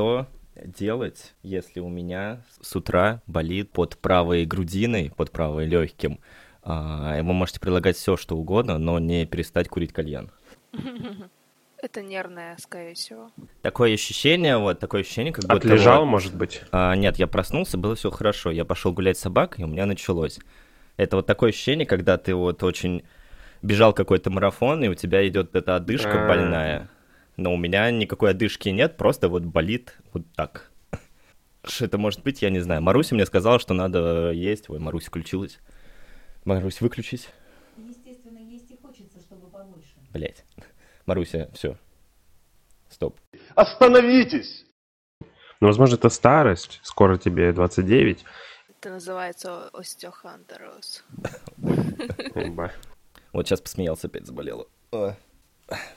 Что делать, если у меня с утра болит под правой грудиной, под правой легким? А, вы можете предлагать все, что угодно, но не перестать курить кальян. Это нервное, скорее всего. Такое ощущение, вот такое ощущение, как будто... Отлежал, вот, может быть? А, нет, я проснулся, было все хорошо. Я пошел гулять с собакой, и у меня началось. Это вот такое ощущение, когда ты вот очень бежал какой-то марафон, и у тебя идет эта одышка А-а-а. больная. Но у меня никакой одышки нет, просто вот болит вот так. Что это может быть, я не знаю. Маруся мне сказала, что надо есть. Ой, Марусь включилась. Марусь, выключись. Естественно, есть и хочется, чтобы побольше. Блять. Маруся, все. Стоп. Остановитесь! Ну, возможно, это старость. Скоро тебе 29. Это называется остеохондроз. Вот сейчас посмеялся, опять заболела.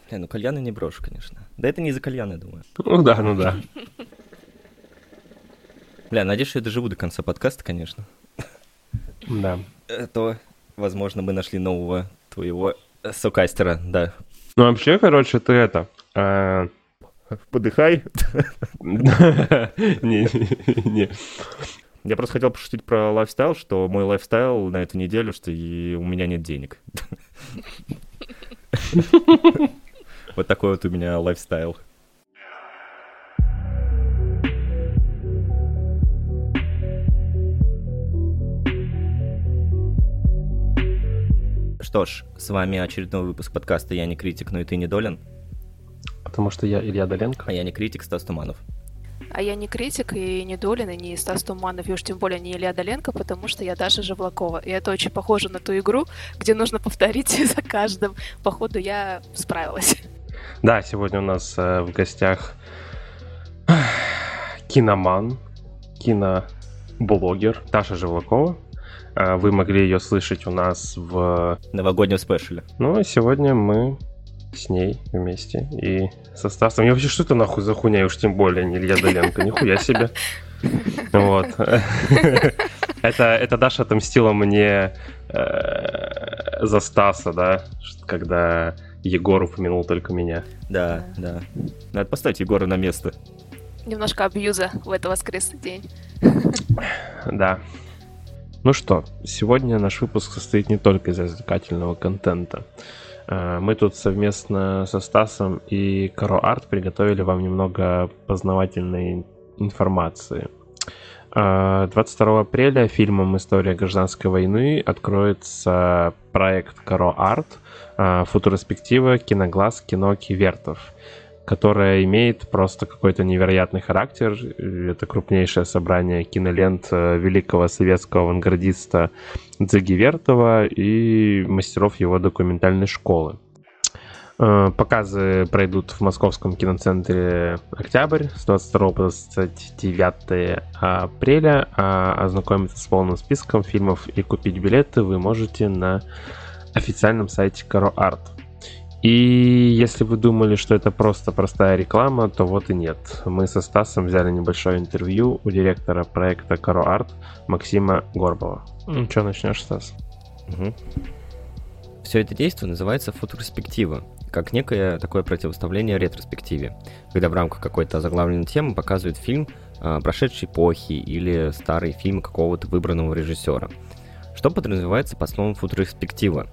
Бля, ну кальяны не брошу, конечно. Да это не из-за кальяна, думаю. Ну да, ну да. Бля, надеюсь, что я доживу до конца подкаста, конечно. Да. Э, то, возможно, мы нашли нового твоего сокастера, да. Ну, вообще, короче, ты это... Э, Подыхай. Не, не. Я просто хотел пошутить про лайфстайл, что мой лайфстайл на эту неделю, что и у меня нет денег. Вот такой вот у меня лайфстайл. Что ж, с вами очередной выпуск подкаста «Я не критик, но и ты не долен». Потому что я Илья Доленко. А я не критик, Стас Туманов. А я не критик и не Долин, и не Стас Туманов, и уж тем более не Илья Доленко, потому что я Даша Живлакова. И это очень похоже на ту игру, где нужно повторить за каждым. Походу, я справилась. Да, сегодня у нас э, в гостях киноман, киноблогер Даша Живлакова. А, вы могли ее слышать у нас в... Новогоднем спешле. Ну, а сегодня мы с ней вместе и со Стасом. Я вообще что это нахуй за хуйня, и уж тем более не Илья Доленко, нихуя себе. Вот. Это, это Даша отомстила мне э, за Стаса, да, когда Егор упомянул только меня. Да, да. Надо поставить Егора на место. Немножко абьюза в этот воскресный день. Да. Ну что, сегодня наш выпуск состоит не только из развлекательного контента. Э, мы тут совместно со Стасом и Каро Арт приготовили вам немного познавательной информации. 22 э, апреля фильмом «История гражданской войны» откроется проект Каро Арт, э, футуроспектива «Киноглаз кино Кивертов» которая имеет просто какой-то невероятный характер. Это крупнейшее собрание кинолент э, великого советского авангардиста Дзиги Вертова и мастеров его документальной школы. Э, показы пройдут в Московском киноцентре «Октябрь» с 22 по 29 апреля, а ознакомиться с полным списком фильмов и купить билеты вы можете на официальном сайте Каро Арт. И если вы думали, что это просто простая реклама, то вот и нет. Мы со Стасом взяли небольшое интервью у директора проекта Каро Арт Максима Горбова. Ну что, начнешь, Стас? Угу. Все это действие называется футуроспектива, как некое такое противоставление ретроспективе, когда в рамках какой-то заглавленной темы показывают фильм э, прошедшей эпохи или старый фильм какого-то выбранного режиссера. Что подразумевается под словом футуроспектива?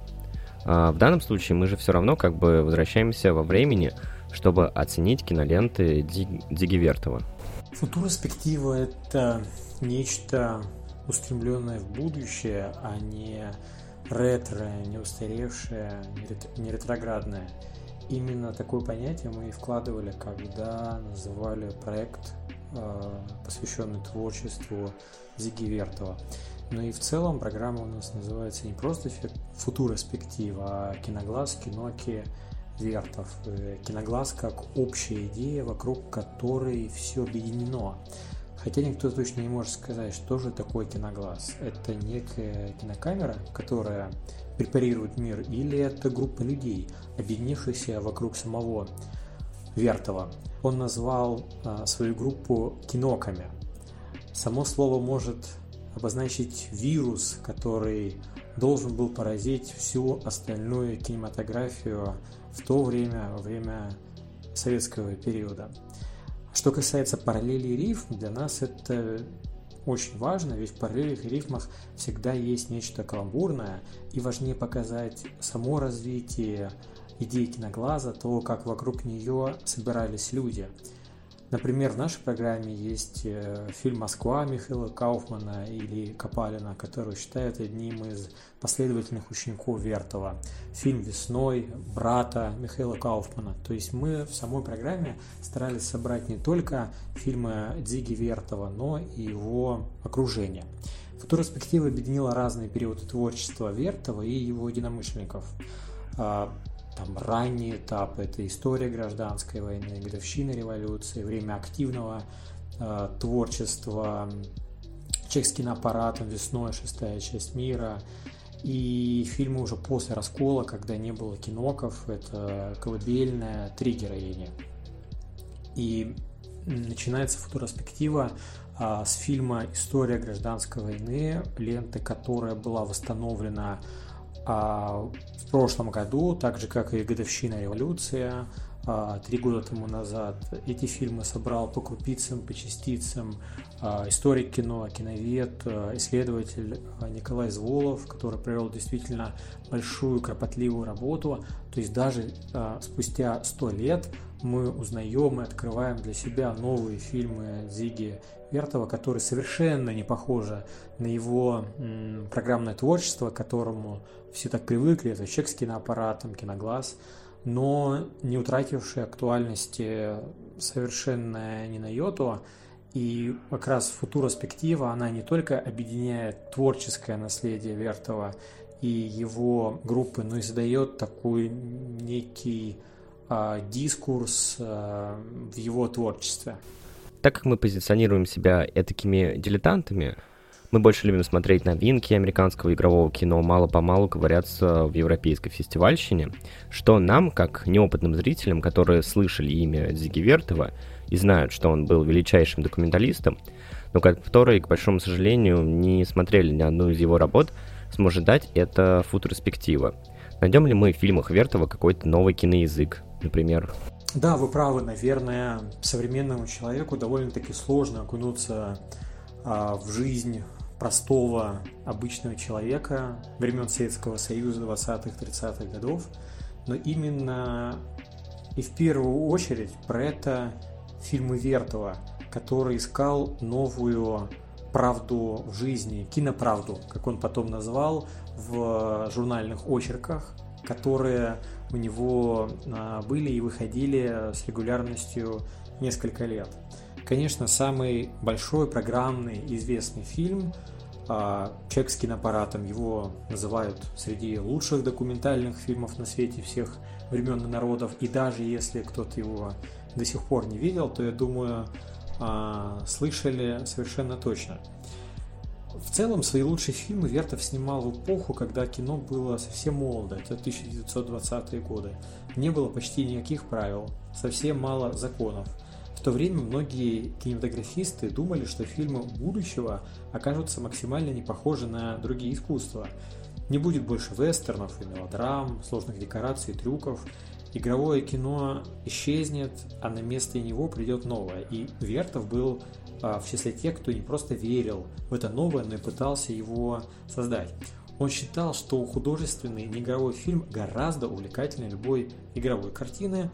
А в данном случае мы же все равно как бы возвращаемся во времени, чтобы оценить киноленты Диги Вертова. Футуроспектива — это нечто устремленное в будущее, а не ретро, не устаревшее, не ретроградное. Именно такое понятие мы и вкладывали, когда называли проект, а, посвященный творчеству Зиги Вертова. Ну и в целом программа у нас называется не просто футуроспектива, а киноглаз, киноки, Вертов. Э, киноглаз как общая идея, вокруг которой все объединено. Хотя никто точно не может сказать, что же такое киноглаз. Это некая кинокамера, которая препарирует мир, или это группа людей, объединившихся вокруг самого Вертова. Он назвал а, свою группу киноками. Само слово может обозначить вирус, который должен был поразить всю остальную кинематографию в то время, во время советского периода. Что касается параллелей рифм, для нас это очень важно, ведь в параллелях и рифмах всегда есть нечто каламбурное, и важнее показать само развитие идеи киноглаза, то, как вокруг нее собирались люди – Например, в нашей программе есть э, фильм «Москва» Михаила Кауфмана или Копалина, который считают одним из последовательных учеников Вертова. Фильм «Весной» брата Михаила Кауфмана. То есть мы в самой программе старались собрать не только фильмы Дзиги Вертова, но и его окружение. Футуроспектива объединила разные периоды творчества Вертова и его единомышленников а, там ранний этап, это история гражданской войны, годовщина революции, время активного э, творчества, чек с киноаппаратом, весной, шестая часть мира, и фильмы уже после раскола, когда не было киноков, это колыбельная, три героини. И начинается футуроспектива а, с фильма «История гражданской войны», ленты, которая была восстановлена в прошлом году, так же как и годовщина революция, а, три года тому назад, эти фильмы собрал по крупицам, по частицам а, историк кино, киновед, а, исследователь Николай Зволов, который провел действительно большую кропотливую работу. То есть даже спустя сто лет мы узнаем и открываем для себя новые фильмы Зиги Вертова, которые совершенно не похожи на его программное творчество, которому все так привыкли, это чек с киноаппаратом, киноглаз, но не утративший актуальности совершенно ни на йоту. И как раз футуроспектива, она не только объединяет творческое наследие Вертова и его группы, но и задает такой некий а, дискурс а, в его творчестве. Так как мы позиционируем себя этакими дилетантами, мы больше любим смотреть новинки американского игрового кино, мало-помалу ковыряться в европейской фестивальщине, что нам, как неопытным зрителям, которые слышали имя Зиги Вертова и знают, что он был величайшим документалистом, но которые, к большому сожалению, не смотрели ни одну из его работ, сможет дать это футуроспектива. Найдем ли мы в фильмах Вертова какой-то новый киноязык, например? Да, вы правы, наверное, современному человеку довольно-таки сложно окунуться а, в жизнь простого обычного человека времен Советского Союза 20-30-х годов, но именно и в первую очередь про это фильмы Вертова, который искал новую правду в жизни, киноправду, как он потом назвал, в журнальных очерках, которые у него а, были и выходили с регулярностью несколько лет. Конечно, самый большой программный известный фильм «Человек с киноаппаратом». Его называют среди лучших документальных фильмов на свете всех времен и народов. И даже если кто-то его до сих пор не видел, то, я думаю, а, слышали совершенно точно. В целом, свои лучшие фильмы Вертов снимал в эпоху, когда кино было совсем молодо, это 1920-е годы. Не было почти никаких правил, совсем мало законов – в то время многие кинематографисты думали, что фильмы будущего окажутся максимально не похожи на другие искусства. Не будет больше вестернов и мелодрам, сложных декораций и трюков. Игровое кино исчезнет, а на место него придет новое. И Вертов был а, в числе тех, кто не просто верил в это новое, но и пытался его создать. Он считал, что художественный неигровой фильм гораздо увлекательнее любой игровой картины,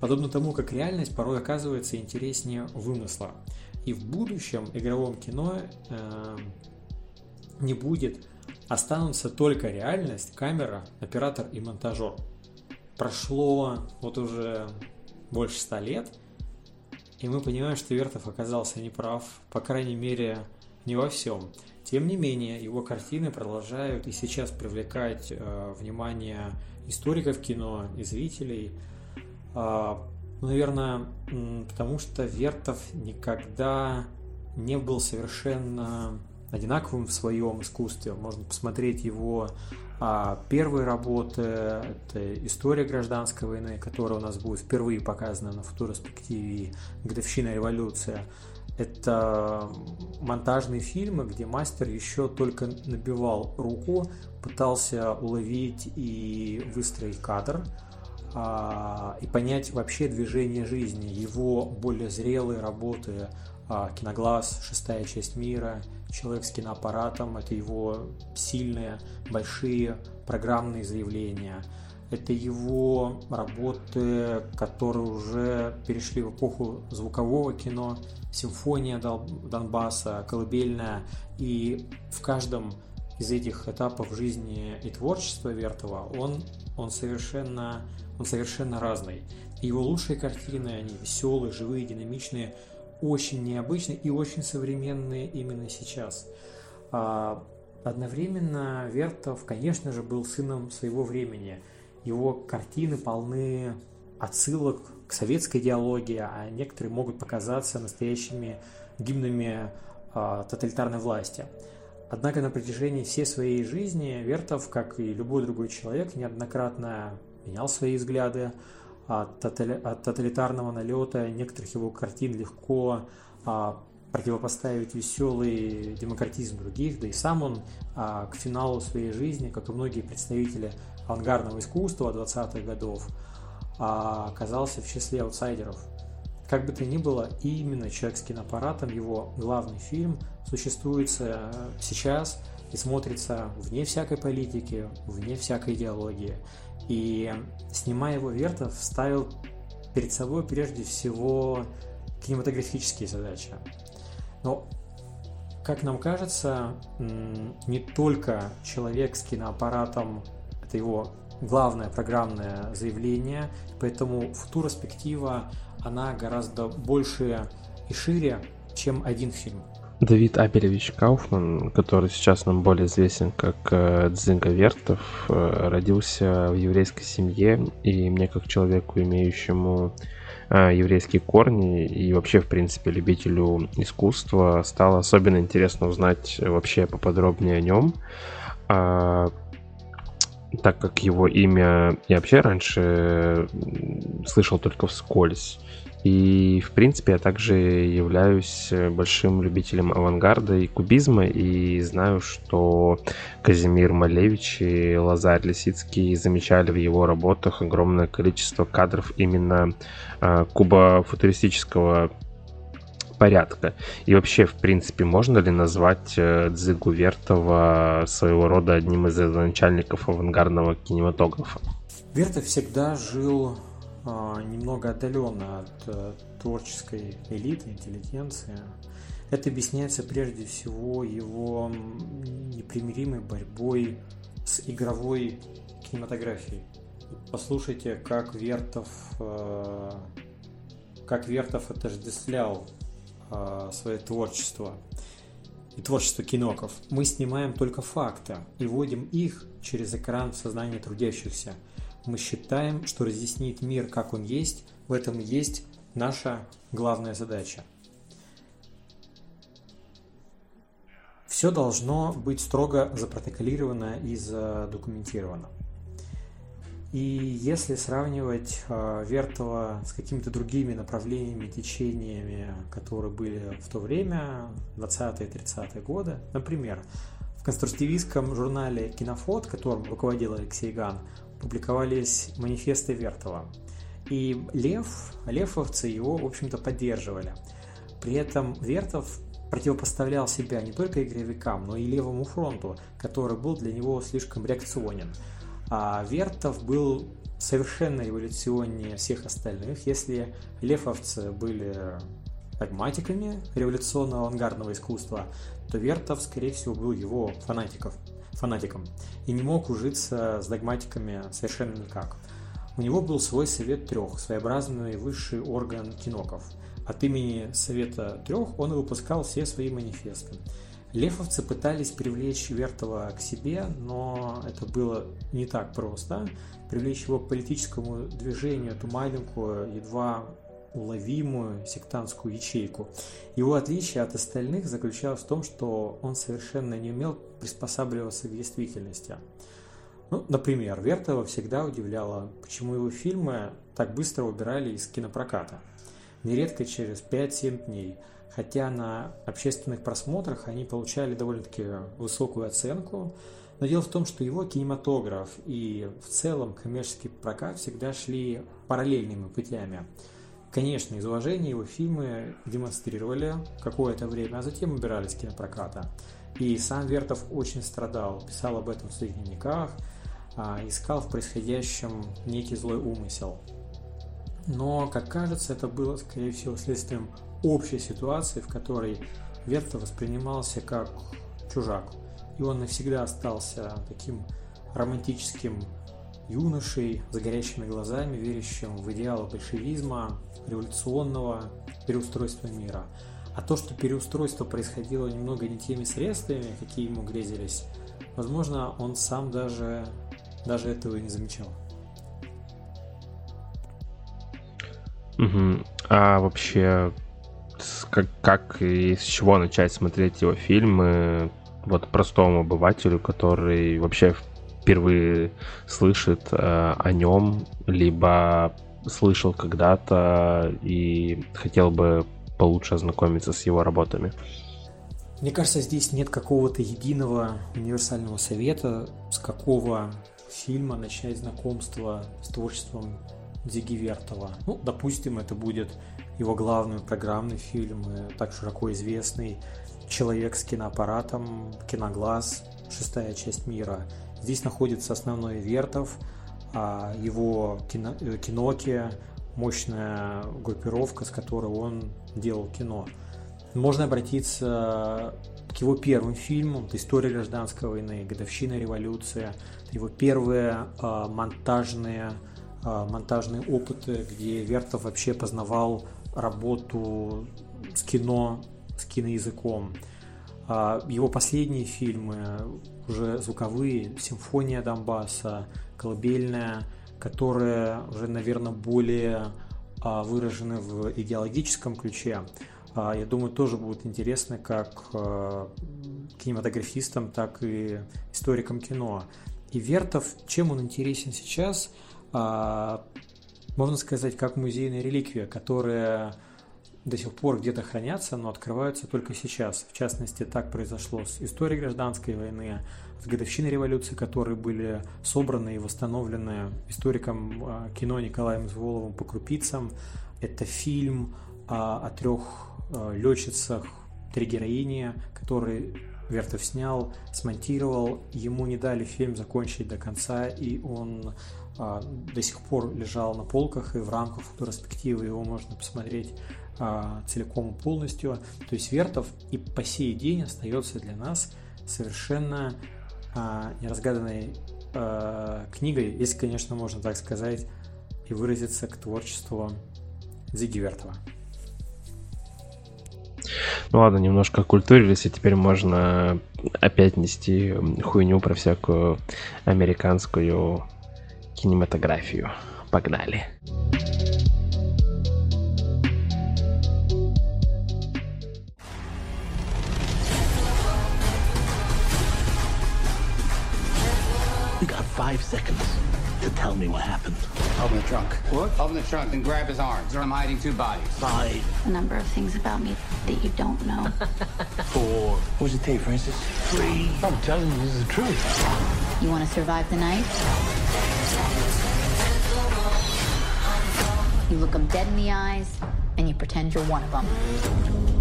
подобно тому, как реальность порой оказывается интереснее вымысла. И в будущем игровом кино э, не будет, останутся только реальность, камера, оператор и монтажер. Прошло вот уже больше ста лет, и мы понимаем, что Вертов оказался неправ, по крайней мере, не во всем. Тем не менее, его картины продолжают и сейчас привлекать э, внимание историков кино и зрителей – наверное, потому что Вертов никогда не был совершенно одинаковым в своем искусстве. Можно посмотреть его а, первые работы. Это «История гражданской войны», которая у нас будет впервые показана на футуроспективе «Годовщина революция». Это монтажные фильмы, где мастер еще только набивал руку, пытался уловить и выстроить кадр – а, и понять вообще движение жизни, его более зрелые работы а, «Киноглаз», «Шестая часть мира», «Человек с киноаппаратом» — это его сильные, большие программные заявления. Это его работы, которые уже перешли в эпоху звукового кино, симфония Донбасса, колыбельная. И в каждом из этих этапов жизни и творчества Вертова он, он, совершенно, он совершенно разный. Его лучшие картины, они веселые, живые, динамичные, очень необычные и очень современные именно сейчас. А одновременно Вертов, конечно же, был сыном своего времени. Его картины полны отсылок к советской идеологии, а некоторые могут показаться настоящими гимнами а, тоталитарной власти. Однако на протяжении всей своей жизни Вертов, как и любой другой человек, неоднократно менял свои взгляды от, тоталитарного налета. Некоторых его картин легко а, противопоставить веселый демократизм других, да и сам он а, к финалу своей жизни, как и многие представители авангардного искусства 20-х годов, а, оказался в числе аутсайдеров – как бы то ни было, именно «Человек с киноаппаратом», его главный фильм, существует э, сейчас и смотрится вне всякой политики, вне всякой идеологии. И снимая его, Вертов ставил перед собой прежде всего кинематографические задачи. Но, как нам кажется, не только человек с киноаппаратом – это его главное программное заявление, поэтому футуроспектива она гораздо больше и шире, чем один фильм. Давид Абелевич Кауфман, который сейчас нам более известен как э, Дзинга Вертов, э, родился в еврейской семье, и мне как человеку, имеющему э, еврейские корни и вообще, в принципе, любителю искусства, стало особенно интересно узнать вообще поподробнее о нем, а, так как его имя я вообще раньше слышал только вскользь. И, в принципе, я также являюсь э, большим любителем авангарда и кубизма, и знаю, что Казимир Малевич и Лазарь Лисицкий замечали в его работах огромное количество кадров именно э, кубофутуристического порядка. И вообще, в принципе, можно ли назвать э, Дзигу Вертова своего рода одним из начальников авангардного кинематографа? Вертов всегда жил немного отдаленно от э, творческой элиты, интеллигенции. Это объясняется прежде всего его непримиримой борьбой с игровой кинематографией. Послушайте, как Вертов, э, как Вертов отождествлял э, свое творчество и творчество киноков. Мы снимаем только факты и вводим их через экран в сознание трудящихся – мы считаем, что разъяснить мир, как он есть, в этом есть наша главная задача. Все должно быть строго запротоколировано и задокументировано. И если сравнивать э, Вертова с какими-то другими направлениями, течениями, которые были в то время, 20-30-е годы, например, в конструктивистском журнале «Кинофот», которым руководил Алексей Ган, публиковались манифесты Вертова. И Лев, левовцы его, в общем-то, поддерживали. При этом Вертов противопоставлял себя не только игровикам, но и левому фронту, который был для него слишком реакционен. А Вертов был совершенно революционнее всех остальных. Если левовцы были прагматиками революционного авангардного искусства, то Вертов, скорее всего, был его фанатиков фанатиком и не мог ужиться с догматиками совершенно никак. У него был свой совет трех, своеобразный высший орган киноков. От имени Совета трех он выпускал все свои манифесты. Лефовцы пытались привлечь Вертова к себе, но это было не так просто. Привлечь его к политическому движению, эту маленькую, едва уловимую сектантскую ячейку. Его отличие от остальных заключалось в том, что он совершенно не умел приспосабливаться к действительности. Ну, например, Вертова всегда удивляло, почему его фильмы так быстро убирали из кинопроката. Нередко через 5-7 дней, хотя на общественных просмотрах они получали довольно-таки высокую оценку, Но дело в том, что его кинематограф и в целом коммерческий прокат всегда шли параллельными путями. Конечно, из уважения его фильмы демонстрировали какое-то время, а затем убирались с кинопроката. И сам Вертов очень страдал, писал об этом в своих дневниках, а, искал в происходящем некий злой умысел. Но, как кажется, это было, скорее всего, следствием общей ситуации, в которой Вертов воспринимался как чужак. И он навсегда остался таким романтическим юношей с горящими глазами, верящим в идеалы большевизма, революционного переустройства мира. А то, что переустройство происходило немного не теми средствами, какие ему грезились, возможно, он сам даже, даже этого и не замечал. Угу. А вообще, как, как и с чего начать смотреть его фильмы вот простому обывателю, который вообще впервые слышит э, о нем, либо слышал когда-то и хотел бы получше ознакомиться с его работами? Мне кажется, здесь нет какого-то единого универсального совета, с какого фильма начать знакомство с творчеством Зиги Вертова. Ну, допустим, это будет его главный программный фильм, так широко известный «Человек с киноаппаратом», «Киноглаз», «Шестая часть мира». Здесь находится основной Вертов, его кино, э, киноки, мощная группировка, с которой он делал кино. Можно обратиться к его первым фильмам, это «История гражданской войны», «Годовщина революции», его первые э, монтажные, э, монтажные опыты, где Вертов вообще познавал работу с кино, с киноязыком. Э, его последние фильмы, уже звуковые, «Симфония Донбасса», «Колыбельная», которые уже, наверное, более э, выражены в идеологическом ключе. А, я думаю, тоже будут интересны как э, кинематографистам, так и историкам кино. И Вертов, чем он интересен сейчас, а, можно сказать, как музейная реликвия, которая до сих пор где-то хранятся, но открываются только сейчас. В частности, так произошло с историей гражданской войны, с годовщиной революции, которые были собраны и восстановлены историком а, кино Николаем Зволовым по крупицам. Это фильм о трех Э, летчицах, три героини, которые Вертов снял, смонтировал. Ему не дали фильм закончить до конца, и он а, до сих пор лежал на полках, и в рамках фотореспективы его можно посмотреть а, целиком и полностью. То есть Вертов и по сей день остается для нас совершенно а, неразгаданной а, книгой, если, конечно, можно так сказать, и выразиться к творчеству Зиги Вертова. Ну ладно, немножко культурились, и теперь можно опять нести хуйню про всякую американскую кинематографию. Погнали. You got five seconds to tell me what happened. Open the trunk. What? Open the trunk and grab his arms. Or I'm hiding two bodies. Five. A number of things about me that you don't know. Four. What's it take, Francis? Three. I'm telling you, this is the truth. You want to survive the night? You look them dead in the eyes, and you pretend you're one of them.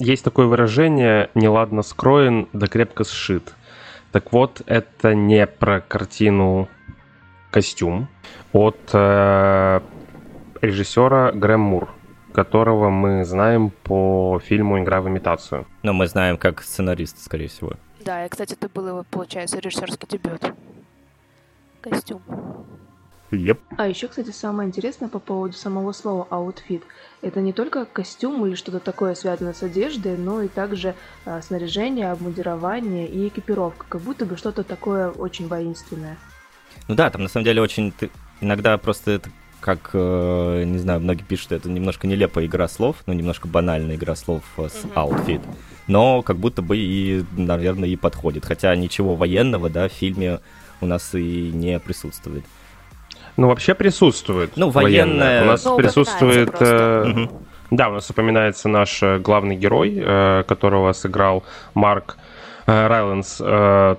Есть такое выражение «неладно скроен, да крепко сшит». Так вот, это не про картину «Костюм» от э, режиссера Грэм Мур, которого мы знаем по фильму «Игра в имитацию». Но мы знаем как сценарист, скорее всего. Да, и, кстати, это был его, получается, режиссерский дебют. Костюм. Yep. А еще, кстати, самое интересное по поводу самого слова outfit. Это не только костюм или что-то такое связанное с одеждой, но и также а, снаряжение, обмундирование и экипировка. Как будто бы что-то такое очень воинственное. Ну да, там на самом деле очень... Иногда просто это как, э, не знаю, многие пишут, что это немножко нелепая игра слов, ну, немножко банальная игра слов с outfit, но как будто бы и, наверное, и подходит. Хотя ничего военного, да, в фильме у нас и не присутствует. Ну, вообще присутствует. Ну, военная... У нас Ну, присутствует... э. Да, у нас упоминается наш э, главный герой, э, которого сыграл Марк э, Райленс. Э,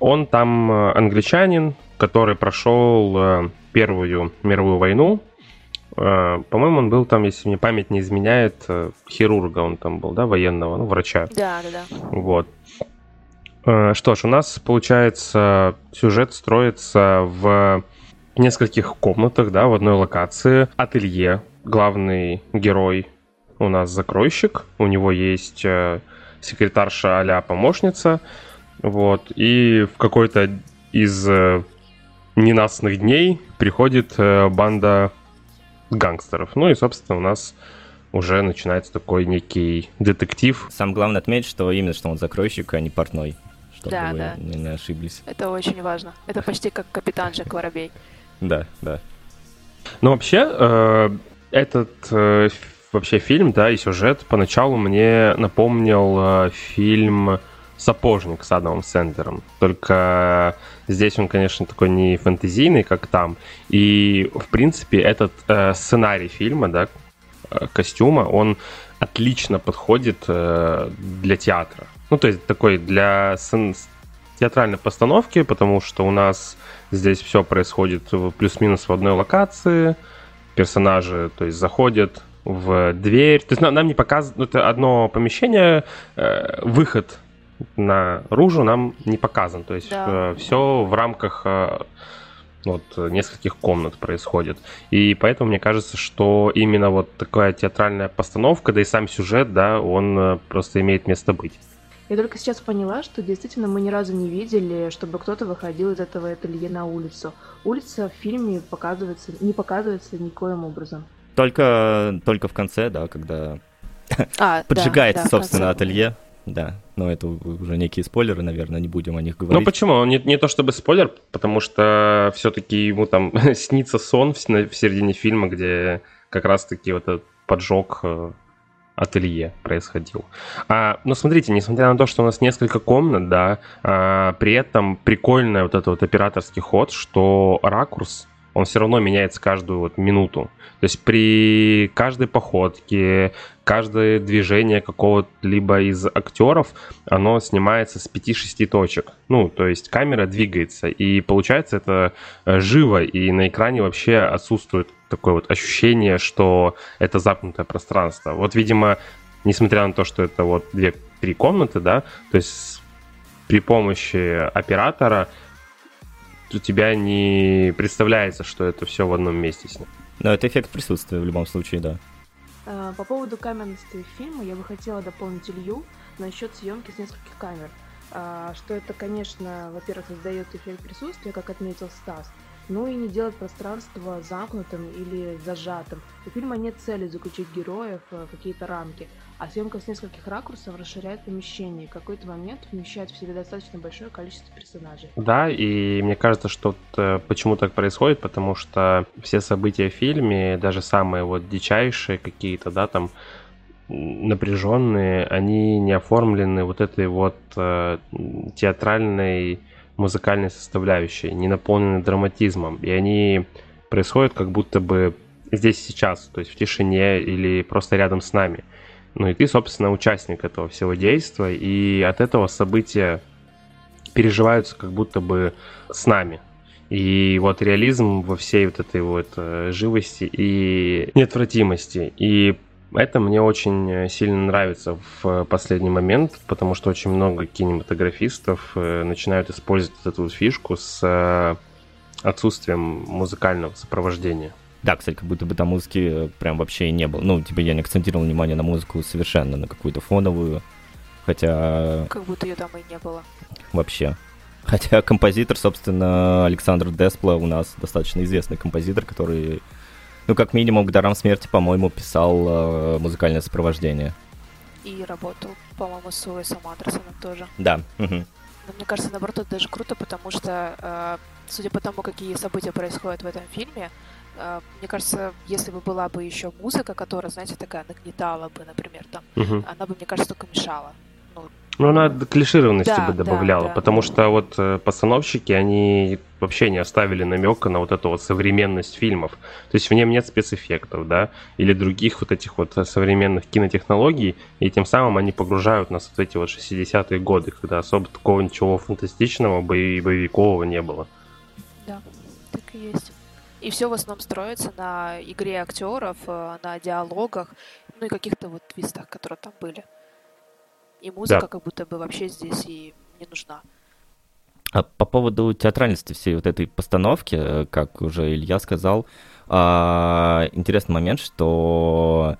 Он там англичанин, который прошел э, Первую мировую войну. Э, По-моему, он был там, если мне память не изменяет, э, хирурга он там был, да, военного, ну, врача. Да, да, да. Вот. Что ж, у нас, получается, сюжет строится в нескольких комнатах, да, в одной локации. Ателье. Главный герой у нас закройщик. У него есть э, секретарша а помощница. Вот. И в какой-то из э, ненастных дней приходит э, банда гангстеров. Ну и, собственно, у нас уже начинается такой некий детектив. Самое главное отметить, что именно что он закройщик, а не портной. Чтобы Да, вы да. не ошиблись. Это очень важно. Это почти как капитан Джек Воробей. Да, да. Ну, вообще, э, этот э, вообще фильм, да, и сюжет поначалу мне напомнил э, фильм «Сапожник» с Адамом Сэндлером. Только здесь он, конечно, такой не фэнтезийный, как там. И, в принципе, этот сценарий фильма, да, костюма, он отлично подходит для театра. Ну, то есть такой для театральной постановки, потому что у нас здесь все происходит плюс-минус в одной локации. Персонажи, то есть, заходят в дверь. То есть нам, нам не показывают... Это одно помещение, э, выход наружу нам не показан. То есть Да. все в рамках э, вот э, нескольких комнат происходит. И поэтому мне кажется, что именно вот такая театральная постановка, да и сам сюжет, да, он э, просто имеет место быть. Я только сейчас поняла, что действительно мы ни разу не видели, чтобы кто-то выходил из этого ателье на улицу. Улица в фильме показывается, не показывается никоим образом. Только, только в конце, да, когда А, поджигается, да, да, собственно, ателье. Да, но это уже некие спойлеры, наверное, не будем о них Ну говорить. почему? Не, не то чтобы спойлер, потому что все-таки ему там снится сон в, в середине фильма, где как раз-таки вот этот поджог э, ателье происходил. А, но смотрите, несмотря на то, что у нас несколько комнат, да, а, при этом прикольный вот этот вот операторский ход, что ракурс, он все равно меняется каждую вот минуту. То есть при каждой походке, каждое движение какого-либо из актеров, оно снимается с 5-6 точек. Ну, то есть камера двигается, и получается это э, живо, и на экране вообще отсутствует такое вот ощущение, что это замкнутое пространство. Вот, видимо, несмотря на то, что это вот две-три комнаты, да, то есть при помощи оператора у тебя не представляется, что это все в одном месте снято. Но это эффект присутствия в любом случае, да. А, По поводу камерности фильма я бы хотела дополнить Илью насчет съемки с нескольких камер. А, Что это, конечно, во-первых, создает эффект присутствия, как отметил Стас, ну и не делать пространство замкнутым или зажатым. У фильма нет цели заключить героев в какие-то рамки, а съемка с нескольких ракурсов расширяет помещение и в какой-то момент вмещает в себе достаточно большое количество персонажей. Да, и мне кажется, что э, почему так происходит, потому что все события в фильме, даже самые вот дичайшие какие-то, да, там напряженные, они не оформлены вот этой вот э, театральной музыкальной составляющей, не наполнены драматизмом, и они происходят как будто бы здесь сейчас, то есть в тишине или просто рядом с нами. Ну и ты, собственно, участник этого всего действия, и от этого события переживаются как будто бы с нами. И вот реализм во всей вот этой вот э, живости и неотвратимости. И это мне очень э, сильно нравится в последний момент, потому что очень много кинематографистов э, начинают использовать эту фишку с э, отсутствием музыкального сопровождения. Да, кстати, как будто бы там музыки э, прям вообще и не было. Ну, типа я не акцентировал внимание на музыку совершенно, на какую-то фоновую. Хотя Как будто ее там и не было. вообще. Хотя композитор, собственно, Александр Деспла у нас достаточно известный композитор, который, ну, как минимум, к дарам смерти, по-моему, писал э, музыкальное сопровождение. И работал, по-моему, с Уэсом Андерсоном тоже. Да. Но мне кажется, наоборот, это даже круто, потому что, э, судя по тому, какие события происходят в этом фильме, э, мне кажется, если бы была бы еще музыка, которая, знаете, такая нагнетала бы, например, там, Мгм. она бы, мне кажется, только мешала. Ну, она клишированности Да, бы да, добавляла, да. потому что вот э, постановщики, они вообще не оставили намека на вот эту вот современность фильмов. То есть в нем нет спецэффектов, да, или других вот этих вот э, современных кинотехнологий, и тем самым они погружают нас в эти вот 60-е годы, когда особо такого ничего фантастичного, боевикового не было. Да, так и есть. И все в основном строится на игре актеров, э, на диалогах, ну и каких-то вот твистах, которые там были. И музыка Да. как будто бы вообще здесь и не нужна. А по поводу театральности всей вот этой постановки, э, как уже Илья сказал, а, интересный момент, что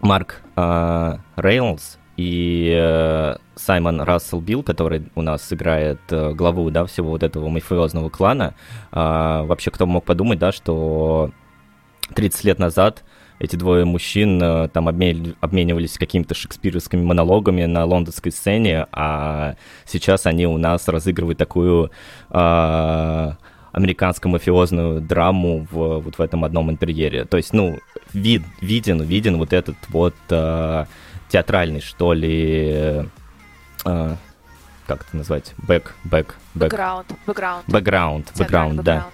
Марк а, Рейлс и э, Саймон Рассел Билл, который у нас играет э, главу, да, всего вот этого мафиозного клана, а, вообще кто мог подумать, да, что 30 лет назад эти двое мужчин э, там обмен- обменивались какими-то шекспировскими монологами на лондонской сцене, а сейчас они у нас разыгрывают такую а, американско-мафиозную драму в, вот в этом одном интерьере. То есть, ну, вид, виден, виден вот этот вот а, театральный, что ли, а, как это назвать, бэк, бэк, бэк, Бэкграунд, бэкграунд. бэкграунд, бэкграунд, да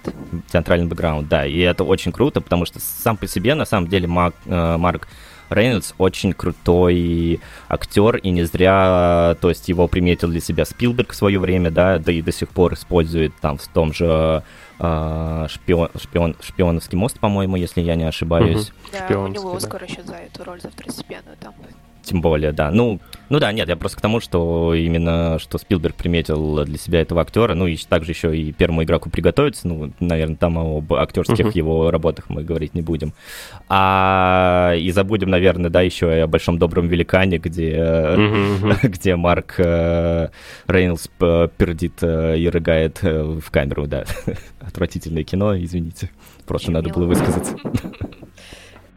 театральный бэкграунд, да, и это очень круто, потому что сам по себе, на самом деле, Мак- э, Марк Рейнольдс очень крутой актер, и не зря, то есть его приметил для себя Спилберг в свое время, да, да и до сих пор использует там в том же э, шпион, шпион, шпионовский мост, по-моему, если я не ошибаюсь. Да, у Шпионский, него да. Оскар еще за эту роль, за второстепенную там. Тем более, да. Ну, ну да, нет, я просто к тому, что именно что Спилберг приметил для себя этого актера, ну и также еще и первому игроку приготовиться, ну, наверное, там об актерских Мгм. его работах мы говорить не будем. А и забудем, наверное, да, еще и о большом добром великане, где, мгм. где Марк э, Рейнольдс п- пердит э, и рыгает э, в камеру, да. Отвратительное кино, извините. Просто Очень надо было мило. высказаться.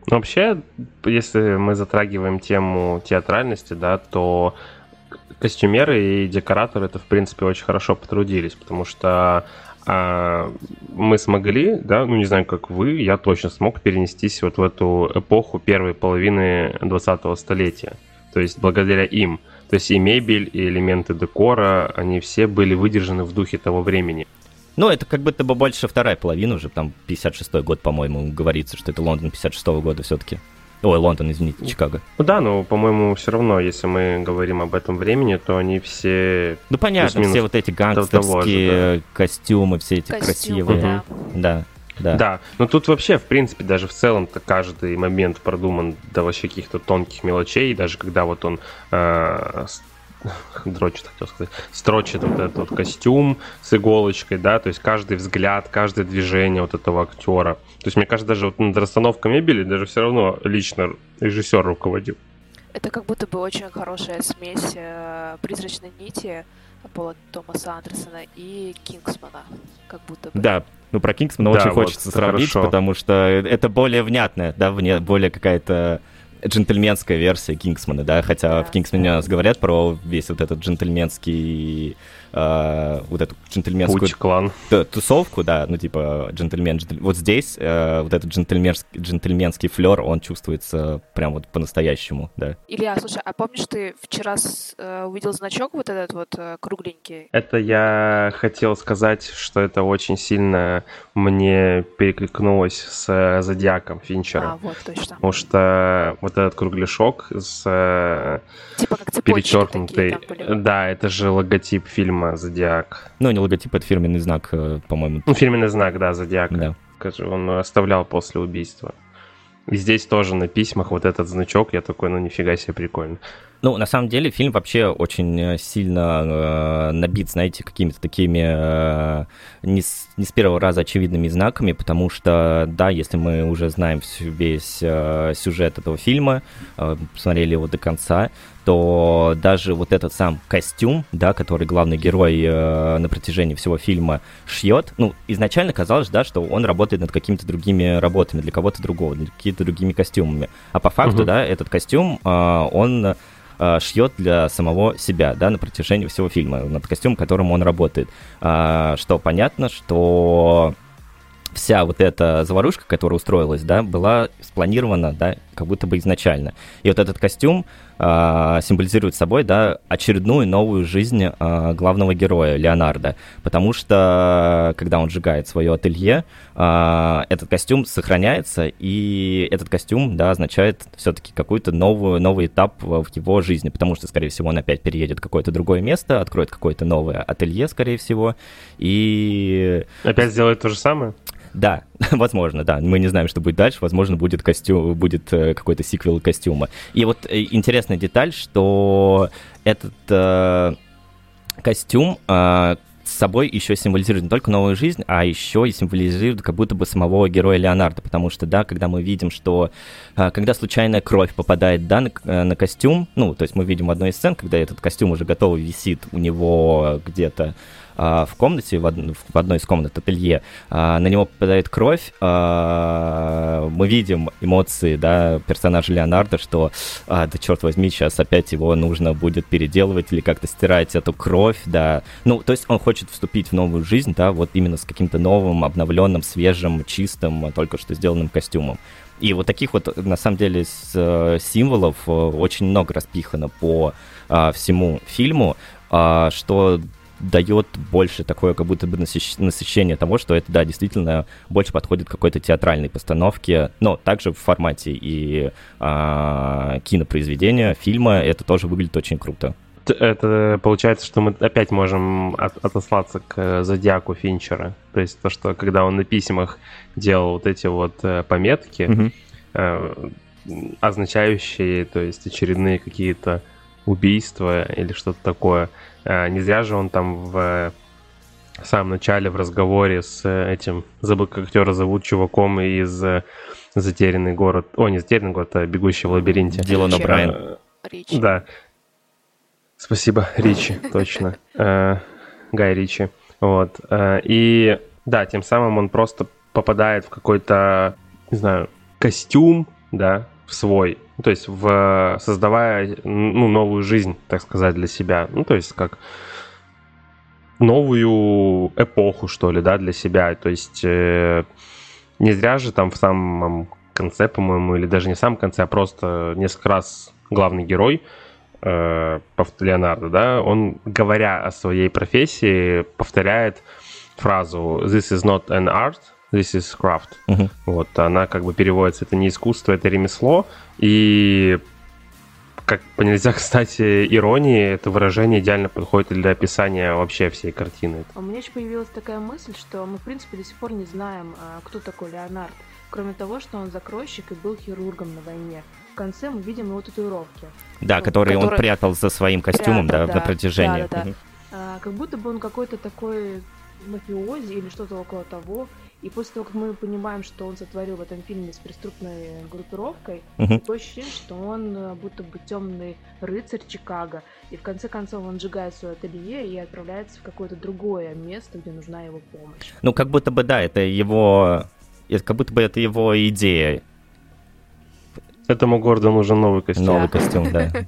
Ну, Вообще, если мы затрагиваем тему театральности, да, то костюмеры и декораторы это, в принципе, очень хорошо потрудились, потому что а, мы смогли, да, ну не знаю, как вы, я точно смог перенестись вот в эту эпоху первой половины 20-го столетия. То есть благодаря им. То есть и мебель, и элементы декора, они все были выдержаны в духе того времени. Ну, это как будто бы больше вторая половина уже, там 56-й год, по-моему, говорится, что это Лондон 56-го года все-таки. Ой, Лондон, извините, Чикаго. Ну да, но, по-моему, все равно, если мы говорим об этом времени, то они все Ну, понятно, Плюс-минус все вот эти того же, гангстерские костюмы, все эти Костюмы, красивые. да. Да, да. Да, но тут вообще, в принципе, даже в целом-то каждый момент продуман до вообще каких-то тонких мелочей, даже когда вот он э, с- дрочит, хотел сказать, строчит вот этот вот костюм с иголочкой, да, то есть каждый взгляд, каждое движение вот этого актера. То есть, мне кажется, даже вот над расстановкой мебели даже все равно лично режиссер руководил. Это как будто бы очень хорошая смесь э, призрачной нити Пола Томаса Андерсона и Кингсмана. Как будто бы. Да, ну про Кингсмана Да, очень вот, хочется сравнить, хорошо. потому что это более внятная, да, вне- более какая-то джентльменская версия Кингсмана, да, хотя Да. в Кингсмане у нас говорят про весь вот этот джентльменский, э, вот эту джентльменскую Путь, клан. т- тусовку, да, ну типа джентльмен, джентль- вот здесь э, вот этот джентльменский, джентльменский флер, он чувствуется прям вот по-настоящему, да. Илья, слушай, а помнишь, ты вчера с- э, увидел значок вот этот вот э, кругленький? Это я хотел сказать, что это очень сильно мне перекликнулось с э, Зодиаком Финчера. А, вот, точно. Потому что вот этот кругляшок с э, Типа как такие были. Да, это же логотип фильма «Зодиак». Ну, не логотип, это фирменный знак, э, по-моему. Ну, фирменный знак, да, «Зодиак». Да. Он оставлял после убийства. И здесь тоже на письмах вот этот значок, я такой, ну нифига себе, прикольно. Ну, на самом деле, фильм вообще очень э, сильно э, набит, знаете, какими-то такими э, не, с, не с первого раза очевидными знаками, потому что, да, если мы уже знаем весь э, сюжет этого фильма, э, посмотрели его до конца, то даже вот этот сам костюм, да, который главный герой э, на протяжении всего фильма шьет, ну, изначально казалось, да, что он работает над какими-то другими работами, для кого-то другого, для какими-то другими костюмами. А по факту, Мгм. да, этот костюм, э, он э, шьет для самого себя, да, на протяжении всего фильма, над костюмом, которым он работает. А, Что понятно, что вся вот эта заварушка, которая устроилась, да, была спланирована, да, как будто бы изначально. И вот этот костюм э, символизирует собой, да, очередную новую жизнь э, главного героя Леонардо, потому что когда он сжигает свое ателье, э, этот костюм сохраняется, и этот костюм, да, означает все-таки какой-то новую, новый этап в его жизни, потому что, скорее всего, он опять переедет в какое-то другое место, откроет какое-то новое ателье, скорее всего, и... Опять сделает то же самое? Да, возможно, да. Мы не знаем, что будет дальше. Возможно, будет костюм, будет э, какой-то сиквел костюма. И вот э, интересная деталь, что этот э, костюм э, с собой еще символизирует не только новую жизнь, а еще и символизирует как будто бы самого героя Леонардо, потому что, да, когда мы видим, что э, когда случайная кровь попадает, да, на, на костюм, ну, то есть мы видим одну из сцен, когда этот костюм уже готовый висит у него где-то в комнате, в, од... в одной из комнат ателье, а, на него попадает кровь, а, мы видим эмоции, да, персонажа Леонардо, что, да черт возьми, сейчас опять его нужно будет переделывать или как-то стирать эту кровь, да, ну, то есть он хочет вступить в новую жизнь, да, вот именно с каким-то новым, обновленным, свежим, чистым, только что сделанным костюмом. И вот таких вот, на самом деле, с, э, символов э, очень много распихано по а, всему фильму, а, что дает больше такое как будто бы насыщение того, что это, да, действительно больше подходит какой-то театральной постановке, но также в формате и а, кинопроизведения, фильма это тоже выглядит очень круто. Это получается, что мы опять можем от, отослаться к зодиаку Финчера. То есть то, что когда он на письмах делал вот эти вот э, пометки, mm-hmm. э, означающие, то есть очередные какие-то убийства или что-то такое. Э, не зря же он там в самом начале в разговоре с этим, забыл, как актера зовут, чуваком из «Затерянный город». О, не «Затерянный город», а «Бегущий в лабиринте». Дилан О'Брайен. Ричи. Да. Спасибо, Ричи, точно. Э, Гай Ричи. Вот. Э, и да, тем самым он просто попадает в какой-то, не знаю, костюм, да, в свой, ну, то есть в, создавая ну, новую жизнь, так сказать, для себя. Ну, то есть как новую эпоху, что ли, да, для себя. То есть э, не зря же там в самом конце, по-моему, или даже не в самом конце, а просто несколько раз главный герой э, Леонардо, да, он, говоря о своей профессии, повторяет фразу «This is not an art, This is craft. Uh-huh. Вот, она как бы переводится, это не искусство, это ремесло. И как нельзя, кстати, иронии, это выражение идеально подходит для описания вообще всей картины. А у меня еще появилась такая мысль, что мы, в принципе, до сих пор не знаем, а, кто такой Леонард. Кроме того, что он закройщик и был хирургом на войне. В конце мы видим его татуировки. Да, ну, которые который... он прятал за своим костюмом, прятал, да, да, на протяжении. Да, да, да. Угу. А, как будто бы он какой-то такой мафиози или что-то около того. И после того, как мы понимаем, что он сотворил в этом фильме с преступной группировкой, uh-huh. такое ощущение, что он э, будто бы темный рыцарь Чикаго. И в конце концов он сжигает свое ателье и отправляется в какое-то другое место, где нужна его помощь. Ну, как будто бы, да, это его... Это как будто бы это его идея. Этому городу нужен новый костюм. Новый костюм, да.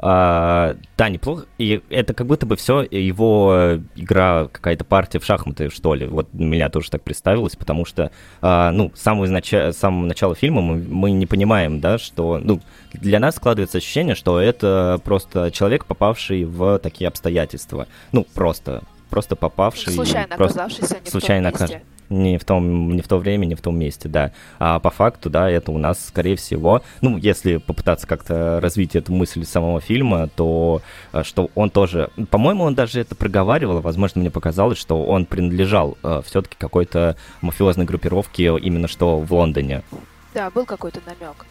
А, да, неплохо. И это как будто бы все его игра, какая-то партия в шахматы, что ли. Вот меня тоже так представилось, потому что, а, ну, с самого, нач... самого начала фильма мы, мы не понимаем, да, что, ну, для нас складывается ощущение, что это просто человек, попавший в такие обстоятельства. Ну, просто, просто попавший. Случайно просто, оказавшийся не случайно в том месте не в том, не в то время, не в том месте, да. А по факту, да, это у нас, скорее всего, ну, если попытаться как-то развить эту мысль самого фильма, то э, что он тоже, по-моему, он даже это проговаривал, возможно, мне показалось, что он принадлежал э, все-таки какой-то мафиозной группировке именно что в Лондоне. Да, был какой-то намек.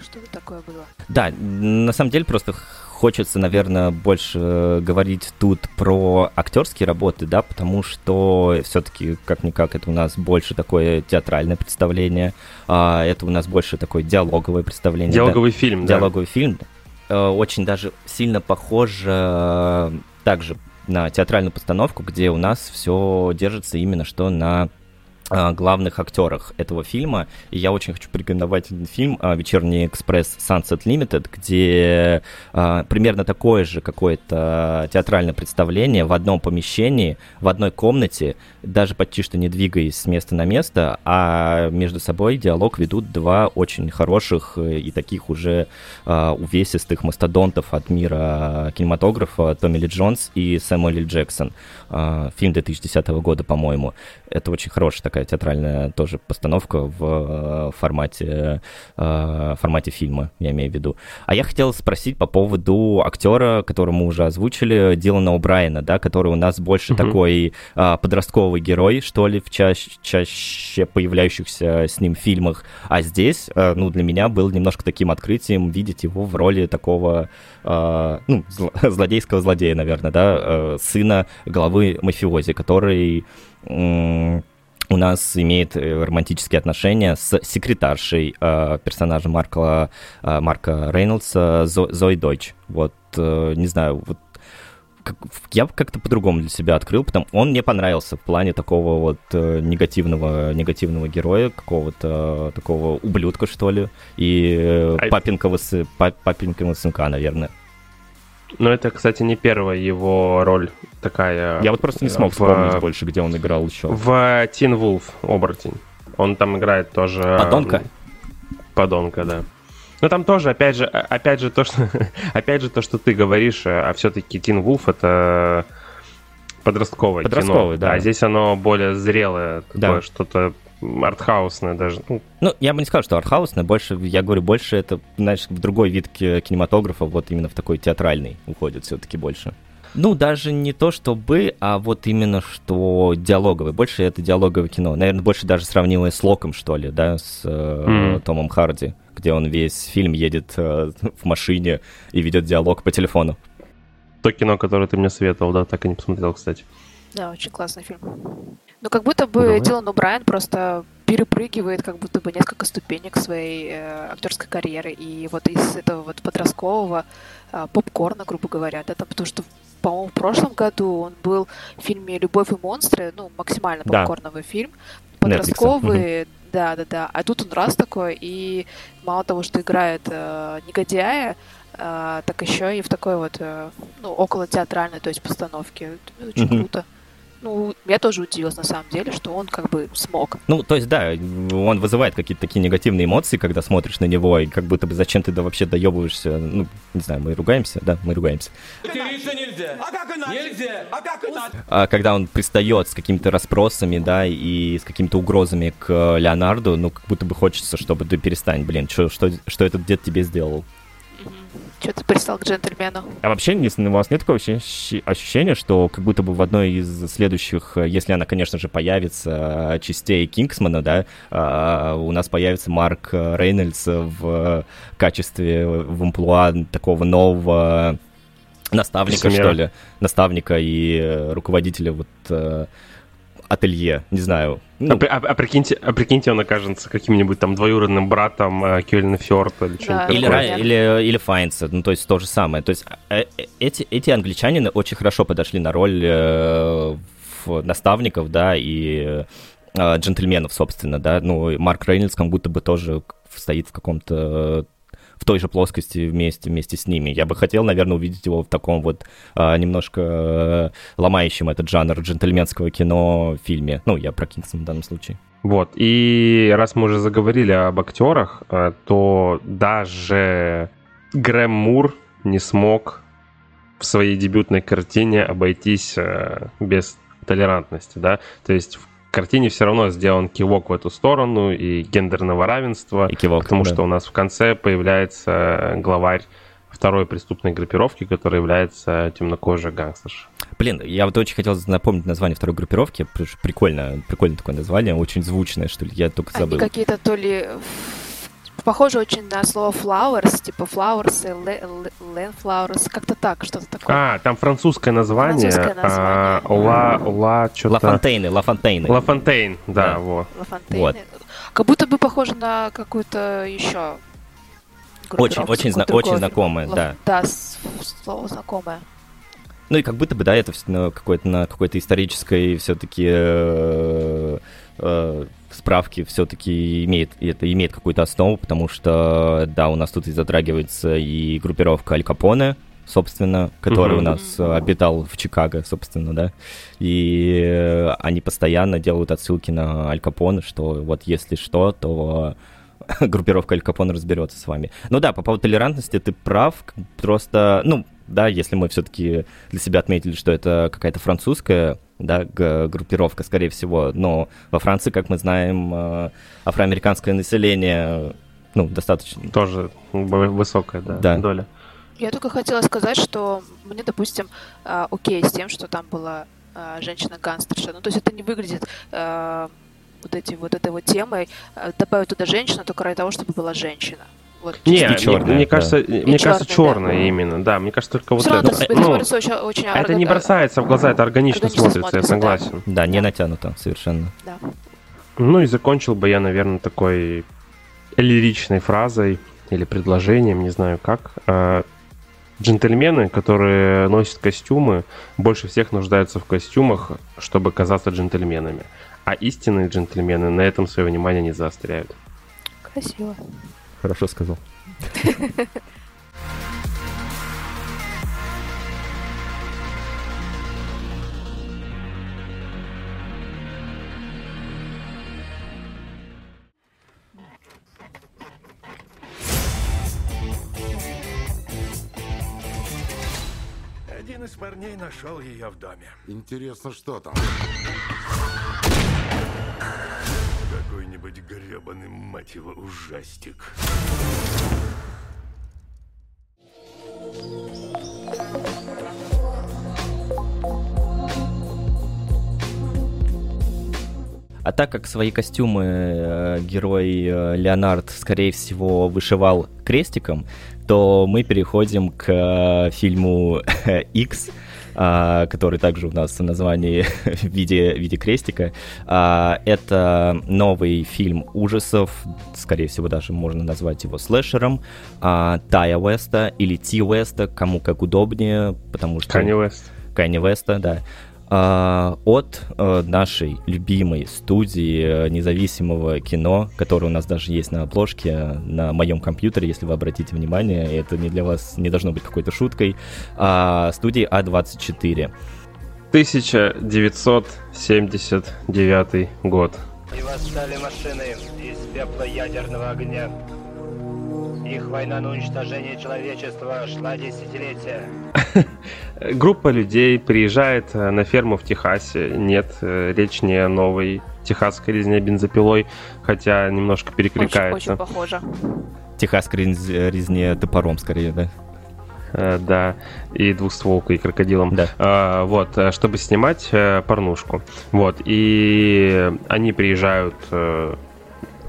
Что такое было? Да, на самом деле просто хочется, наверное, больше э, говорить тут про актерские работы, да, потому что все-таки, как-никак, это у нас больше такое театральное представление, а это у нас больше такое диалоговое представление. Диалоговый да? фильм, да. Диалоговый фильм. Э, очень даже сильно похож э, также на театральную постановку, где у нас все держится именно что на главных актерах этого фильма. И я очень хочу порекомендовать один фильм а, «Вечерний экспресс Sunset Limited», где а, примерно такое же какое-то театральное представление в одном помещении, в одной комнате, даже почти что не двигаясь с места на место, а между собой диалог ведут два очень хороших и таких уже увесистых мастодонтов от мира кинематографа Томми Ли Джонс и Сэмюэл. Джексон. Фильм 2010 года, по-моему. Это очень хорошая такая театральная тоже постановка в э, формате, э, формате фильма, я имею в виду. А я хотел спросить по поводу актера, которого мы уже озвучили, Дилана О'Брайена, да, который у нас больше угу. такой а, подростковый герой, что ли, в чаще, чаще появляющихся с ним фильмах. А здесь, а, ну, для меня был немножко таким открытием видеть его в роли такого, ну, злодейского злодея, наверное, да, сына главы мафиози, который у нас имеет э, романтические отношения с секретаршей э, персонажа Марка, э, Марка Рейнольдса Зо, Зои Дойч. Вот, э, не знаю, вот как, я как-то по-другому для себя открыл, потому он мне понравился в плане такого вот э, негативного, негативного героя, какого-то такого ублюдка, что ли, и э, папинкова, пап, папинкова сынка, наверное. Но это, кстати, не первая его роль такая. Я вот просто не смог в... вспомнить больше, где он играл еще. В Teen Wolf оборотень. Он там играет тоже... Подонка? Подонка, да. Ну там тоже, опять же, опять же то, что, опять же то, что ты говоришь, а все-таки Teen Wolf это подростковое, подростковое кино. да. А здесь оно более зрелое, такое да. что-то артхаусное даже. Ну, ну, я бы не сказал, что артхаусное, больше, я говорю, больше это, знаешь, в другой вид кинематографа, вот именно в такой театральный уходит все-таки больше. Ну, даже не то чтобы, а вот именно что диалоговый. Больше это диалоговое кино. Наверное, больше даже сравнилось с Локом, что ли, да, с э, mm. Томом Харди, где он весь фильм едет э, в машине и ведет диалог по телефону. То кино, которое ты мне советовал, да, так и не посмотрел, кстати. Да, очень классный фильм. Ну, как будто бы Давай. Дилан О'Брайен просто перепрыгивает как будто бы несколько ступенек своей э, актерской карьеры. И вот из этого вот подросткового э, попкорна, грубо говоря, да, там, потому что, по-моему, в прошлом году он был в фильме «Любовь и монстры», ну, максимально попкорновый да. фильм, подростковый, Netflix. да, да, да. А тут он раз такой, и мало того, что играет э, негодяя, э, так еще и в такой вот, э, ну, около театральной, то есть постановке. Очень mm-hmm. круто ну, я тоже удивилась на самом деле, что он как бы смог. Ну, то есть, да, он вызывает какие-то такие негативные эмоции, когда смотришь на него, и как будто бы зачем ты да вообще доебываешься, ну, не знаю, мы ругаемся, да, мы ругаемся. нельзя. А как иначе? Нельзя. А как иначе? А когда он пристает с какими-то расспросами, да, и с какими-то угрозами к Леонарду, ну, как будто бы хочется, чтобы ты перестань, блин, что, что, что этот дед тебе сделал? Что ты пристал к джентльмену? А вообще, если у вас нет такого ощущения, что как будто бы в одной из следующих, если она, конечно же, появится, частей Кингсмана, да, а, у нас появится Марк Рейнольдс в качестве, в амплуа такого нового наставника, Семья. что ли, наставника и руководителя вот э, ателье, не знаю. Ну, а, а, а, прикиньте, а прикиньте, он окажется каким-нибудь там двоюродным братом э, Кельна Фьорта или что-нибудь да. или, такое. Или, или Файнса, ну то есть то же самое. То есть э, э, эти, эти англичане очень хорошо подошли на роль э, наставников, да, и э, джентльменов, собственно, да. Ну, Марк Рейнольдс как будто бы тоже стоит в каком-то в той же плоскости вместе, вместе с ними. Я бы хотел, наверное, увидеть его в таком вот а, немножко э, ломающем этот жанр джентльменского кино фильме. Ну, я про Кингсман в данном случае. Вот, и раз мы уже заговорили об актерах, э, то даже Грэм Мур не смог в своей дебютной картине обойтись э, без толерантности, да, то есть картине все равно сделан кивок в эту сторону и гендерного равенства, и кивок, потому да. что у нас в конце появляется главарь второй преступной группировки, которая является темнокожей гангстерш. Блин, я вот очень хотел напомнить название второй группировки. Прикольно, прикольное такое название, очень звучное, что ли, я только забыл. Они какие-то то ли похоже очень на слово flowers, типа flowers, land flowers, как-то так, что-то такое. А, там французское название. Французское название. А, ла, ла, что-то... Ла Фонтейны, Ла Фонтейны. Ла Фонтейн, да, да. вот. Ла Фонтейны. Вот. Как будто бы похоже на какую-то еще очень, очень, зна- очень знакомое, да. Да, слово знакомое. Ну и как будто бы, да, это на какой-то, на какой-то исторической все-таки э, э, справки все-таки имеет, это имеет какую-то основу, потому что, да, у нас тут и затрагивается и группировка Аль Капоне, собственно, который Мгм. у нас э, обитал в Чикаго, собственно, да. И э, они постоянно делают отсылки на Аль Капоне, что вот если что, то группировка Аль Капоне разберется с вами. Ну да, по поводу толерантности ты прав, просто, ну, да, если мы все-таки для себя отметили, что это какая-то французская, да, группировка, скорее всего, но во Франции, как мы знаем, э, афроамериканское население, ну, достаточно... Тоже высокая, да, Да. доля. Я только хотела сказать, что мне, допустим, а, окей с тем, что там была а, женщина-гангстерша. Ну, то есть это не выглядит вот, эти, вот этой вот темой. Добавить туда женщину только ради того, чтобы была женщина. Вот, Не, И мне, мне да. кажется, мне кажется, чёрная, да. черная именно, да. Мне кажется, только вот Всё равно это. это Ну, очень, очень это не орга- бросается в глаза, это органично, органично смотрится, я смотрится, да. согласен. Да, не натянуто совершенно. Да. Ну и закончил бы я, наверное, такой лиричной фразой или предложением, не знаю как. Э, Джентльмены, которые носят костюмы, больше всех нуждаются в костюмах, чтобы казаться джентльменами. А истинные джентльмены на этом свое внимание не заостряют. Красиво. Хорошо сказал. Один из парней нашел ее в доме. Интересно, что там? Какой-нибудь гребаный, мать его, ужастик. А так как свои костюмы э, герой э, Леонард, скорее всего, вышивал крестиком, то мы переходим к э, фильму X, а, который также у нас в названии в виде, в виде крестика. А, Это новый фильм ужасов, скорее всего, даже можно назвать его слэшером, а, Тая Уэста или Ти Уэста, кому как удобнее, потому что... Канни Уэст. Канни Веста, да. А, от э, нашей любимой студии э, независимого кино, которое у нас даже есть на обложке на моем компьютере, если вы обратите внимание, это не для вас не должно быть какой-то шуткой, а, студии А24. 1979 год. И восстали машины из пепла ядерного огня. Их война на уничтожение человечества шла десятилетия. Группа людей приезжает э, на ферму в Техасе. Нет, э, речь не о новой техасской резне бензопилой, хотя немножко Очень, перекликается. очень похоже. Техасской рез- резне топором, скорее, да? Э, да, и двухстволкой, и крокодилом. Да. А, вот, чтобы снимать порнушку. Вот, и они приезжают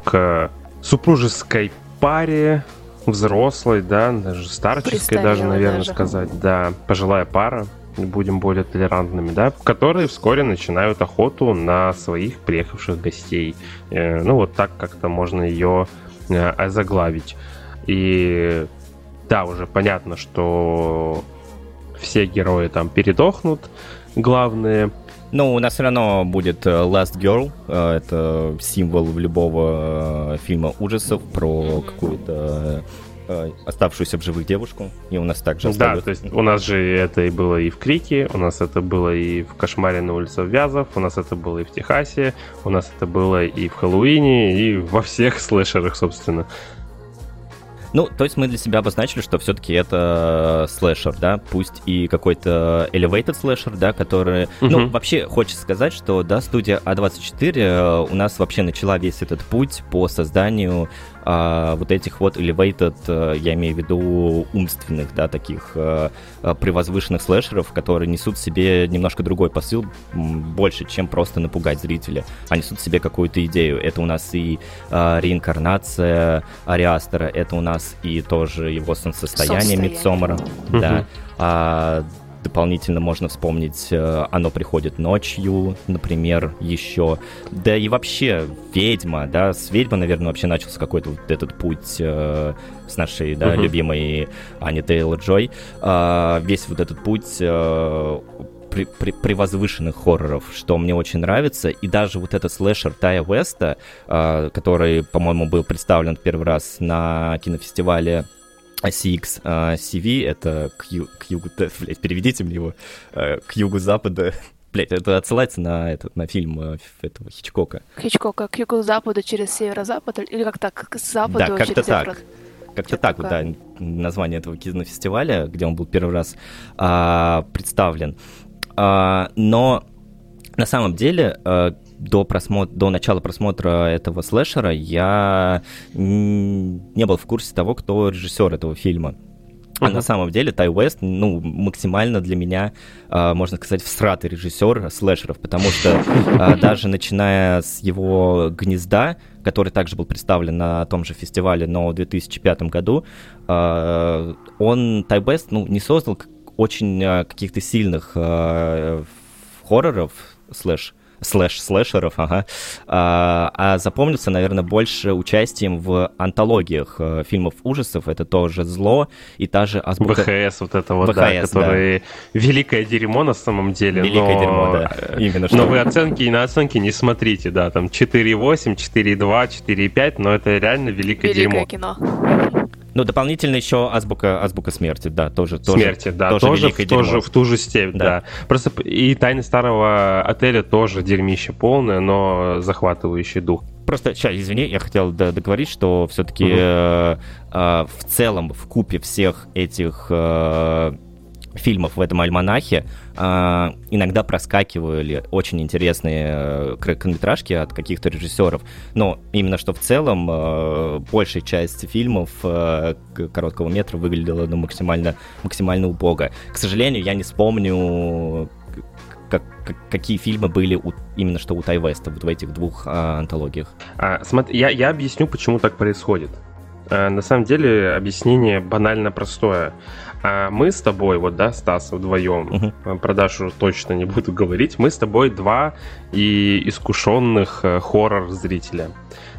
к супружеской паре, взрослой, да, даже старческой даже, наверное, даже. сказать, да, пожилая пара, будем более толерантными, да, которые вскоре начинают охоту на своих приехавших гостей. Э, ну, вот так как-то можно ее э, озаглавить. И да, уже понятно, что все герои там передохнут, главные. Ну, у нас все равно будет э, Last Girl. э, Это символ любого э, фильма ужасов про какую-то оставшуюся в живых девушку. И у нас также Да, оставят- то есть у нас же это и было и в Крике, у нас это было и в Кошмаре на улице Вязов, у нас это было и в Техасе, у нас это было и в Хэллоуине, и во всех слэшерах, собственно. Ну, то есть мы для себя обозначили, что все-таки это слэшер, да, пусть и какой-то elevated слэшер, да, который... Ну, Мгм. вообще хочется сказать, что, да, студия А24 э, у нас вообще начала весь этот путь по созданию а, вот этих вот elevated, э, я имею в виду умственных, да, таких э, превозвышенных слэшеров, которые несут в себе немножко другой посыл, больше, чем просто напугать зрителя. А несут в себе какую-то идею. Это у нас и э, реинкарнация Ариастера, это у нас и тоже его солнцестояние. Мидсомера, да. А, дополнительно можно вспомнить э, «Оно приходит ночью», например, еще. Да и вообще «Ведьма», да, с «Ведьмы», наверное, вообще начался какой-то вот этот путь э, с нашей, да, Мгм. любимой Ани Тейлор-Джой. А, весь вот этот путь э, при, при, превозвышенных хорроров, что мне очень нравится. И даже вот этот слэшер Тая Веста, э, который, по-моему, был представлен первый раз на кинофестивале CX uh, CV, это к, ю, к югу, блядь, переведите мне его, uh, к югу-запада, блядь, это отсылается на, этот, на фильм uh, этого Хичкока. Хичкока, к югу-западу через северо-запад, или как так, к западу да, как-то через так. северо как-то так, вот, да, название этого кинофестиваля, где он был первый раз а, представлен. А, но на самом деле а, до, просмотра, до начала просмотра этого слэшера я не был в курсе того, кто режиссер этого фильма. А uh-huh. на самом деле Тай Уэст, ну, максимально для меня, э, можно сказать, всратый режиссер слэшеров, потому что э, даже начиная с его «Гнезда», который также был представлен на том же фестивале, но в 2005 году, э, он, Тай Уэст, ну, не создал очень каких-то сильных хорроров, слэш, слэш-слэшеров, ага, а, а запомнился, наверное, больше участием в антологиях э, фильмов ужасов, это то же «Зло» и та же азбука... VHS вот это вот, VHS, да, который да. великое дерьмо на самом деле, Великое но... дерьмо, да, именно что. Но вы оценки и на оценки не смотрите, да, там 4,8, 4,2, 4,5, но это реально великое, великое дерьмо. кино. Ну, дополнительно еще азбука, азбука смерти, да, тоже. Смерти, тоже, да, тоже, тоже, в, тоже в ту же степь, да. да. Просто и тайны старого отеля тоже дерьмище полное, но захватывающий дух. Просто, сейчас, извини, я хотел договорить, что все-таки угу. э, э, в целом, в купе всех этих э, фильмов в этом альманахе э, иногда проскакивали очень интересные э, короткометражки от каких-то режиссеров, но именно что в целом э, большая часть фильмов э, короткого метра выглядела ну, максимально, максимально убого. К сожалению, я не вспомню как, как, какие фильмы были у, именно что у Тай Веста вот в этих двух а, антологиях? А, смотри, я, я объясню, почему так происходит. А, на самом деле объяснение банально простое. А мы с тобой, вот, да, Стас, вдвоем, uh-huh. про Дашу точно не буду говорить, мы с тобой два и искушенных э, хоррор-зрителя.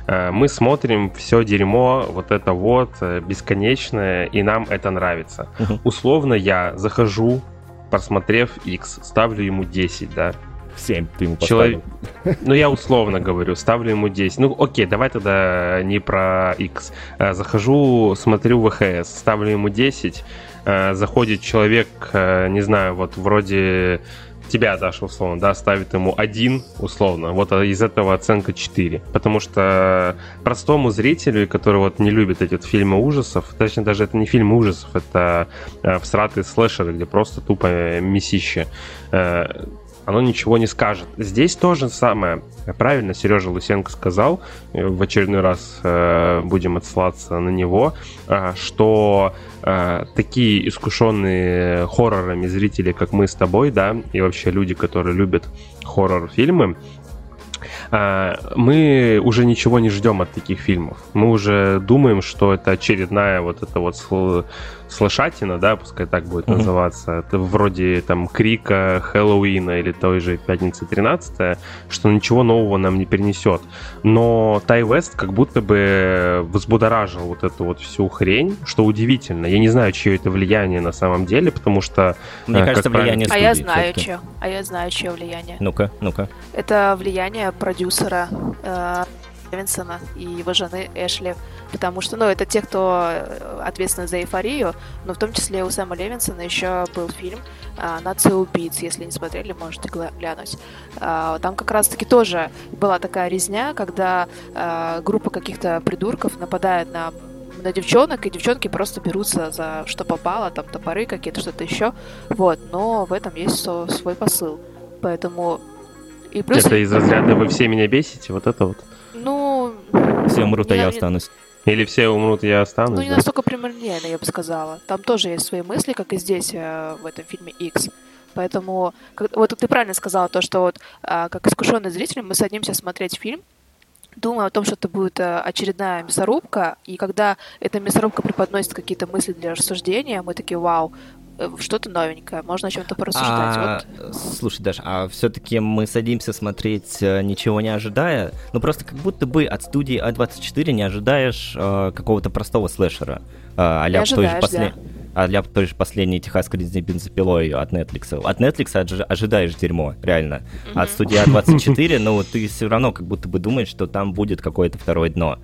Э, мы смотрим все дерьмо, вот это вот, э, бесконечное, и нам это нравится. Uh-huh. Условно я захожу, просмотрев X, ставлю ему 10, да, 7 ты ему поставил. Человек... Ну, я условно говорю, ставлю ему 10. Ну, окей, давай тогда не про X. Захожу, смотрю ВХС, ставлю ему 10. Э, заходит человек, э, не знаю, вот вроде тебя, Даша, условно, да, ставит ему один, условно, вот а из этого оценка 4. Потому что простому зрителю, который вот не любит эти вот фильмы ужасов, точнее, даже это не фильмы ужасов, это э, всратые слэшеры, где просто тупо месище, э, оно ничего не скажет. Здесь тоже самое. Правильно Сережа Лысенко сказал, в очередной раз э, будем отсылаться на него, э, что э, такие искушенные хоррорами зрители, как мы с тобой, да, и вообще люди, которые любят хоррор-фильмы, э, мы уже ничего не ждем от таких фильмов. Мы уже думаем, что это очередная вот эта вот слышатина, да, пускай так будет mm-hmm. называться, это вроде там Крика, Хэллоуина или той же Пятницы 13, что ничего нового нам не перенесет. Но Тай Вест как будто бы взбудоражил вот эту вот всю хрень, что удивительно. Я не знаю, чье это влияние на самом деле, потому что... Мне кажется, влияние правильно... А я знаю, чье. А я знаю, чье влияние. Ну-ка, ну-ка. Это влияние продюсера э, Левинсона и его жены Эшли, потому что, ну, это те, кто э, ответственны за эйфорию, но в том числе у Сэма Левинсона еще был фильм а, «Нация убийц», если не смотрели, можете глянуть. А, там как раз-таки тоже была такая резня, когда а, группа каких-то придурков нападает на на девчонок, и девчонки просто берутся за что попало, там топоры какие-то, что-то еще. Вот, но в этом есть свой посыл. Поэтому и плюс... Это из разряда «Вы все меня бесите», вот это вот. Ну... Все умрут, а я останусь. Или все умрут, я останусь. Ну, не да? настолько прямолинейно, я бы сказала. Там тоже есть свои мысли, как и здесь, э, в этом фильме X. Поэтому, как, вот ты правильно сказала, то, что вот а, как искушенный зритель мы садимся смотреть фильм, думая о том, что это будет э, очередная мясорубка, и когда эта мясорубка преподносит какие-то мысли для рассуждения, мы такие, вау, что-то новенькое, можно о чем-то порассуждать. А, вот. Слушай, Даша, а все-таки мы садимся смотреть, э, ничего не ожидая, ну просто как будто бы от студии А24 не ожидаешь э, какого-то простого слэшера, э, а-ля той же последней. Да. а той же последней техасской резни бензопилой от Netflix. От Netflix ожи- ожидаешь дерьмо, реально. От студии А24, ну, ты все равно как будто бы думаешь, что там будет какое-то второе дно.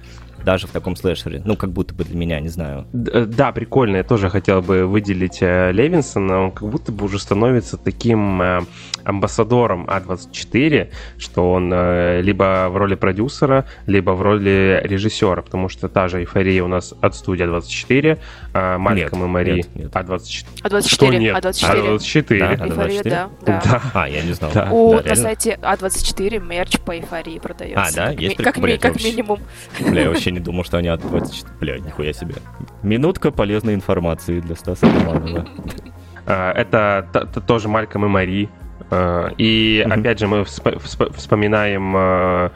Даже в таком слэшере. Ну, как будто бы для меня, не знаю. Э, Да, прикольно. Я тоже хотел бы выделить э, Левинсона. Он как будто бы уже становится таким э, амбассадором А24, что он э, либо в роли продюсера, либо в роли режиссера, потому что та же эйфория у нас от студии А24, а Мальком и Мари нет, нет. А24. А24, Что нет? А24. А24. Да? Эйфория, А24? да, да. Да. А, я не знал. Да. У, Да, на сайте А24 мерч по эйфории продается. А, да? Как, Есть ми- как, блядь, как вообще. минимум. Бля, я вообще не думал, что они от 24... Бля, нихуя себе. Минутка полезной информации для Стаса Романова. А, Это тоже Мальком и Мари. А, И Мгм. опять же мы всп- всп- вспоминаем а,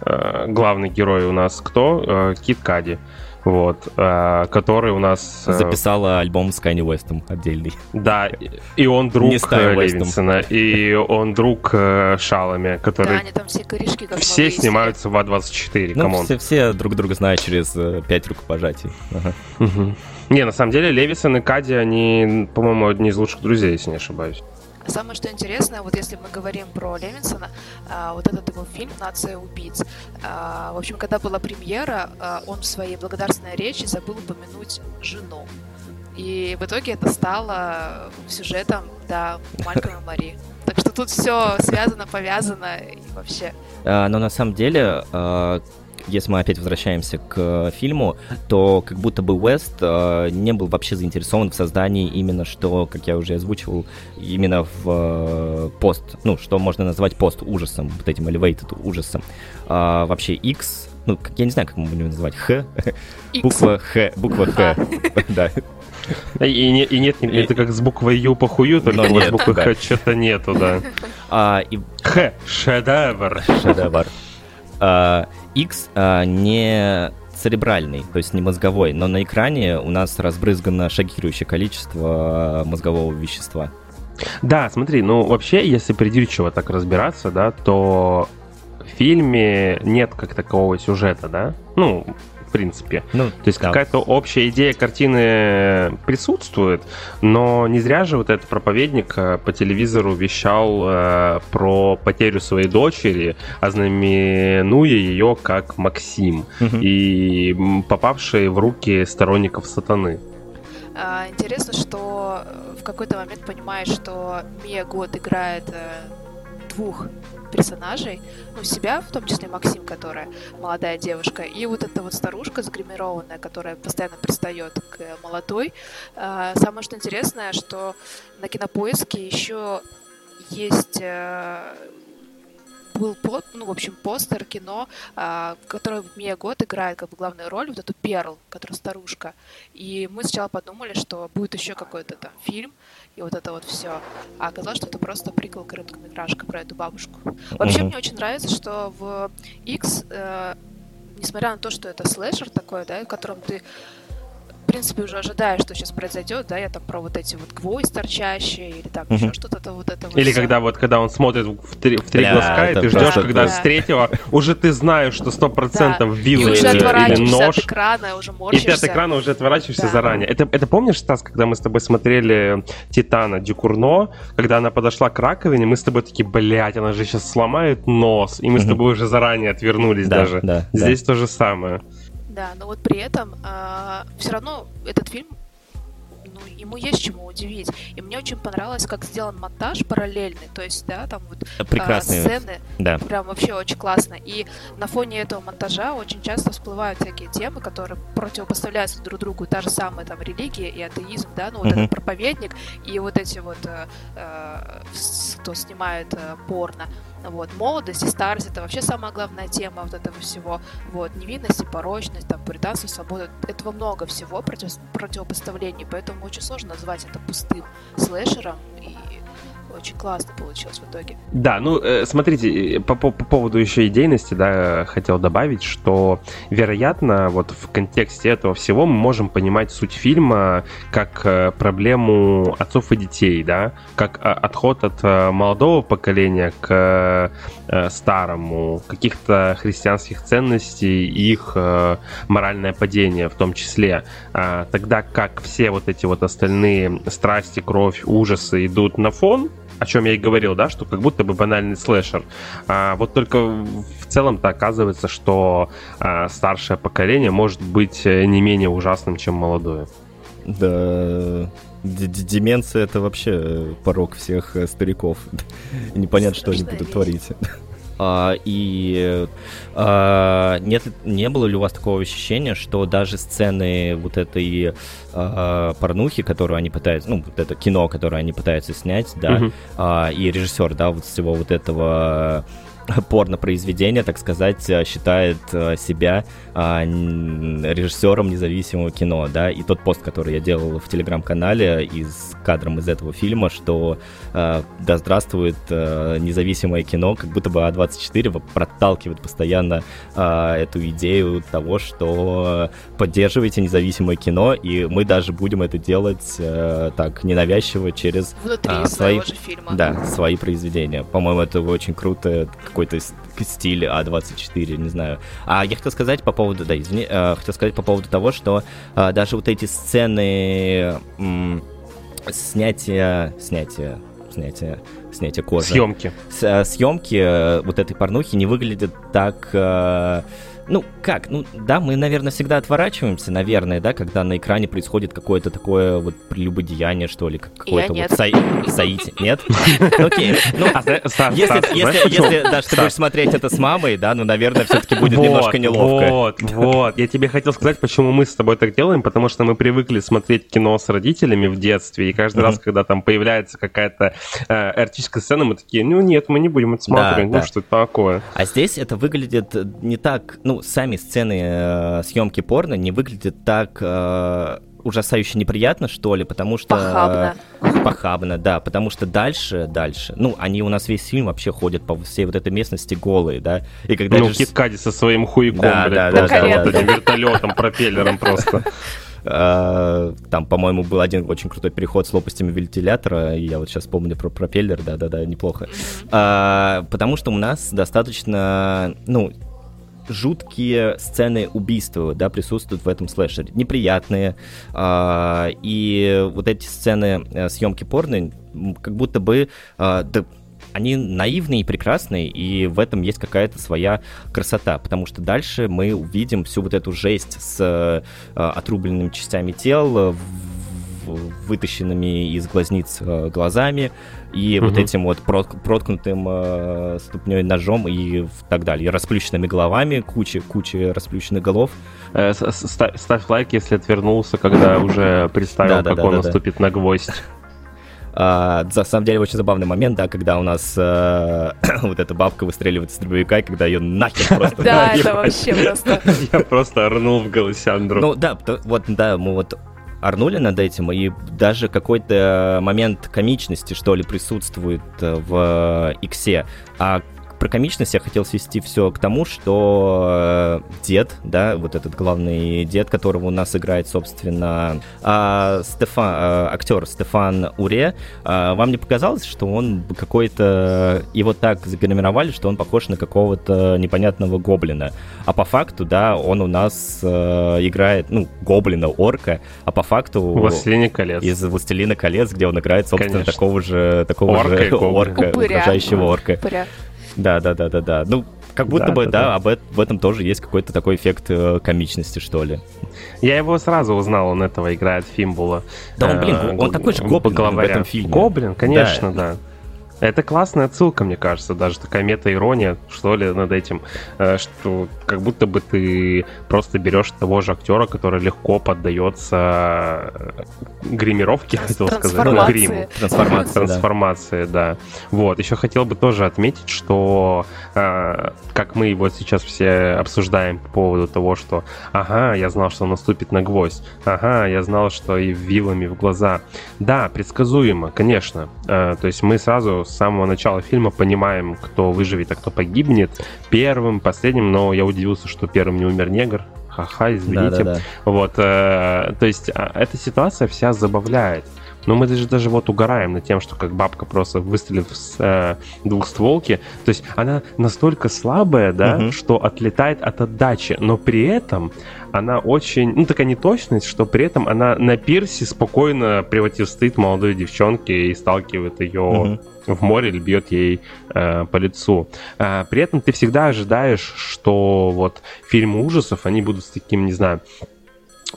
а, главный герой у нас кто? Кит Кади. Вот, который у нас... Записала альбом с Канье Уэстом отдельный. Да, и он друг э. Левинсона, и он друг э, Шалами, Да, который они там все корешки как все снимаются в A24, Ну, come on. все, все друг друга знают через э, пять рукопожатий. Ага. Мгм. Не, на самом деле Левинсон и Кади, они, по-моему, одни из лучших друзей, если не ошибаюсь. Самое что интересное, вот если мы говорим про Левинсона, а, вот этот его фильм «Нация убийц». а, в общем, когда была премьера, а, он в своей благодарственной речи забыл упомянуть жену. И в итоге это стало сюжетом, да, Малькольма Мари. Так что тут все связано, повязано и вообще. Но на самом деле, если мы опять возвращаемся к э, фильму, то как будто бы Уэст э, не был вообще заинтересован в создании именно что, как я уже озвучивал, именно в э, пост, ну, что можно назвать пост ужасом, вот этим elevated ужасом. А, вообще X, ну, как- я не знаю, как мы будем называть, Х, буква Х, буква Х, да. И, не- и нет, не- это как с буквой Ю по хую, только Но вот с нет, буквы да. Х что-то нету, да. А, и Х, шедевр. шедевр. А, X а, не церебральный, то есть не мозговой, но на экране у нас разбрызгано шокирующее количество мозгового вещества. Да, смотри, ну вообще, если придирчиво так разбираться, да, то в фильме нет как такового сюжета, да? Ну, в принципе. Ну, То есть да. какая-то общая идея картины присутствует, но не зря же вот этот проповедник э, по телевизору вещал э, про потерю своей дочери, ознаменуя ее как Максим, Мгм. и м, попавший в руки сторонников сатаны. А, Интересно, что э, в какой-то момент понимаешь, что Мия Год играет э, двух персонажей, ну, себя, в том числе Максим, которая молодая девушка, и вот эта вот старушка загримированная, которая постоянно пристает к молодой. А, Самое что интересное, что на кинопоиске еще есть э, был по- ну, в общем, постер кино, а, в котором Мия Гот играет как бы главную роль, вот эту Перл, которая старушка. И мы сначала подумали, что будет еще какой-то там фильм, и вот это вот все. А оказалось, что это просто прикол короткометражка про эту бабушку. Вообще, Мгм. мне очень нравится, что в X, э, несмотря на то, что это слэшер такой, да, в котором ты в принципе, уже ожидаешь, что сейчас произойдет, да, я там про вот эти вот гвозди торчащие, или там еще что-то, то вот это вот Или всё. когда вот когда он смотрит в три, в три Бля, глазка, и ты ждешь, просто когда да. с третьего уже ты знаешь, что сто процентов вилла уже или, нож. от экрана, уже И ты морщишься. от экрана уже отворачиваешься Да. заранее. Это, это помнишь, Стас, когда мы с тобой смотрели Титана Дюкурно, когда она подошла к раковине, мы с тобой такие, блядь, она же сейчас сломает нос. И мы с тобой уже заранее отвернулись Да, даже. да, да. Здесь то же самое. Да, но вот при этом все равно этот фильм, ну, ему есть чему удивить. И мне очень понравилось, как сделан монтаж параллельный. То есть, да, там вот а, Прекрасные. сцены Да. прям вообще очень классно. И на фоне этого монтажа очень часто всплывают всякие темы, которые противопоставляются друг другу. Та же самая там религия и атеизм, да, ну вот Мгм. этот проповедник и вот эти вот, э, э, кто снимает э, порно. Вот, молодость и старость это вообще самая главная тема вот этого всего. Вот, невинность и порочность, там, пуританство, свобода. Этого много всего против, противопоставлений, поэтому очень сложно назвать это пустым слэшером. И Очень классно получилось в итоге. Да, ну, э, смотрите, по, по, по поводу еще идейности, да, хотел добавить, что, вероятно, вот в контексте этого всего мы можем понимать суть фильма как э, проблему отцов и детей, да, как э, отход от молодого поколения к старому, каких-то христианских ценностей и их моральное падение в том числе. А, тогда как все вот эти вот остальные страсти, кровь, ужасы идут на фон, о чем я и говорил, да, что как будто бы банальный слэшер. А, вот только в целом-то оказывается, что а, старшее поколение может быть э, не менее ужасным, чем молодое. Да, деменция это вообще порог всех э, стариков. Непонятно, что они будут творить. А, и а, нет, не было ли у вас такого ощущения, что даже сцены вот этой а, порнухи, которую они пытаются, ну, вот это кино, которое они пытаются снять, да, угу. а, и режиссер, да, вот всего вот этого порно-произведение, так сказать, э, считает э, себя а, режиссером независимого кино, да, и тот пост, который я делал в телеграм-канале из кадром из этого фильма, что э, да здравствует независимое кино, как будто бы А24 проталкивает постоянно эту идею того, что поддерживайте независимое кино, и мы даже будем это делать так ненавязчиво через Внутри а, свои, же фильма. Да, свои произведения. По-моему, это очень круто, какой-то стиль А24, не знаю. А я хотел сказать по поводу, да, извини, э, хотел сказать по поводу того, что э, даже вот эти сцены м, снятия, снятия, снятия, снятия кожи. Съемки. С, э, съемки э, вот этой порнухи не выглядят так... Ну, как? Ну, да, мы, наверное, всегда отворачиваемся, наверное, да, когда на экране происходит какое-то такое вот прелюбодеяние, что ли, какое-то вот саити. Нет? Окей. Ну, если, если, да, ты будешь смотреть это с мамой, да, ну, наверное, все-таки будет немножко неловко. Вот, вот. Я тебе хотел сказать, почему мы с тобой так делаем, потому что мы привыкли смотреть кино с родителями в детстве, и каждый раз, когда там появляется какая-то э, эротическая сцена, мы такие, ну, нет, мы не будем это смотреть, ну, что это такое. А здесь это выглядит не так, ну, сами сцены э, съемки порно не выглядят так э, ужасающе неприятно, что ли, потому что... Похабно. Похабно, да, потому что дальше, дальше, ну, они у нас весь фильм вообще ходят по всей вот этой местности голые, да, и когда... Ну, Кит Кади со своим хуяком, да, блядь, да, просто да, да, вот да, этим вертолетом, пропеллером просто. А, там, по-моему, был один очень крутой переход с лопастями вентилятора. И я вот сейчас помню про пропеллер, да-да-да, неплохо. А, потому что у нас достаточно, ну, жуткие сцены убийства, да, присутствуют в этом слэшере. Неприятные. Э, и вот эти сцены э, съемки порно, как будто бы... Э, да, они наивные и прекрасные, и в этом есть какая-то своя красота, потому что дальше мы увидим всю вот эту жесть с э, отрубленными частями тел, вытащенными из глазниц э, глазами, и угу. вот этим вот проткнутым э, ступней ножом и так далее. И расплющенными головами, куча, куча расплющенных голов. Э, ставь лайк, если отвернулся, когда уже представил, как он наступит на гвоздь. А, на самом деле очень забавный момент, да, когда у нас э, вот эта бабка выстреливает из дробовика, и когда ее нахер просто... Да, это вообще просто... Я просто орнул в голосе. Ну да, вот, да, мы вот орнули над этим, и даже какой-то момент комичности, что ли, присутствует э, в Иксе. А про комичность я хотел свести все к тому, что э, дед, да, вот этот главный дед, которого у нас играет, собственно, а, Стефан, а, актер Стефан Уре, а, вам не показалось, что он какой-то... Его так загримировали, что он похож на какого-то непонятного гоблина. А по факту, да, он у нас а, играет, ну, гоблина, орка, а по факту... Властелина колец. Из Властелина колец, где он играет, собственно, Конечно. такого же, такого орка же орка, угрожающего орка. Упыря. Да, да, да, да, да. Ну, как будто да, бы, да, да, да. Об, в этом тоже есть какой-то такой эффект э, комичности, что ли. Я его сразу узнал, он этого играет Фимбула. Да, он, блин, он, он такой же гоблин в этом фильме. Гоблин, конечно, да. да. Это классная отсылка, мне кажется, даже такая мета-ирония, что ли, над этим, э, что как будто бы ты просто берешь того же актера, который легко поддается э, гримировке, хотел сказать, ну, гриму. Трансформации, Трансформации, да. да. Вот, еще хотел бы тоже отметить, что э, как мы вот сейчас все обсуждаем по поводу того, что ага, я знал, что он наступит на гвоздь, ага, я знал, что и вилами в глаза. Да, предсказуемо, конечно. То есть мы сразу с самого начала фильма понимаем, кто выживет, а кто погибнет. Первым, последним, но я удивился, что первым не умер негр. Ха-ха, извините. Да, да, да. Вот, э, то есть э, эта ситуация вся забавляет. Но мы даже, даже вот угораем над тем, что как бабка просто выстрелив с э, двухстволки, то есть она настолько слабая, да, угу. что отлетает от отдачи, но при этом она очень, ну такая неточность, что при этом она на пирсе спокойно противостоит молодой девчонке и сталкивает ее угу. в море или бьет ей э, по лицу. Э, при этом ты всегда ожидаешь, что вот фильмы ужасов, они будут с таким, не знаю,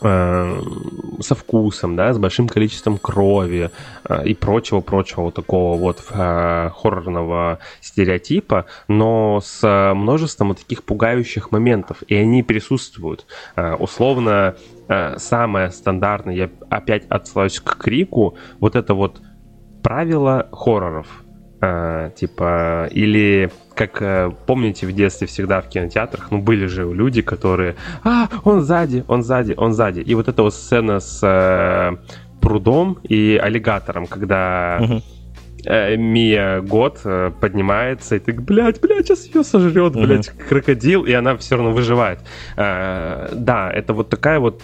со вкусом, да, с большим количеством крови э, и прочего-прочего вот такого вот э, хоррорного стереотипа, но с множеством вот таких пугающих моментов, и они присутствуют. Условно, самое стандартное, я опять отсылаюсь к крику, вот это вот правило хорроров – типа, или как э, помните в детстве всегда в кинотеатрах, ну были же люди, которые, а, он сзади, он сзади, он сзади. И вот эта вот сцена с э, прудом и аллигатором, когда угу. Мия Год поднимается, и ты, блядь, блядь, сейчас ее сожрет, блядь, крокодил, и она все равно выживает. Да, это вот такая вот...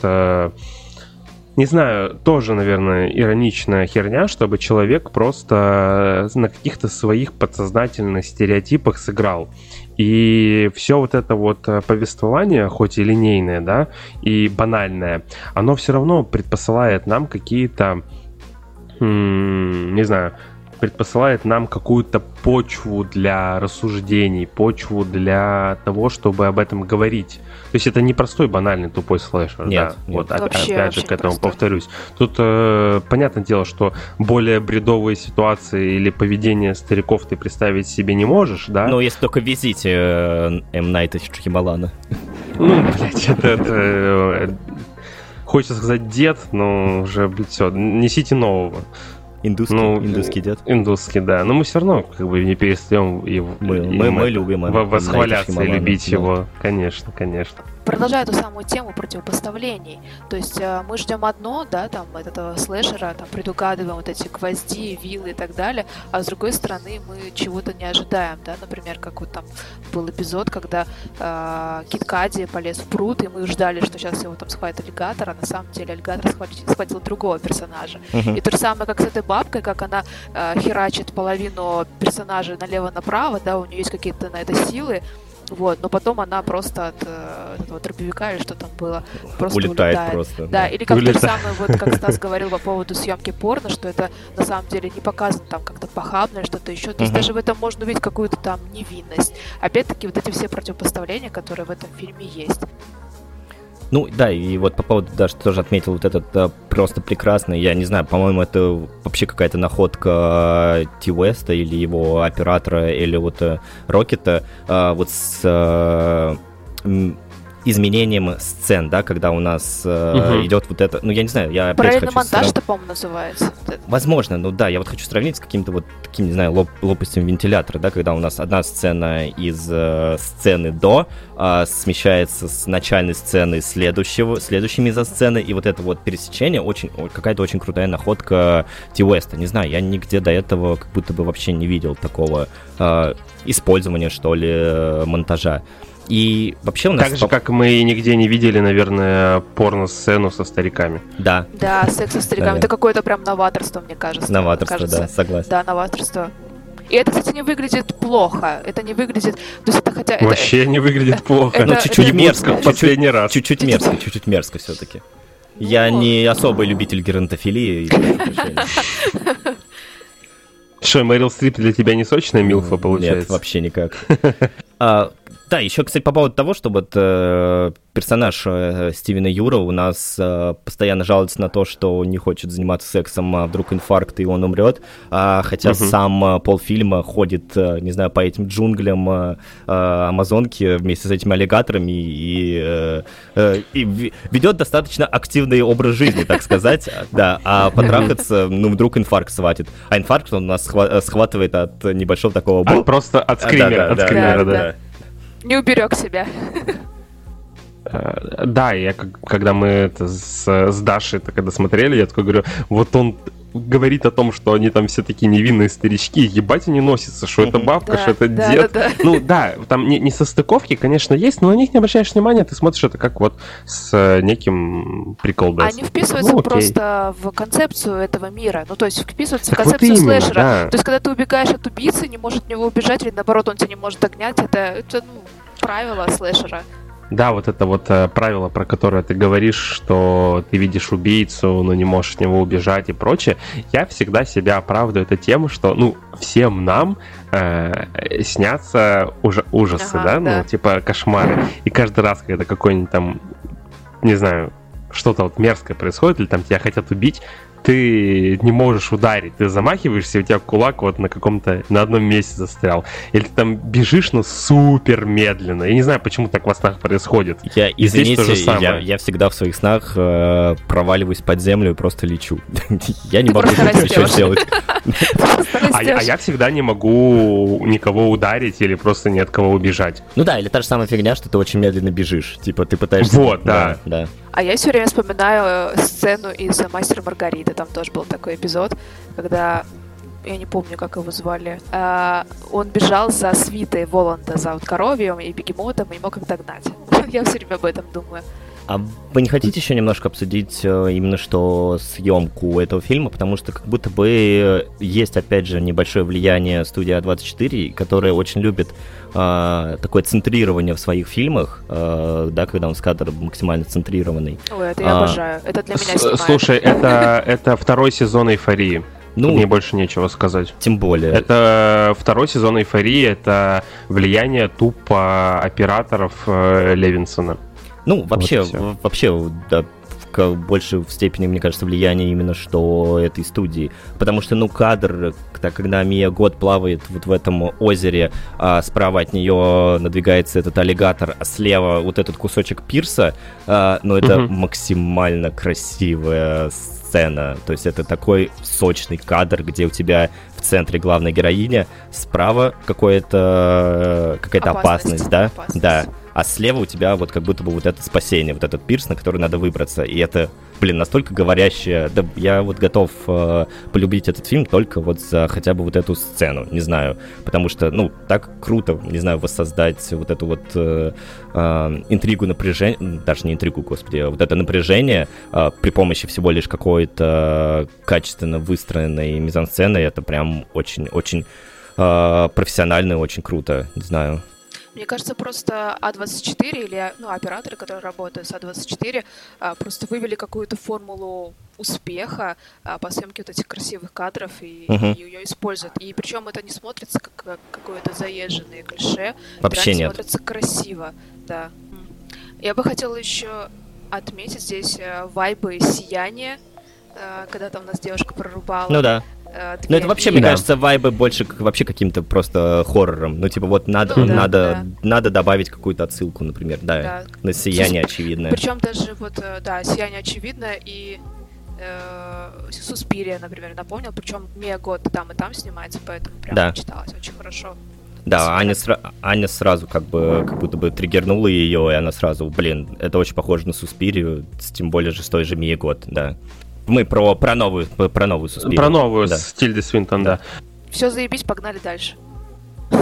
Э, не знаю, тоже, наверное, ироничная херня, чтобы человек просто на каких-то своих подсознательных стереотипах сыграл. И все вот это вот э, повествование, хоть и линейное, да, и банальное, оно все равно предпосылает нам какие-то, не знаю, предпосылает нам какую-то почву для рассуждений, почву для того, чтобы об этом говорить. То есть это не простой банальный тупой слэшер. Нет, да. нет. Вот вообще, опять же к этому простой. повторюсь. Тут э, понятное дело, что более бредовые ситуации или поведение стариков ты представить себе не можешь, да? Ну, если только везите э, М. Найта Шахималана. Ну, блядь, это... это э, хочется сказать дед, но уже, блядь, все, несите нового. Индусский, ну, индусский дед. Индусский, да. Но мы все равно как бы не перестаем его, мы, мы, мы любим восхваляться и любить его. Конечно, конечно продолжая эту самую тему противопоставлений. То есть э, мы ждем одно, да, там, этого слэшера, там, предугадываем вот эти гвозди, вилы и так далее, а с другой стороны мы чего-то не ожидаем, да, например, как вот там был эпизод, когда э, Кит Кади полез в пруд, и мы ждали, что сейчас его там схватит аллигатор, а на самом деле аллигатор схватил, схватил другого персонажа. Uh-huh. И то же самое, как с этой бабкой, как она э, херачит половину персонажа налево-направо, да, у нее есть какие-то на это силы, вот, но потом она просто от, э, от этого дробовика или что там было просто улетает. улетает. Просто, да. да, или как улетает. то же самое, вот как Стас говорил по поводу съемки порно, что это на самом деле не показано там как-то похабное, что-то еще. То есть даже в этом можно увидеть какую-то там невинность. Опять-таки вот эти все противопоставления, которые в этом фильме есть. Ну да, и вот по поводу даже тоже отметил вот этот да, просто прекрасный, я не знаю, по-моему, это вообще какая-то находка э, Ти Уэста или его оператора, или вот э, Рокета, э, вот с изменением сцен, да, когда у нас э, угу. идет вот это, ну я не знаю, я опять хочу монтаж, срав... по-моему, называется. Возможно, ну да, я вот хочу сравнить с каким-то вот таким, не знаю, лоп лопастью вентилятора, да, когда у нас одна сцена из э, сцены до э, смещается с начальной сцены следующего, следующей мизосцены, и вот это вот пересечение очень, какая-то очень крутая находка Ти Уэста. Не знаю, я нигде до этого как будто бы вообще не видел такого э, использования, что ли, э, монтажа. И вообще у нас... Так же, как мы нигде не видели, наверное, порно-сцену со стариками. Да. Да, секс со стариками. Это какое-то прям новаторство, мне кажется. Новаторство, кажется. да, согласен. Да, новаторство. И это, кстати, не выглядит плохо. Это не выглядит... То есть это хотя... Вообще это, не выглядит плохо. Это, ну, чуть-чуть это... мерзко. Последний раз. Чуть-чуть мерзко, чуть-чуть мерзко все-таки. Ну, Я не особый любитель геронтофилии. Что, Мэрил Стрип для тебя не сочная Милфа получается? Нет, вообще никак. Да, еще, кстати, по поводу того, что вот э, персонаж э, Стивена Юра у нас э, постоянно жалуется на то, что не хочет заниматься сексом, а вдруг инфаркт и он умрет, а, хотя Мгм. сам э, полфильма ходит, э, не знаю, по этим джунглям э, э, Амазонки вместе с этими аллигаторами и, э, э, и ведет достаточно активный образ жизни, так сказать, да, а потрахаться, ну, вдруг инфаркт схватит, а инфаркт он у нас схва- схватывает от небольшого такого... Просто от скримера, от скримера, да. Не уберег себя. Э, Да, я когда мы это с, с Дашей это когда смотрели, я такой говорю, вот он говорит о том, что они там все такие невинные старички, ебать они носятся, что это бабка, Да, что это да, дед. да. Ну да, там не, не состыковки, конечно, есть, но на них не обращаешь внимания, ты смотришь это как вот с э, неким приколдесом. Они вписываются Ну, окей. просто в концепцию этого мира. Ну, то есть вписываются в вот концепцию именно, слэшера. да. То есть, когда ты убегаешь от убийцы, не может от него убежать, или наоборот, он тебя не может догнать, это, это ну, правило слэшера. Да, вот это вот э, правило, про которое ты говоришь, что ты видишь убийцу, но не можешь от него убежать и прочее. Я всегда себя оправдываю это тем, что, ну, всем нам э, снятся уже ужасы, Ага, да? да. Ну, типа кошмары. И каждый раз, когда какой-нибудь там, не знаю, что-то вот мерзкое происходит, или там тебя хотят убить, ты не можешь ударить, ты замахиваешься, и у тебя кулак вот на каком-то, на одном месте застрял. Или ты там бежишь, но супер медленно. Я не знаю, почему так во снах происходит. Я, И здесь извините, то же самое. я, я всегда в своих снах э, проваливаюсь под землю и просто лечу. я не могу ничего сделать. А, я- а я всегда не могу никого ударить или просто ни от кого убежать. Ну да, или та же самая фигня, что ты очень медленно бежишь. Типа ты пытаешься... Вот, да. да. А я все время вспоминаю э, сцену из «Мастера Маргариты». Там тоже был такой эпизод, когда я не помню, как его звали. а, он бежал за свитой Воланда, за вот коровьем и бегемотом, и не мог их догнать. Я все время об этом думаю. А вы не хотите еще немножко обсудить э, именно что съемку этого фильма? Потому что как будто бы э, есть, опять же, небольшое влияние студии А24, которая очень любит э, такое центрирование в своих фильмах, э, да, когда он с кадр максимально центрированный. Ой, это я А, обожаю. Это для меня С- снимает. Слушай, это, это второй сезон эйфории. Ну, Мне больше нечего сказать. тем более. Это второй сезон эйфории, это влияние тупо операторов э, Левинсона. Ну, вообще, и всё. в- вообще, да, больше в степени, мне кажется, влияние именно что этой студии. Потому что, ну, кадр, когда, когда Мия Год плавает вот в этом озере, а справа от нее надвигается этот аллигатор, а слева вот этот кусочек пирса, а, ну, это Мгм. максимально красивая сцена. То есть это такой сочный кадр, где у тебя в центре главная героиня, справа какое-то какая-то Опасность. опасность, да? Опасность. Да. А слева у тебя вот как будто бы вот это спасение, вот этот пирс, на который надо выбраться. И это, блин, настолько говорящее. Да, я вот готов э, полюбить этот фильм только вот за хотя бы вот эту сцену, не знаю. Потому что, ну, так круто, не знаю, воссоздать вот эту вот э, э, интригу напряжения, даже не интригу, господи, а вот это напряжение э, при помощи всего лишь какой-то качественно выстроенной мизансцены. Это прям очень-очень э, профессионально и очень круто, не знаю. Мне кажется, просто А24 или ну, операторы, которые работают с А24, а, просто вывели какую-то формулу успеха а, по съемке вот этих красивых кадров и, Мгм. ее используют. И причем это не смотрится как, как какое-то заезженное клише. Вообще нет. смотрится красиво, да. Я бы хотела еще отметить здесь э, вайбы сияния, э, когда там у нас девушка прорубала. Ну да. Э, Ну, это вообще, И- мне кажется, вайбы больше к- вообще каким-то просто хоррором. Ну, типа, вот надо, Ну да, надо, надо добавить какую-то отсылку, например, да, Да. на сияние очевидное. Причем даже вот, э, да, сияние очевидно и э, Суспирия, например, напомнил. Причем Мия Год там и там снимается, поэтому прям Да. читалось очень хорошо. Да, Аня, сра- Аня сразу как бы как будто бы триггернула ее, и она сразу, блин, это очень похоже на Суспирию, тем более же с той же Мия Год, да. Мы про, про новую, про новую Суспирию. Про новую да. с Тильды Свинтон, да. Все заебись, погнали дальше.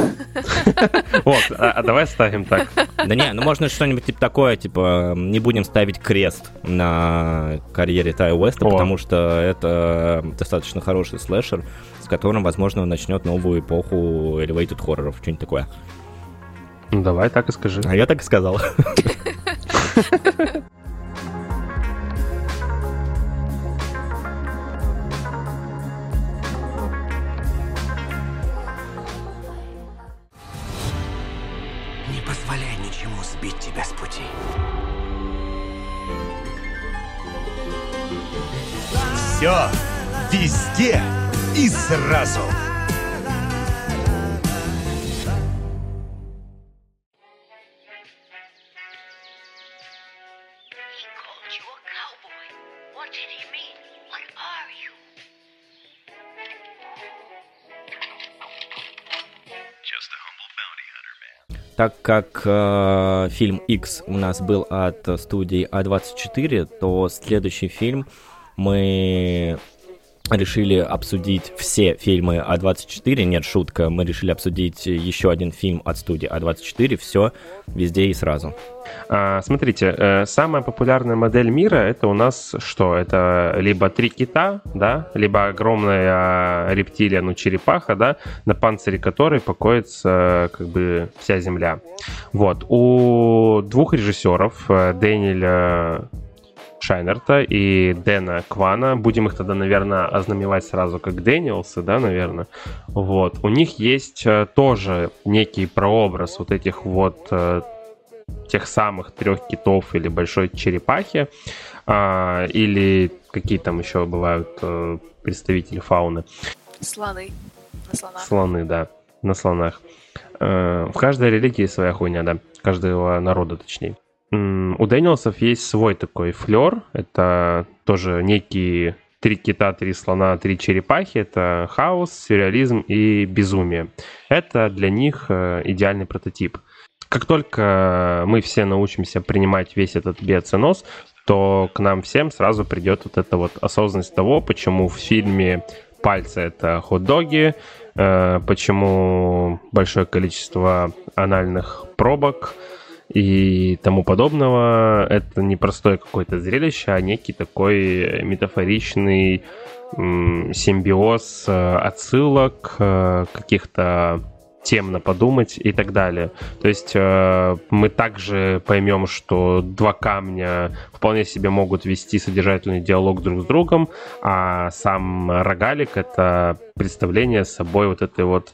Вот, а, а давай ставим так. Да не, ну можно что-нибудь типа такое, типа, не будем ставить крест на карьере Тая Уэста, потому что это достаточно хороший слэшер, с которым, возможно, он начнет новую эпоху elevated хорроров, что-нибудь такое. Ну давай так и скажи. А я так и сказал. сбить тебя с пути. Все, везде и сразу. Так как э, фильм X у нас был от студии А24, то следующий фильм мы решили обсудить все фильмы А24. Нет, шутка, мы решили обсудить еще один фильм от студии А24. Все везде и сразу. А, смотрите, э, самая популярная модель мира это у нас что? Это либо три кита, да, либо огромная рептилия, ну черепаха, да, на панцире которой покоится как бы вся Земля. Вот. У двух режиссеров, э, Дэниеля Шайнерта и Дэна Квана. Будем их тогда, наверное, ознамевать сразу как Дэниелсы, да, наверное. Вот. У них есть э, тоже некий прообраз вот этих вот э, тех самых трех китов или большой черепахи, а, или какие там еще бывают э, представители фауны. Слоны. На слонах. Слоны, да, на слонах. В каждой религии своя хуйня, да, каждого народа точнее. У Дэниелсов есть свой такой флер. Это тоже некие три кита, три слона, три черепахи. Это хаос, сюрреализм и безумие. Это для них э, идеальный прототип. Как только мы все научимся принимать весь этот биоценоз, то к нам всем сразу придет вот эта вот осознанность того, почему в фильме пальцы это хот-доги, э, почему большое количество анальных пробок – и тому подобного. Это не простое какое-то зрелище, а некий такой метафоричный симбиоз э, отсылок, э, каких-то тем на подумать и так далее. То есть э, мы также поймем, что два камня вполне себе могут вести содержательный диалог друг с другом, а сам рогалик — это представление собой вот этой вот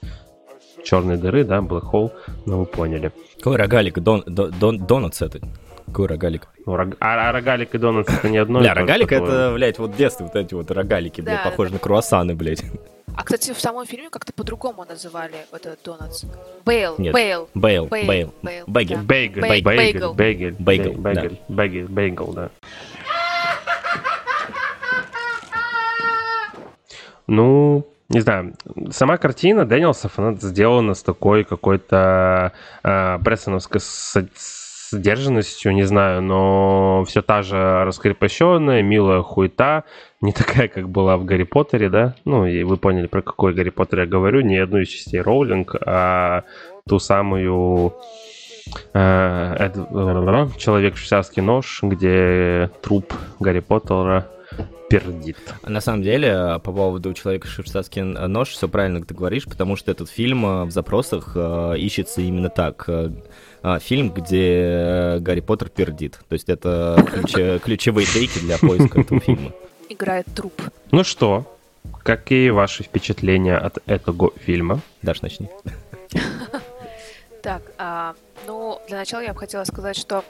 черной дыры, да, black hole, ну вы поняли. Какой рогалик? Дон, дон, донатс это? Какой рогалик? Ну, рог... а, а рогалик и донатс это не одно Бля, рогалик это, блядь, вот детство, вот эти вот рогалики, блядь, похожи на круассаны, блядь. А, кстати, в самом фильме как-то по-другому называли этот донатс. Бейл, Нет. бейл. Бейл, бейл. Бейл. Бейгл. Бейгл. Бейгл. Бейгл. Бейгл. Бейгл. Бейгл, да. Ну, не знаю, сама картина Дэниелсов, она сделана с такой какой-то э, Брессоновской сдержанностью, не знаю, но все та же раскрепощенная, милая хуета, не такая, как была в Гарри Поттере, да? Ну, и вы поняли, про какой Гарри Поттер я говорю, не одну из частей Роулинг, а ту самую э, Эд, Человек швейцарский нож, где труп Гарри Поттера пердит. На самом деле, по поводу «Человека швейцарский нож», все правильно ты говоришь, потому что этот фильм э, в запросах э, ищется именно так. Э, фильм, где Гарри Поттер пердит. То есть это ключ, ключевые тейки для поиска этого фильма. Играет труп. Ну что, какие ваши впечатления от этого фильма? Даш, начни. Так, а, ну, для начала я бы хотела сказать, что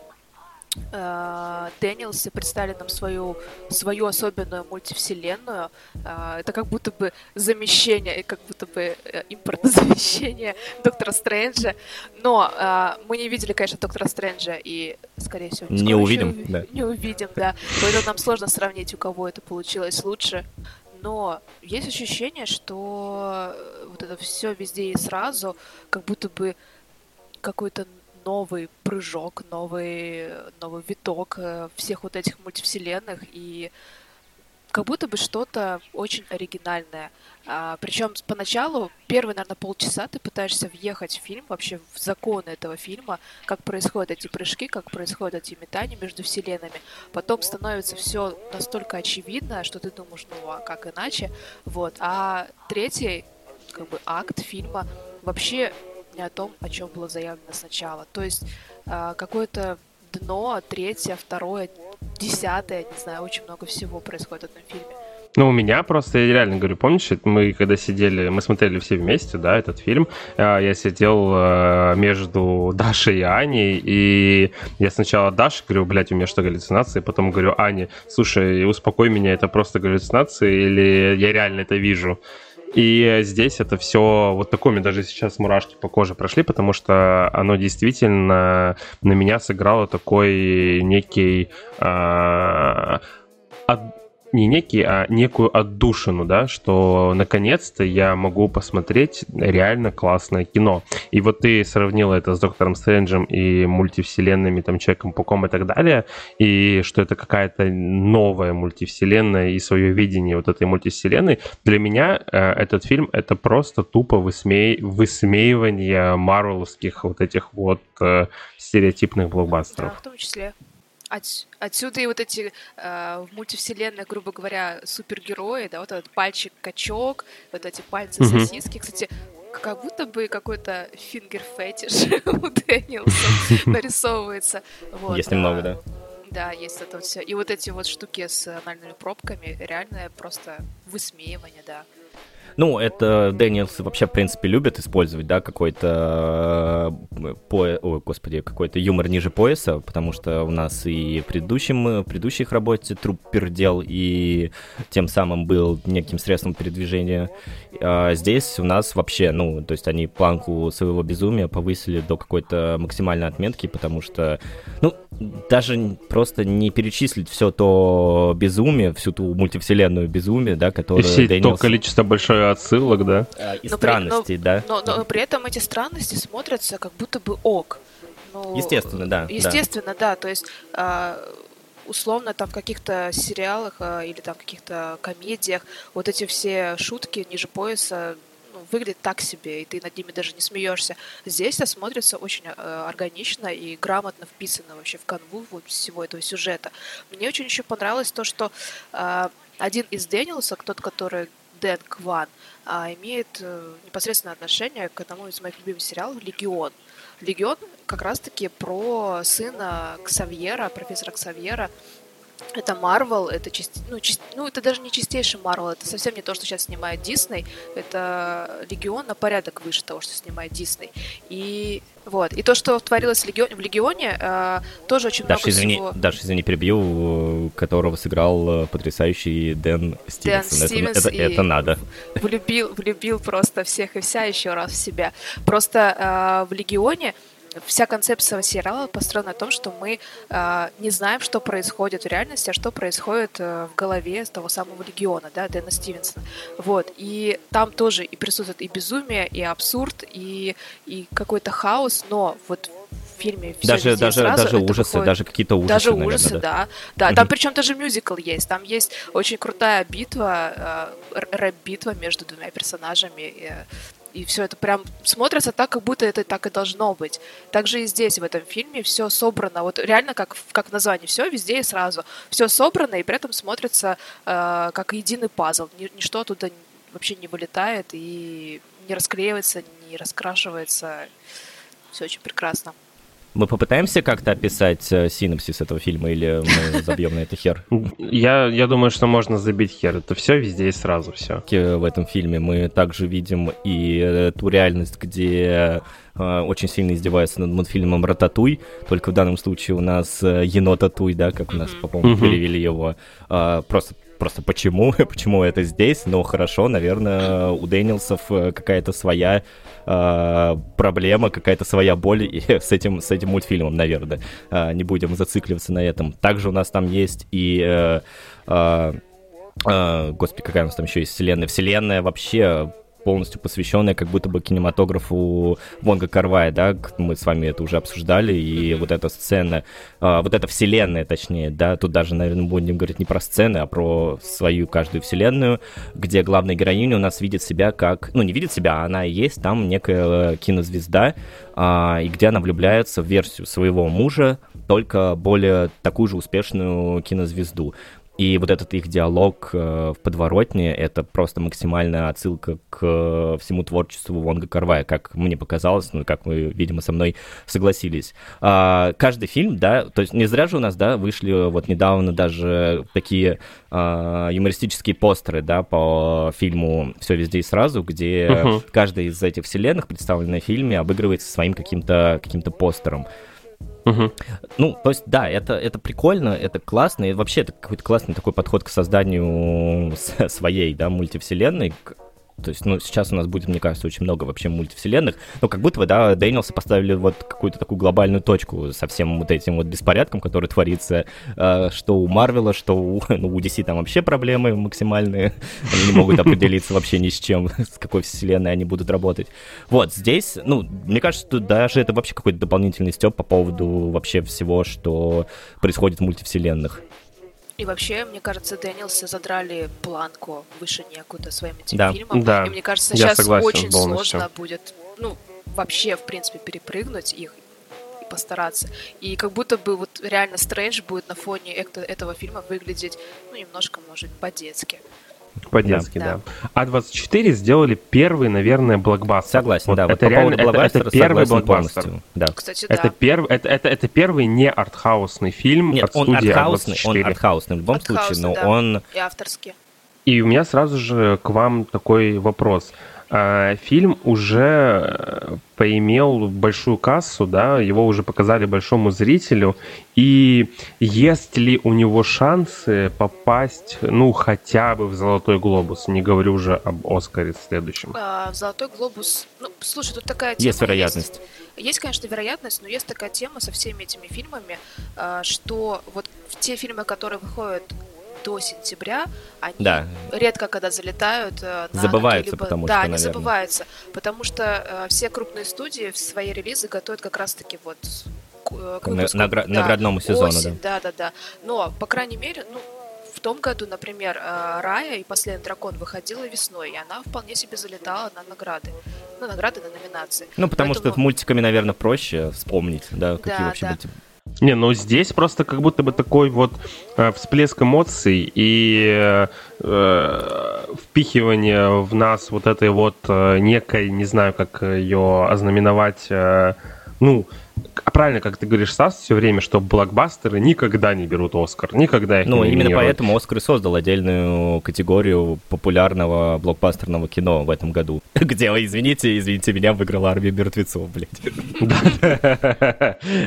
Дэниелсы представили нам свою, свою особенную мультивселенную. Э, это как будто бы замещение, как будто бы э, импортное замещение Доктора Стрэнджа. Но мы не видели, конечно, Доктора Стрэнджа и, скорее всего, не увидим. Еще, да. Не увидим, да. Поэтому нам сложно сравнить, у кого это получилось лучше. Но есть ощущение, что вот это все везде и сразу, как будто бы какой-то новый прыжок, новый, новый виток э, всех вот этих мультивселенных, и как будто бы что-то очень оригинальное. А, причем поначалу, первые, наверное, полчаса ты пытаешься въехать в фильм, вообще в законы этого фильма, как происходят эти прыжки, как происходят эти метания между вселенными. Потом становится все настолько очевидно, что ты думаешь, ну а как иначе? Вот. А третий как бы акт фильма вообще не о том, о чем было заявлено сначала. То есть э, какое-то дно, третье, второе, десятое, не знаю, очень много всего происходит в этом фильме. Ну, у меня просто, я реально говорю, помнишь, мы когда сидели, мы смотрели все вместе, да, этот фильм, а, я сидел э, между Дашей и Аней, и я сначала Даше говорю, блядь, у меня что, галлюцинации, потом говорю Ане, слушай, успокой меня, это просто галлюцинации, или я реально это вижу. И здесь это все вот такое, мне даже сейчас мурашки по коже прошли, потому что оно действительно на меня сыграло такой некий э, не некий, а некую отдушину, да, что наконец-то я могу посмотреть реально классное кино. И вот ты сравнила это с Доктором Стрэнджем и мультивселенными, там, Человеком-пауком и так далее, и что это какая-то новая мультивселенная и свое видение вот этой мультивселенной. Для меня э, этот фильм — это просто тупо высмей... высмеивание марвеловских вот этих вот э, стереотипных блокбастеров. Да, в том числе. От, отсюда и вот эти э, в мультивселенных, грубо говоря, супергерои, да, вот этот пальчик-качок, вот эти пальцы-сосиски. Mm-hmm. Кстати, как будто бы какой-то finger fetish у Дэниелса нарисовывается. Вот, есть немного, а, да. Да, есть это вот все. И вот эти вот штуки с анальными пробками, реальное просто высмеивание, да. Ну, это Дэниелс вообще, в принципе, любит использовать, да, какой-то э, по... Ой, господи, какой-то юмор ниже пояса, потому что у нас и в предыдущем, в предыдущих работе труп пердел и тем самым был неким средством передвижения. А здесь у нас вообще, ну, то есть они планку своего безумия повысили до какой-то максимальной отметки, потому что, ну, даже просто не перечислить все то безумие, всю ту мультивселенную безумие, да, которое И Дэниелс... то количество большое отсылок, да? А, и но странностей, при, да. Но, но, но при этом эти странности смотрятся как будто бы ок. Ну, естественно, да. Естественно, да. да то есть а, условно там в каких-то сериалах а, или там в каких-то комедиях вот эти все шутки ниже пояса ну, выглядят так себе, и ты над ними даже не смеешься. Здесь это смотрится очень э, органично и грамотно вписано вообще в канву вот всего этого сюжета. Мне очень еще понравилось то, что э, один из Дэниелса, тот, который Дэн Кван, а, имеет э, непосредственное отношение к одному из моих любимых сериалов «Легион». «Легион» как раз-таки про сына Ксавьера, профессора Ксавьера, это Марвел, это части... ну, части... ну, это даже не чистейший Марвел, это совсем не то, что сейчас снимает Дисней, это Легион на порядок выше того, что снимает Дисней. И вот. И то, что творилось в, Легионе, в Легионе, э, тоже очень Даша, много извини, всего... Даша, извини, перебью, которого сыграл э, потрясающий Дэн Стивенсон. Дэн Стивенс это, это, это надо. Влюбил, влюбил просто всех и вся еще раз в себя. Просто э, в Легионе вся концепция сериала построена на том, что мы э, не знаем, что происходит в реальности, а что происходит э, в голове того самого легиона, да, Дэна Стивенсона. Вот. И там тоже и присутствует и безумие, и абсурд, и, и какой-то хаос, но вот в фильме все даже даже сразу, даже ужасы, выходит... даже какие-то ужасы, даже наверное, ужасы, да, да, да. Mm-hmm. Там причем даже мюзикл есть, там есть очень крутая битва, э, рэп-битва между двумя персонажами. Э, и все это прям смотрится так, как будто это так и должно быть. Также и здесь, в этом фильме, все собрано. Вот реально, как, как название, все везде и сразу. Все собрано, и при этом смотрится э, как единый пазл. Ничто оттуда вообще не вылетает и не расклеивается, не раскрашивается. Все очень прекрасно. Мы попытаемся как-то описать э, синопсис этого фильма или мы забьем на это хер? Я, я думаю, что можно забить хер. Это все везде и сразу все. В этом фильме мы также видим и э, ту реальность, где э, очень сильно издевается над мультфильмом «Рататуй», только в данном случае у нас э, «Енотатуй», да, как у нас, по-моему, перевели его. Э, просто просто почему, почему это здесь, но хорошо, наверное, у Дэниелсов э, какая-то своя э, проблема, какая-то своя боль и с этим, с этим мультфильмом, наверное. Э, не будем зацикливаться на этом. Также у нас там есть и... Э, э, Uh, господи, какая у нас там еще есть вселенная? Вселенная вообще полностью посвященная как будто бы кинематографу Вонга Карвая, да, мы с вами это уже обсуждали, и вот эта сцена, э, вот эта вселенная, точнее, да, тут даже, наверное, будем говорить не про сцены, а про свою каждую вселенную, где главная героиня у нас видит себя как, ну, не видит себя, а она и есть там некая кинозвезда, э, и где она влюбляется в версию своего мужа, только более такую же успешную кинозвезду. И вот этот их диалог э, в подворотне — это просто максимальная отсылка к всему творчеству Вонга Карвая, как мне показалось, ну, как вы, видимо, со мной согласились. А, каждый фильм, да, то есть не зря же у нас, да, вышли вот недавно даже такие а, юмористические постеры, да, по фильму «Все везде и сразу», где uh-huh. каждая из этих вселенных, представленная в фильме, обыгрывается своим каким-то каким постером. Угу. Ну, то есть, да, это, это прикольно, это классно, и вообще это какой-то классный такой подход к созданию своей, да, мультивселенной, то есть, ну, сейчас у нас будет, мне кажется, очень много вообще мультивселенных. Но как будто бы, да, Дэниелса поставили вот какую-то такую глобальную точку со всем вот этим вот беспорядком, который творится, э, что у Марвела, что у, ну, у DC там вообще проблемы максимальные. Они не могут определиться вообще ни с чем, с какой вселенной они будут работать. Вот, здесь, ну, мне кажется, что даже это вообще какой-то дополнительный степ по поводу вообще всего, что происходит в мультивселенных. И вообще, мне кажется, Дэниелсы задрали планку выше некуда своим этим да. фильмом. Да. И мне кажется, сейчас согласен, очень полностью. сложно будет, ну, вообще, в принципе, перепрыгнуть их и постараться. И как будто бы вот реально Стрэндж будет на фоне этого фильма выглядеть, ну, немножко, может, по-детски. По-детски, да. да. А24 сделали первый, наверное, блокбастер. Согласен, вот да. Это вот реально, это, это первый блокбастер. Да. Кстати, это, да. Перв, это, это, это первый не артхаусный фильм Нет, от он студии артхаусный, А24. он артхаусный в любом Артхаусный, случае, но да. он... И авторский. И у меня сразу же к вам такой вопрос. А, Фильм уже э, поимел большую кассу, да, его уже показали большому зрителю. И есть ли у него шансы попасть, ну, хотя бы в «Золотой глобус»? Не говорю уже об «Оскаре» следующем. А, в «Золотой глобус», ну, слушай, тут такая тема Есть вероятность. Есть, есть, конечно, вероятность, но есть такая тема со всеми этими фильмами, а, что вот те фильмы, которые выходят до сентября, они Да. редко когда залетают э, на Забываются, какие-либо- потому да, что, они наверное. забываются, потому что э, все крупные студии в свои релизы готовят как раз-таки вот к, э, к На- выпуску, награ- да, наградному сезону, осень, да, да, да. Но по крайней мере, ну в том году, например, Рая и Последний дракон выходила весной, и она вполне себе залетала на награды, ну награды на номинации. Ну, потому что Поэтому- мультиками, наверное, проще вспомнить, да, какие Да, вообще да. были. Не, ну здесь просто как будто бы такой вот э, всплеск эмоций и э, впихивание в нас вот этой вот э, некой, не знаю, как ее ознаменовать, э, ну, а правильно, как ты говоришь, Стас, все время, что блокбастеры никогда не берут Оскар, никогда их Ну, не именно номинируют. поэтому Оскар и создал отдельную категорию популярного блокбастерного кино в этом году. Где, извините, извините, меня выиграла армия мертвецов, блядь.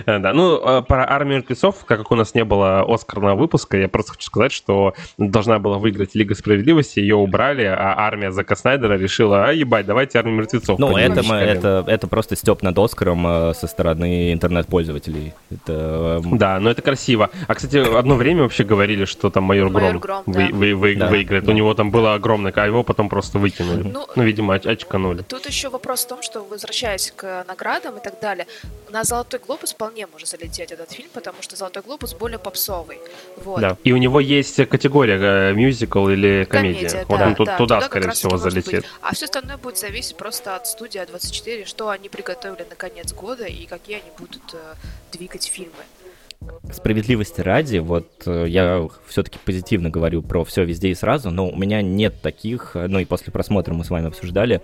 Да, ну, э, про «Армию мертвецов», как у нас не было Оскарного выпуска, я просто хочу сказать, что должна была выиграть Лига Справедливости, ее убрали, а армия Зака Снайдера решила, а ебать, давайте «Армию мертвецов». Ну, это, мы- щеками». это, это просто степ над Оскаром э, со стороны интернет-пользователей. Это... м, Да, но это красиво. А, кстати, одно время вообще говорили, что там майор Майор Гром, Гром, вы- да. вы- вы- Да, выиграет. да. У него там было огромное, а его потом просто выкинули. Ну, Ну, видимо, оч- очканули. Тут еще вопрос в том, что возвращаясь к наградам и так далее, на Золотой глобус вполне может залететь этот фильм, потому что Золотой глобус более попсовый. Вот. Да. И у него есть категория э, мюзикл или комедия. Комедия, вот да, он да, туда, как скорее всего, залетит. быть. А все остальное будет зависеть просто от студии А24, что они приготовили на конец года и какие они будут э, двигать фильмы. Справедливости ради, вот э, я все-таки позитивно говорю про все везде и сразу, но у меня нет таких, э, ну и после просмотра мы с вами обсуждали,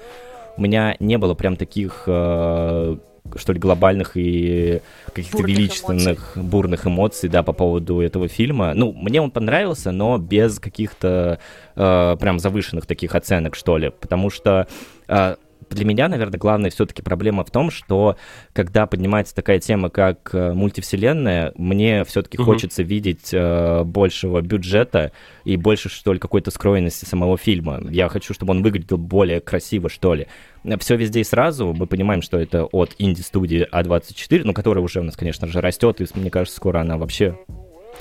у меня не было прям таких, э, что ли, глобальных и каких-то величественных, бурных эмоций, да, по поводу этого фильма. Ну, мне он понравился, но без каких-то э, прям завышенных таких оценок, что ли, потому что э, для меня, наверное, главная все-таки проблема в том, что когда поднимается такая тема, как э, мультивселенная, мне все-таки Мгм. хочется видеть э, большего бюджета и больше, что ли, какой-то скроенности самого фильма. Я хочу, чтобы он выглядел более красиво, что ли. Все везде и сразу. Мы понимаем, что это от инди-студии А24, ну, которая уже у нас, конечно же, растет, и мне кажется, скоро она вообще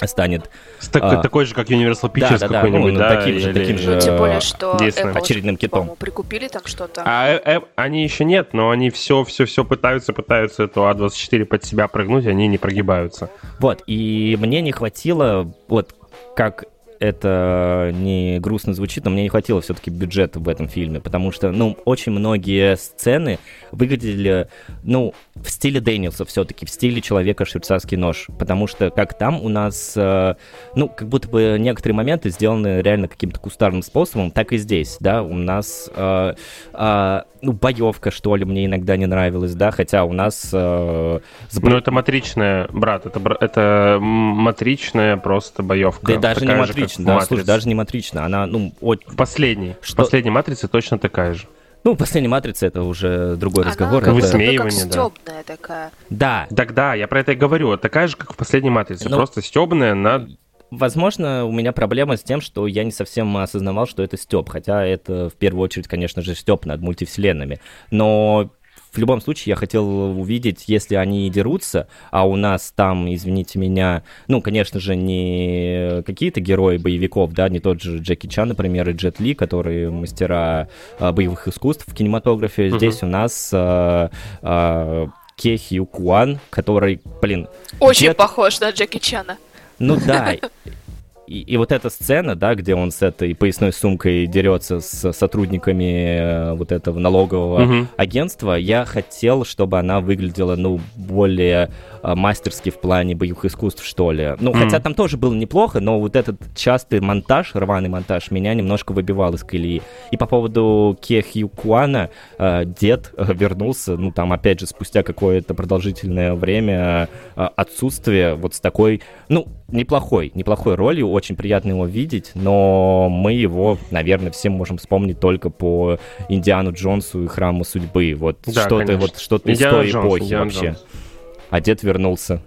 станет С так- А. такой же, как Universal Pictures Да-да-да, какой-нибудь, ну, да? таким же, или- таким же. Ну, тем более, Э, что действенно. Apple, Очередным китом. прикупили там что-то. А э, э, они еще нет, но они все, все, все пытаются, пытаются эту А24 под себя прыгнуть, они не прогибаются. Вот, и мне не хватило, вот, как это не грустно звучит, но мне не хватило все-таки бюджета в этом фильме, потому что, ну, очень многие сцены выглядели, ну, в стиле Дэниелса все-таки, в стиле человека швейцарский нож, потому что как там у нас, э, ну, как будто бы некоторые моменты сделаны реально каким-то кустарным способом, так и здесь, да, у нас, э, э, ну, боевка, что ли, мне иногда не нравилась, да, хотя у нас... Э, с... Ну, это матричная, брат, это, это матричная просто боевка. Да даже не матричная, да, слушай, даже не матричная, она, ну, очень... В последней, что... в последней матрице точно такая же. Ну, последняя матрица это уже другой Она разговор. Как, это... Высмеивание, как да. такая. Да. Так да, я про это и говорю. Такая же, как в последней матрице. Но... Просто стебная на Возможно, у меня проблема с тем, что я не совсем осознавал, что это степ, хотя это в первую очередь, конечно же, степ над мультивселенными. Но в любом случае я хотел увидеть, если они дерутся, а у нас там, извините меня, ну, конечно же, не какие-то герои боевиков, да, не тот же Джеки Чан, например, и Джет Ли, которые мастера а, боевых искусств в кинематографе. Uh-huh. Здесь у нас а, а, Кехи Куан, который, блин... Очень дед... похож на Джеки Чана. Ну да, И, и вот эта сцена, да, где он с этой поясной сумкой дерется с сотрудниками э, вот этого налогового угу. агентства, я хотел, чтобы она выглядела, ну, более э, мастерски в плане боевых искусств, что ли. Ну, mm. хотя там тоже было неплохо, но вот этот частый монтаж, рваный монтаж, меня немножко выбивал из колеи. И по поводу Ке Хью Куана, э, дед э, вернулся, ну, там, опять же, спустя какое-то продолжительное время э, отсутствия вот с такой, ну, неплохой, неплохой ролью, очень приятно его видеть, но мы его, наверное, все можем вспомнить только по Индиану Джонсу и Храму Судьбы. Вот да, что-то вот что-то из той Джонс, эпохи Индиана вообще. Джонс. А дед вернулся.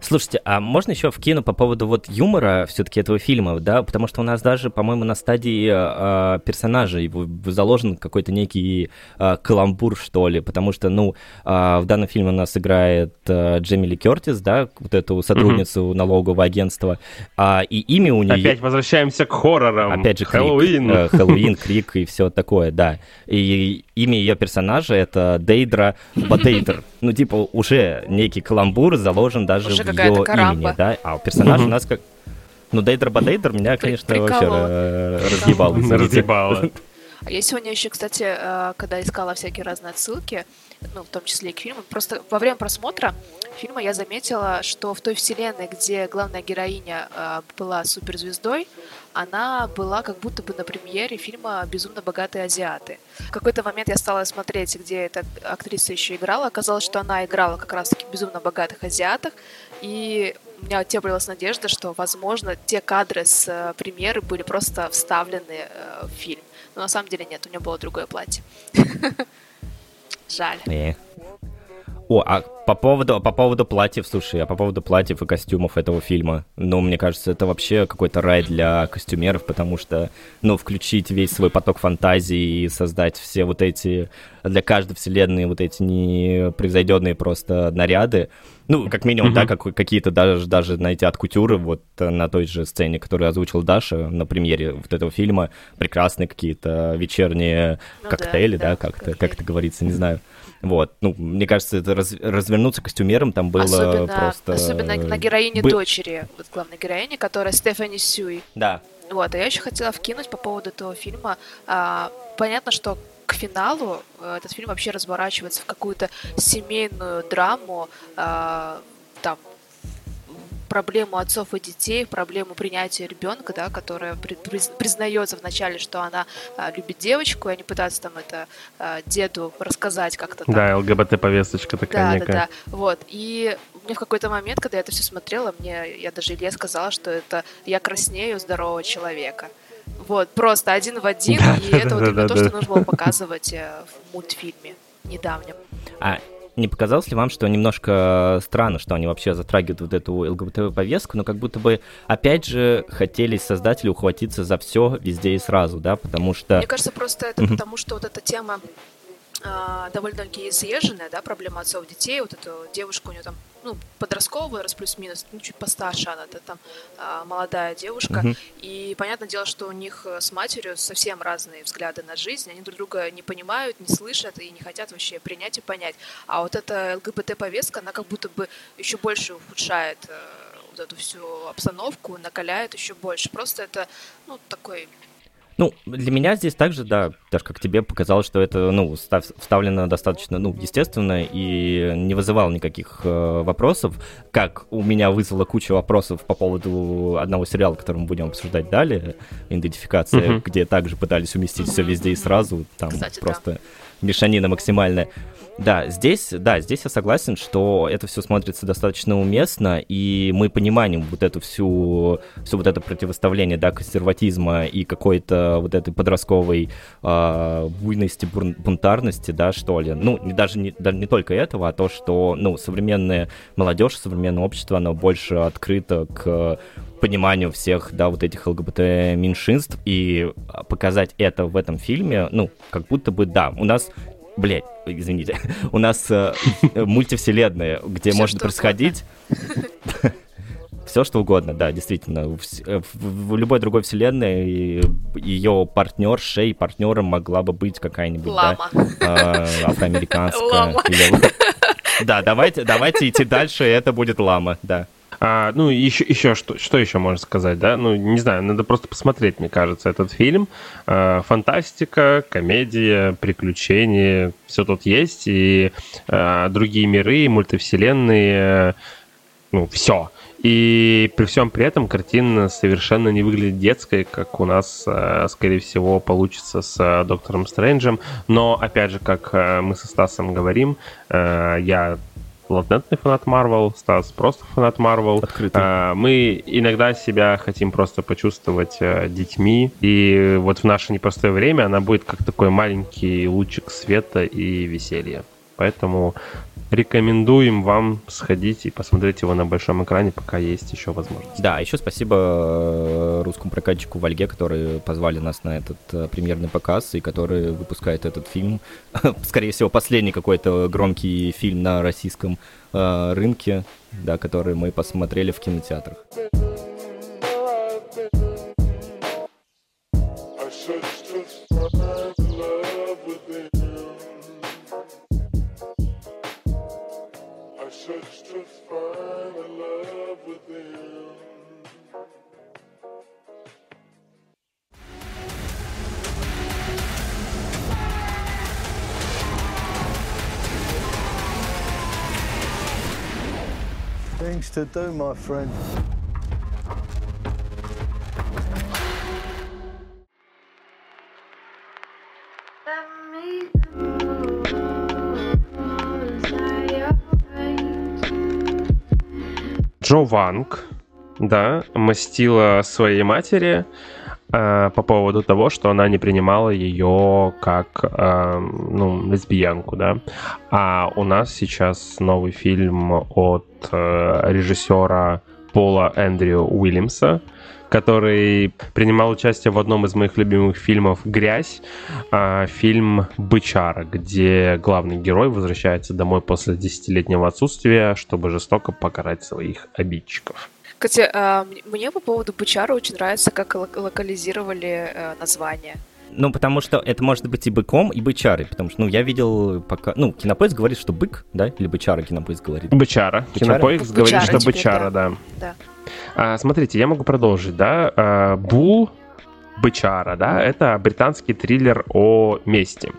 Слушайте, а можно еще вкину по поводу вот юмора все-таки этого фильма, да, потому что у нас даже, по-моему, на стадии э, персонажей заложен какой-то некий э, каламбур, что ли, потому что, ну, э, в данном фильме у нас играет э, Джемили Кертис, да, вот эту сотрудницу mm-hmm. налогового агентства, а, и имя у нее... Опять возвращаемся к хоррорам. Опять же, Хэллоуин. Крик, э, Хэллоуин, Крик и все такое, да. И имя ее персонажа это Дейдра Бадейдер. Ну, типа, уже некий каламбур заложен даже уже в ее имени, да? А персонаж у нас как... Ну, Дейдер Бадейдер меня, конечно, вообще разъебал. Разъебало. А я сегодня еще, кстати, э, когда искала всякие разные отсылки, ну, в том числе и к фильму, просто во время просмотра фильма я заметила, что в той вселенной, где главная героиня э, была суперзвездой, она была как будто бы на премьере фильма «Безумно богатые азиаты». В какой-то момент я стала смотреть, где эта актриса еще играла. Оказалось, что она играла как раз-таки в «Безумно богатых азиатах». И у меня теплилась надежда, что, возможно, те кадры с э, премьеры были просто вставлены э, в фильм. Но на самом деле нет, у нее было другое платье. Жаль. О, а по поводу, по поводу платьев, слушай, а по поводу платьев и костюмов этого фильма, ну, мне кажется, это вообще какой-то рай для костюмеров, потому что, ну, включить весь свой поток фантазии и создать все вот эти, для каждой вселенной вот эти непревзойденные просто наряды, ну, как минимум, mm-hmm. да, как, какие-то даже, даже, знаете, от кутюры, вот на той же сцене, которую озвучил Даша на премьере вот этого фильма, прекрасные какие-то вечерние ну, коктейли, да, да, да как-то, как это говорится, не знаю. Вот, ну, мне кажется, это раз, развернуться костюмером там было особенно, просто... Особенно на героине Бы... дочери, вот главной героине, которая Стефани Сюй. Да. Вот, а я еще хотела вкинуть по поводу этого фильма. А, понятно, что к финалу э, этот фильм вообще разворачивается в какую-то семейную драму, а, там, проблему отцов и детей, проблему принятия ребенка, да, которая при, признается вначале, что она а, любит девочку, и они пытаются там это а, деду рассказать как-то. Там. Да, ЛГБТ-повесточка такая да, некая. Да, да, вот. И мне в какой-то момент, когда я это все смотрела, мне, я даже Илье сказала, что это я краснею здорового человека. Вот, просто один в один, да, и да, это да, вот именно то, что нужно было показывать э, в мультфильме недавнем. А не показалось ли вам, что немножко странно, что они вообще затрагивают вот эту ЛГБТ-повестку, но как будто бы, опять же, хотели создатели ухватиться за все везде и сразу, да, потому что... Мне кажется, просто это потому, что вот эта тема а, довольно-таки изъезженная, да, проблема отцов детей. Вот эту девушку у нее там, ну, подростковый возраст плюс-минус, ну, чуть постарше она, это там а, молодая девушка. Mm-hmm. И понятное дело, что у них с матерью совсем разные взгляды на жизнь. Они друг друга не понимают, не слышат и не хотят вообще принять и понять. А вот эта ЛГБТ-повестка, она как будто бы еще больше ухудшает э, вот эту всю обстановку, накаляет еще больше. Просто это, ну, такой ну, для меня здесь также, да, даже как тебе показалось, что это, ну, став, вставлено достаточно, ну, естественно, и не вызывало никаких э, вопросов, как у меня вызвало кучу вопросов по поводу одного сериала, который мы будем обсуждать далее, «Идентификация», mm-hmm. где также пытались уместить все везде и сразу, там Кстати, просто да. мешанина максимальная. Да, здесь, да, здесь я согласен, что это все смотрится достаточно уместно, и мы понимаем вот эту всю, все вот это противоставление, да, консерватизма и какой-то вот этой подростковой э, буйности, бунтарности, да, что ли. Ну, даже, не, даже не только этого, а то, что, ну, современная молодежь, современное общество, оно больше открыто к пониманию всех, да, вот этих ЛГБТ-меньшинств, и показать это в этом фильме, ну, как будто бы, да, у нас Блять, извините. У нас э, мультивселенная, где Все, может происходить... Все что угодно, да, действительно. В, в, в любой другой вселенной ее партнершей, партнером могла бы быть какая-нибудь, Лама. да, э, афроамериканская. Или... Да, давайте, давайте идти дальше, и это будет лама, да. А, ну, еще, еще что, что еще можно сказать, да? Ну, не знаю, надо просто посмотреть, мне кажется, этот фильм. А, фантастика, комедия, приключения, все тут есть, и а, другие миры, мультивселенные, ну, все. И при всем при этом картина совершенно не выглядит детской, как у нас, а, скорее всего, получится с а, Доктором Стрэнджем. Но, опять же, как а, мы со Стасом говорим, я латентный фанат Марвел, Стас просто фанат Марвел. Открытый. Мы иногда себя хотим просто почувствовать э, детьми, и вот в наше непростое время она будет как такой маленький лучик света и веселья. Поэтому рекомендуем вам сходить и посмотреть его на большом экране, пока есть еще возможность. Да, еще спасибо э, русскому прокатчику Вальге, которые позвали нас на этот э, премьерный показ и который выпускает этот фильм. Скорее всего, последний какой-то громкий фильм на российском э, рынке, да, который мы посмотрели в кинотеатрах. Things to do, my friend. Джо Ванг, да, мастила своей матери э, по поводу того, что она не принимала ее как, э, ну, лесбиянку, да. А у нас сейчас новый фильм от э, режиссера Пола Эндрю Уильямса, который принимал участие в одном из моих любимых фильмов «Грязь», а, фильм «Бычара», где главный герой возвращается домой после десятилетнего отсутствия, чтобы жестоко покарать своих обидчиков. Кстати, а, мне по поводу «Бычара» очень нравится, как локализировали э, название. Ну, потому что это может быть и быком, и бычарой, потому что, ну, я видел пока... Ну, Кинопоиск говорит, что бык, да? Или бычара Кинопоиск говорит? Бычара. бычара? Кинопоиск бычара говорит, что теперь, бычара, да. да. да. А, смотрите, я могу продолжить, да. А, Бул Бычара, да, это британский триллер о мести.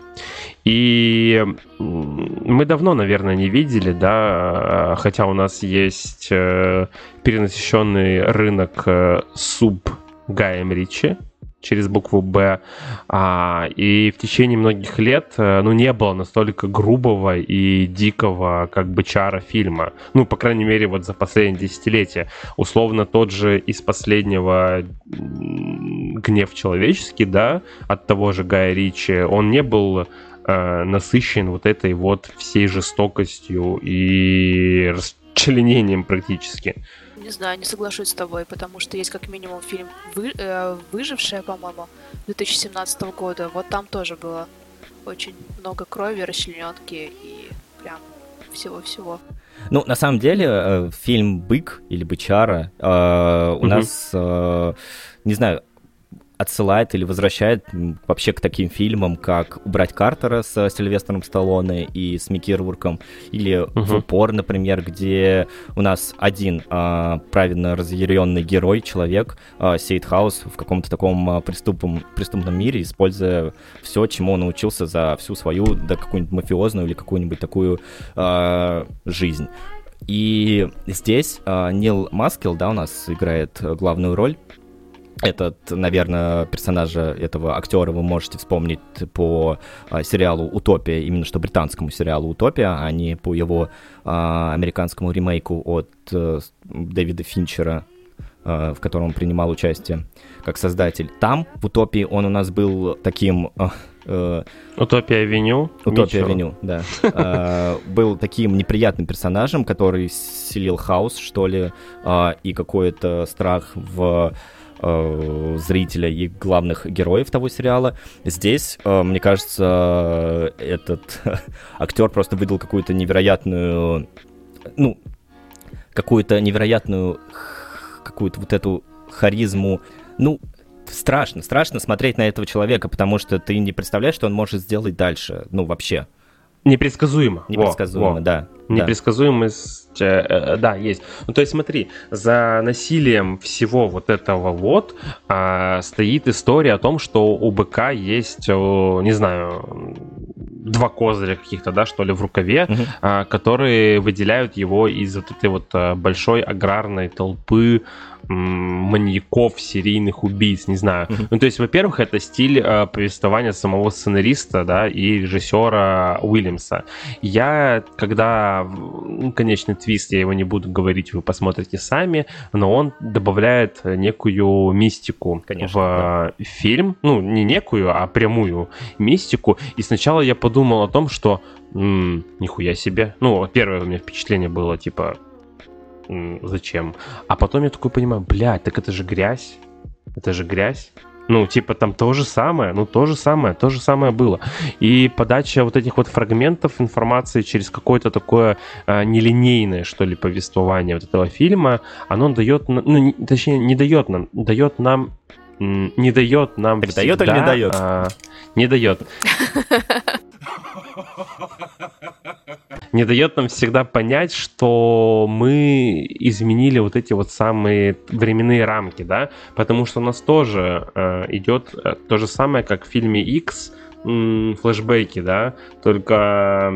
И мы давно, наверное, не видели, да, хотя у нас есть э, перенасыщенный рынок э, суб Гаем Ричи, через букву «Б». А, и в течение многих лет э, ну, не было настолько грубого и дикого, как бы, чара фильма. Ну, по крайней мере, вот за последние десятилетия. Условно, тот же из последнего «Гнев человеческий», да, от того же Гая Ричи, он не был э, насыщен вот этой вот всей жестокостью и расчленением практически не знаю, не соглашусь с тобой, потому что есть как минимум фильм Вы, э, «Выжившая», по-моему, 2017 года. Вот там тоже было очень много крови, расчлененки и прям всего-всего. Ну, на самом деле, э, фильм «Бык» или «Бычара» э, у угу. нас, э, не знаю, отсылает или возвращает вообще к таким фильмам, как «Убрать Картера» с Сильвестром Сталлоне и с Микки Рурком, или uh-huh. «В упор», например, где у нас один а, правильно разъяренный герой, человек, а, сеет хаос в каком-то таком а, преступном, преступном мире, используя все, чему он научился за всю свою, да, какую-нибудь мафиозную или какую-нибудь такую а, жизнь. И здесь а, Нил Маскел, да, у нас играет главную роль. Этот, наверное, персонажа этого актера вы можете вспомнить по а, сериалу «Утопия», именно что британскому сериалу «Утопия», а не по его а, американскому ремейку от а, Дэвида Финчера, а, в котором он принимал участие как создатель. Там, в «Утопии», он у нас был таким... А, Э, Утопия Авеню. Утопия Авеню, да. Э, был таким неприятным персонажем, который селил хаос, что ли, э, и какой-то страх в зрителя и главных героев того сериала. Здесь, мне кажется, этот актер просто выдал какую-то невероятную, ну, какую-то невероятную, какую-то вот эту харизму. Ну, страшно, страшно смотреть на этого человека, потому что ты не представляешь, что он может сделать дальше, ну, вообще. Непредсказуемо. Непредсказуемо, во, во. да. Непредсказуемость, э, э, да, есть. Ну, то есть смотри, за насилием всего вот этого вот э, стоит история о том, что у БК есть, э, не знаю, два козыря каких-то, да, что ли, в рукаве, угу. э, которые выделяют его из вот этой вот э, большой аграрной толпы маньяков, серийных убийц, не знаю. Mm-hmm. Ну, то есть, во-первых, это стиль э, повествования самого сценариста, да, и режиссера Уильямса. Я, когда, ну, конечный твист, я его не буду говорить, вы посмотрите сами, но он добавляет некую мистику Конечно, в да. фильм, ну, не некую, а прямую мистику. И сначала я подумал о том, что м-м, нихуя себе. Ну, первое у меня впечатление было, типа, зачем? А потом я такой понимаю, блядь, так это же грязь. Это же грязь. Ну, типа там то же самое, ну то же самое, то же самое было. И подача вот этих вот фрагментов информации через какое-то такое э, нелинейное, что ли, повествование вот этого фильма, оно дает, ну, не, точнее, не дает нам, дает нам, не дает нам так всегда, дает или не дает? А, не дает. не дает нам всегда понять, что мы изменили вот эти вот самые временные рамки, да, потому что у нас тоже э, идет э, то же самое, как в фильме X, флешбеки, да, только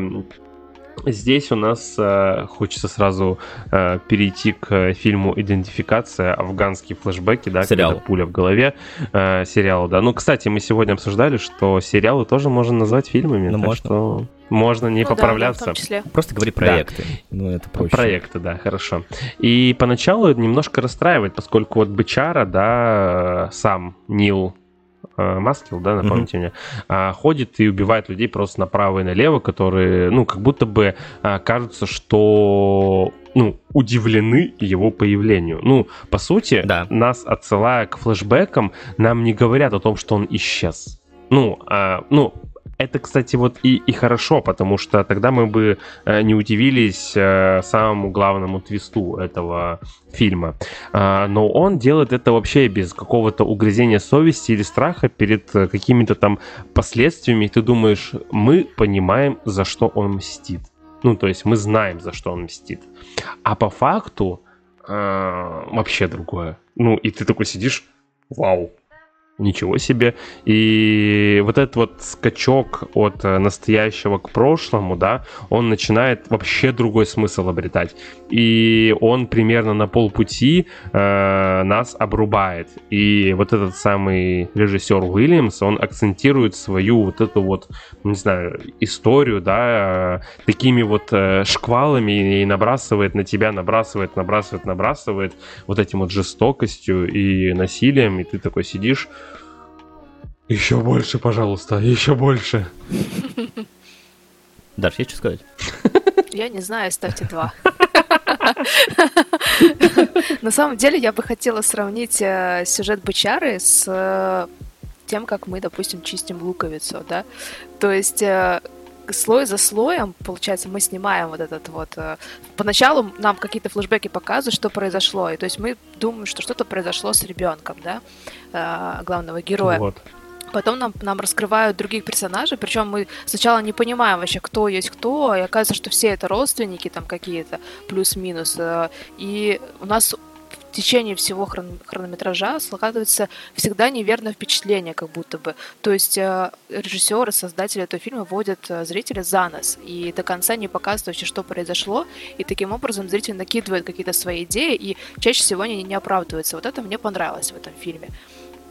Здесь у нас э, хочется сразу э, перейти к фильму «Идентификация. Афганские флешбеки», да, Сериал. когда пуля в голове э, сериала, да. Ну, кстати, мы сегодня обсуждали, что сериалы тоже можно назвать фильмами, ну, так можно. что можно не ну, поправляться. Да, числе. Просто говори проекты. Да. Ну, это проще. Проекты, да, хорошо. И поначалу немножко расстраивает, поскольку вот Бычара, да, сам Нил Э, Маскил, да, напомните mm-hmm. мне, а, ходит и убивает людей просто направо и налево, которые, ну, как будто бы а, кажутся, что ну, удивлены его появлению. Ну, по сути, да. нас отсылая к флешбекам, нам не говорят о том, что он исчез. Ну, а, ну, это, кстати, вот и, и хорошо, потому что тогда мы бы э, не удивились э, самому главному твисту этого фильма. Э, но он делает это вообще без какого-то угрызения совести или страха перед э, какими-то там последствиями. ты думаешь, мы понимаем, за что он мстит. Ну, то есть мы знаем, за что он мстит. А по факту э, вообще другое. Ну, и ты такой сидишь, вау, Ничего себе. И вот этот вот скачок от э, настоящего к прошлому, да, он начинает вообще другой смысл обретать. И он примерно на полпути э, нас обрубает. И вот этот самый режиссер Уильямс, он акцентирует свою вот эту вот, не знаю, историю, да, э, такими вот э, шквалами и набрасывает на тебя, набрасывает, набрасывает, набрасывает вот этим вот жестокостью и насилием, и ты такой сидишь еще больше, пожалуйста, еще больше. Даш, есть что сказать? Я не знаю, ставьте два. На самом деле я бы хотела сравнить э, сюжет Бычары с э, тем, как мы, допустим, чистим луковицу, да. То есть э, слой за слоем, получается, мы снимаем вот этот вот... Поначалу нам какие-то флешбеки показывают, что произошло. И то есть мы думаем, что что-то произошло с ребенком, да, главного героя. Вот. Потом нам, нам раскрывают других персонажей, причем мы сначала не понимаем вообще, кто есть кто, и оказывается, что все это родственники там какие-то, плюс-минус. Э, и у нас в течение всего хрон- хронометража складывается всегда неверное впечатление, как будто бы. То есть э, режиссеры, создатели этого фильма вводят э, зрителя за нос и до конца не показывают вообще, что произошло, и таким образом зритель накидывает какие-то свои идеи, и чаще всего они не оправдываются. Вот это мне понравилось в этом фильме.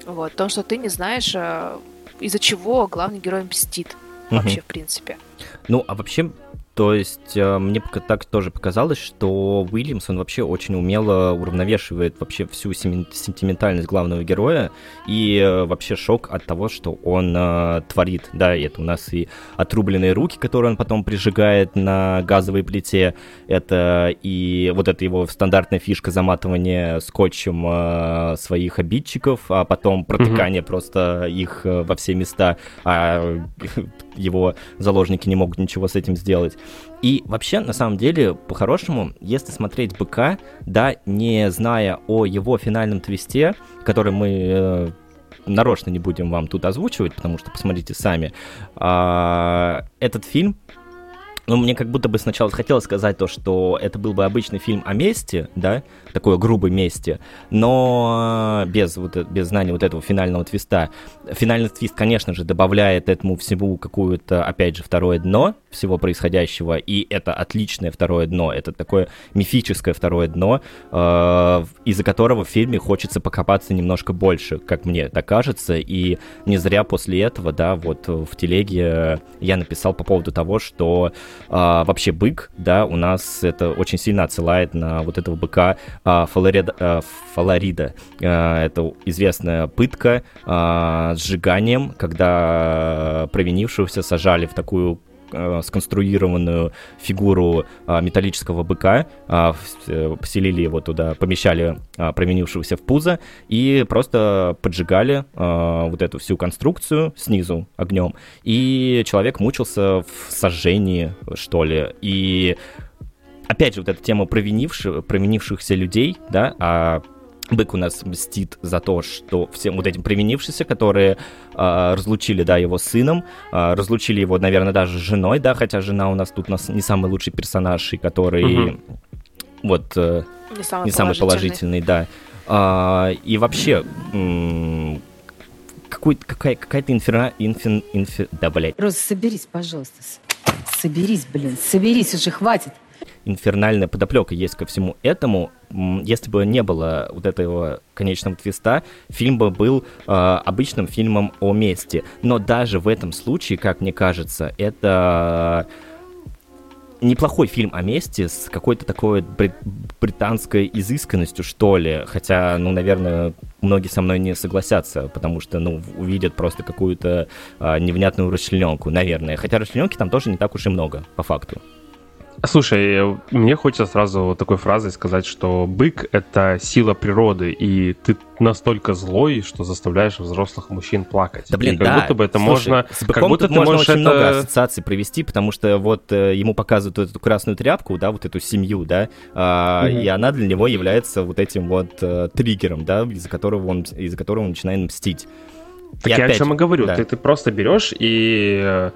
Вот, то, что ты не знаешь, э, из-за чего главный герой мстит вообще, в принципе. Ну, а вообще то есть э, мне так тоже показалось, что Уильямс, он вообще очень умело уравновешивает вообще всю сентиментальность главного героя и э, вообще шок от того, что он э, творит. Да, это у нас и отрубленные руки, которые он потом прижигает на газовой плите, это и вот эта его стандартная фишка заматывания скотчем э, своих обидчиков, а потом протыкание mm-hmm. просто их э, во все места, а его заложники не могут ничего с этим сделать. И вообще, на самом деле, по-хорошему, если смотреть БК, да, не зная о его финальном твисте, который мы э, нарочно не будем вам тут озвучивать, потому что посмотрите сами, э, этот фильм ну, мне как будто бы сначала хотелось сказать то, что это был бы обычный фильм о мести, да, такой грубой мести, но без, вот, без знания вот этого финального твиста. Финальный твист, конечно же, добавляет этому всему какую-то, опять же, второе дно всего происходящего, и это отличное второе дно, это такое мифическое второе дно, э, из-за которого в фильме хочется покопаться немножко больше, как мне так кажется, и не зря после этого, да, вот в телеге я написал по поводу того, что а, вообще бык, да, у нас это очень сильно отсылает на вот этого быка а, Фаларида. А, Фаларида. А, это известная пытка а, сжиганием, когда провинившегося сажали в такую сконструированную фигуру а, металлического быка, а, э, поселили его туда, помещали а, променившегося в пузо и просто поджигали вот эту всю конструкцию снизу огнем, и человек мучился в сожжении, что ли, и опять же, вот эта тема провинивших, провинившихся людей, да, а Бык у нас мстит за то, что всем вот этим применившимся, которые э, разлучили, да, его сыном, э, разлучили его, наверное, даже с женой, да, хотя жена у нас тут у нас не самый лучший персонаж, и который угу. вот э, не самый, не самый положительный, да. Э, и вообще какой, какая, какая-то инферна... Инфин, инфи... Да, блядь. Роза, соберись, пожалуйста. Соберись, блин, соберись уже, хватит инфернальная подоплека есть ко всему этому. Если бы не было вот этого конечного твиста, фильм бы был э, обычным фильмом о мести. Но даже в этом случае, как мне кажется, это неплохой фильм о мести с какой-то такой брит- британской изысканностью, что ли. Хотя, ну, наверное, многие со мной не согласятся, потому что, ну, увидят просто какую-то а, невнятную расчлененку, наверное. Хотя расчлененки там тоже не так уж и много, по факту. Слушай, мне хочется сразу вот такой фразой сказать, что бык — это сила природы, и ты настолько злой, что заставляешь взрослых мужчин плакать. Да блин, и как да. будто бы это Слушай, можно... С как будто ты можно очень это... много ассоциаций провести, потому что вот э, ему показывают эту красную тряпку, да, вот эту семью, да, а, mm-hmm. и она для него является вот этим вот э, триггером, да, из-за которого он, из-за которого он начинает мстить. Так и я опять, о чем и говорю. Да. Ты, ты просто берешь и э,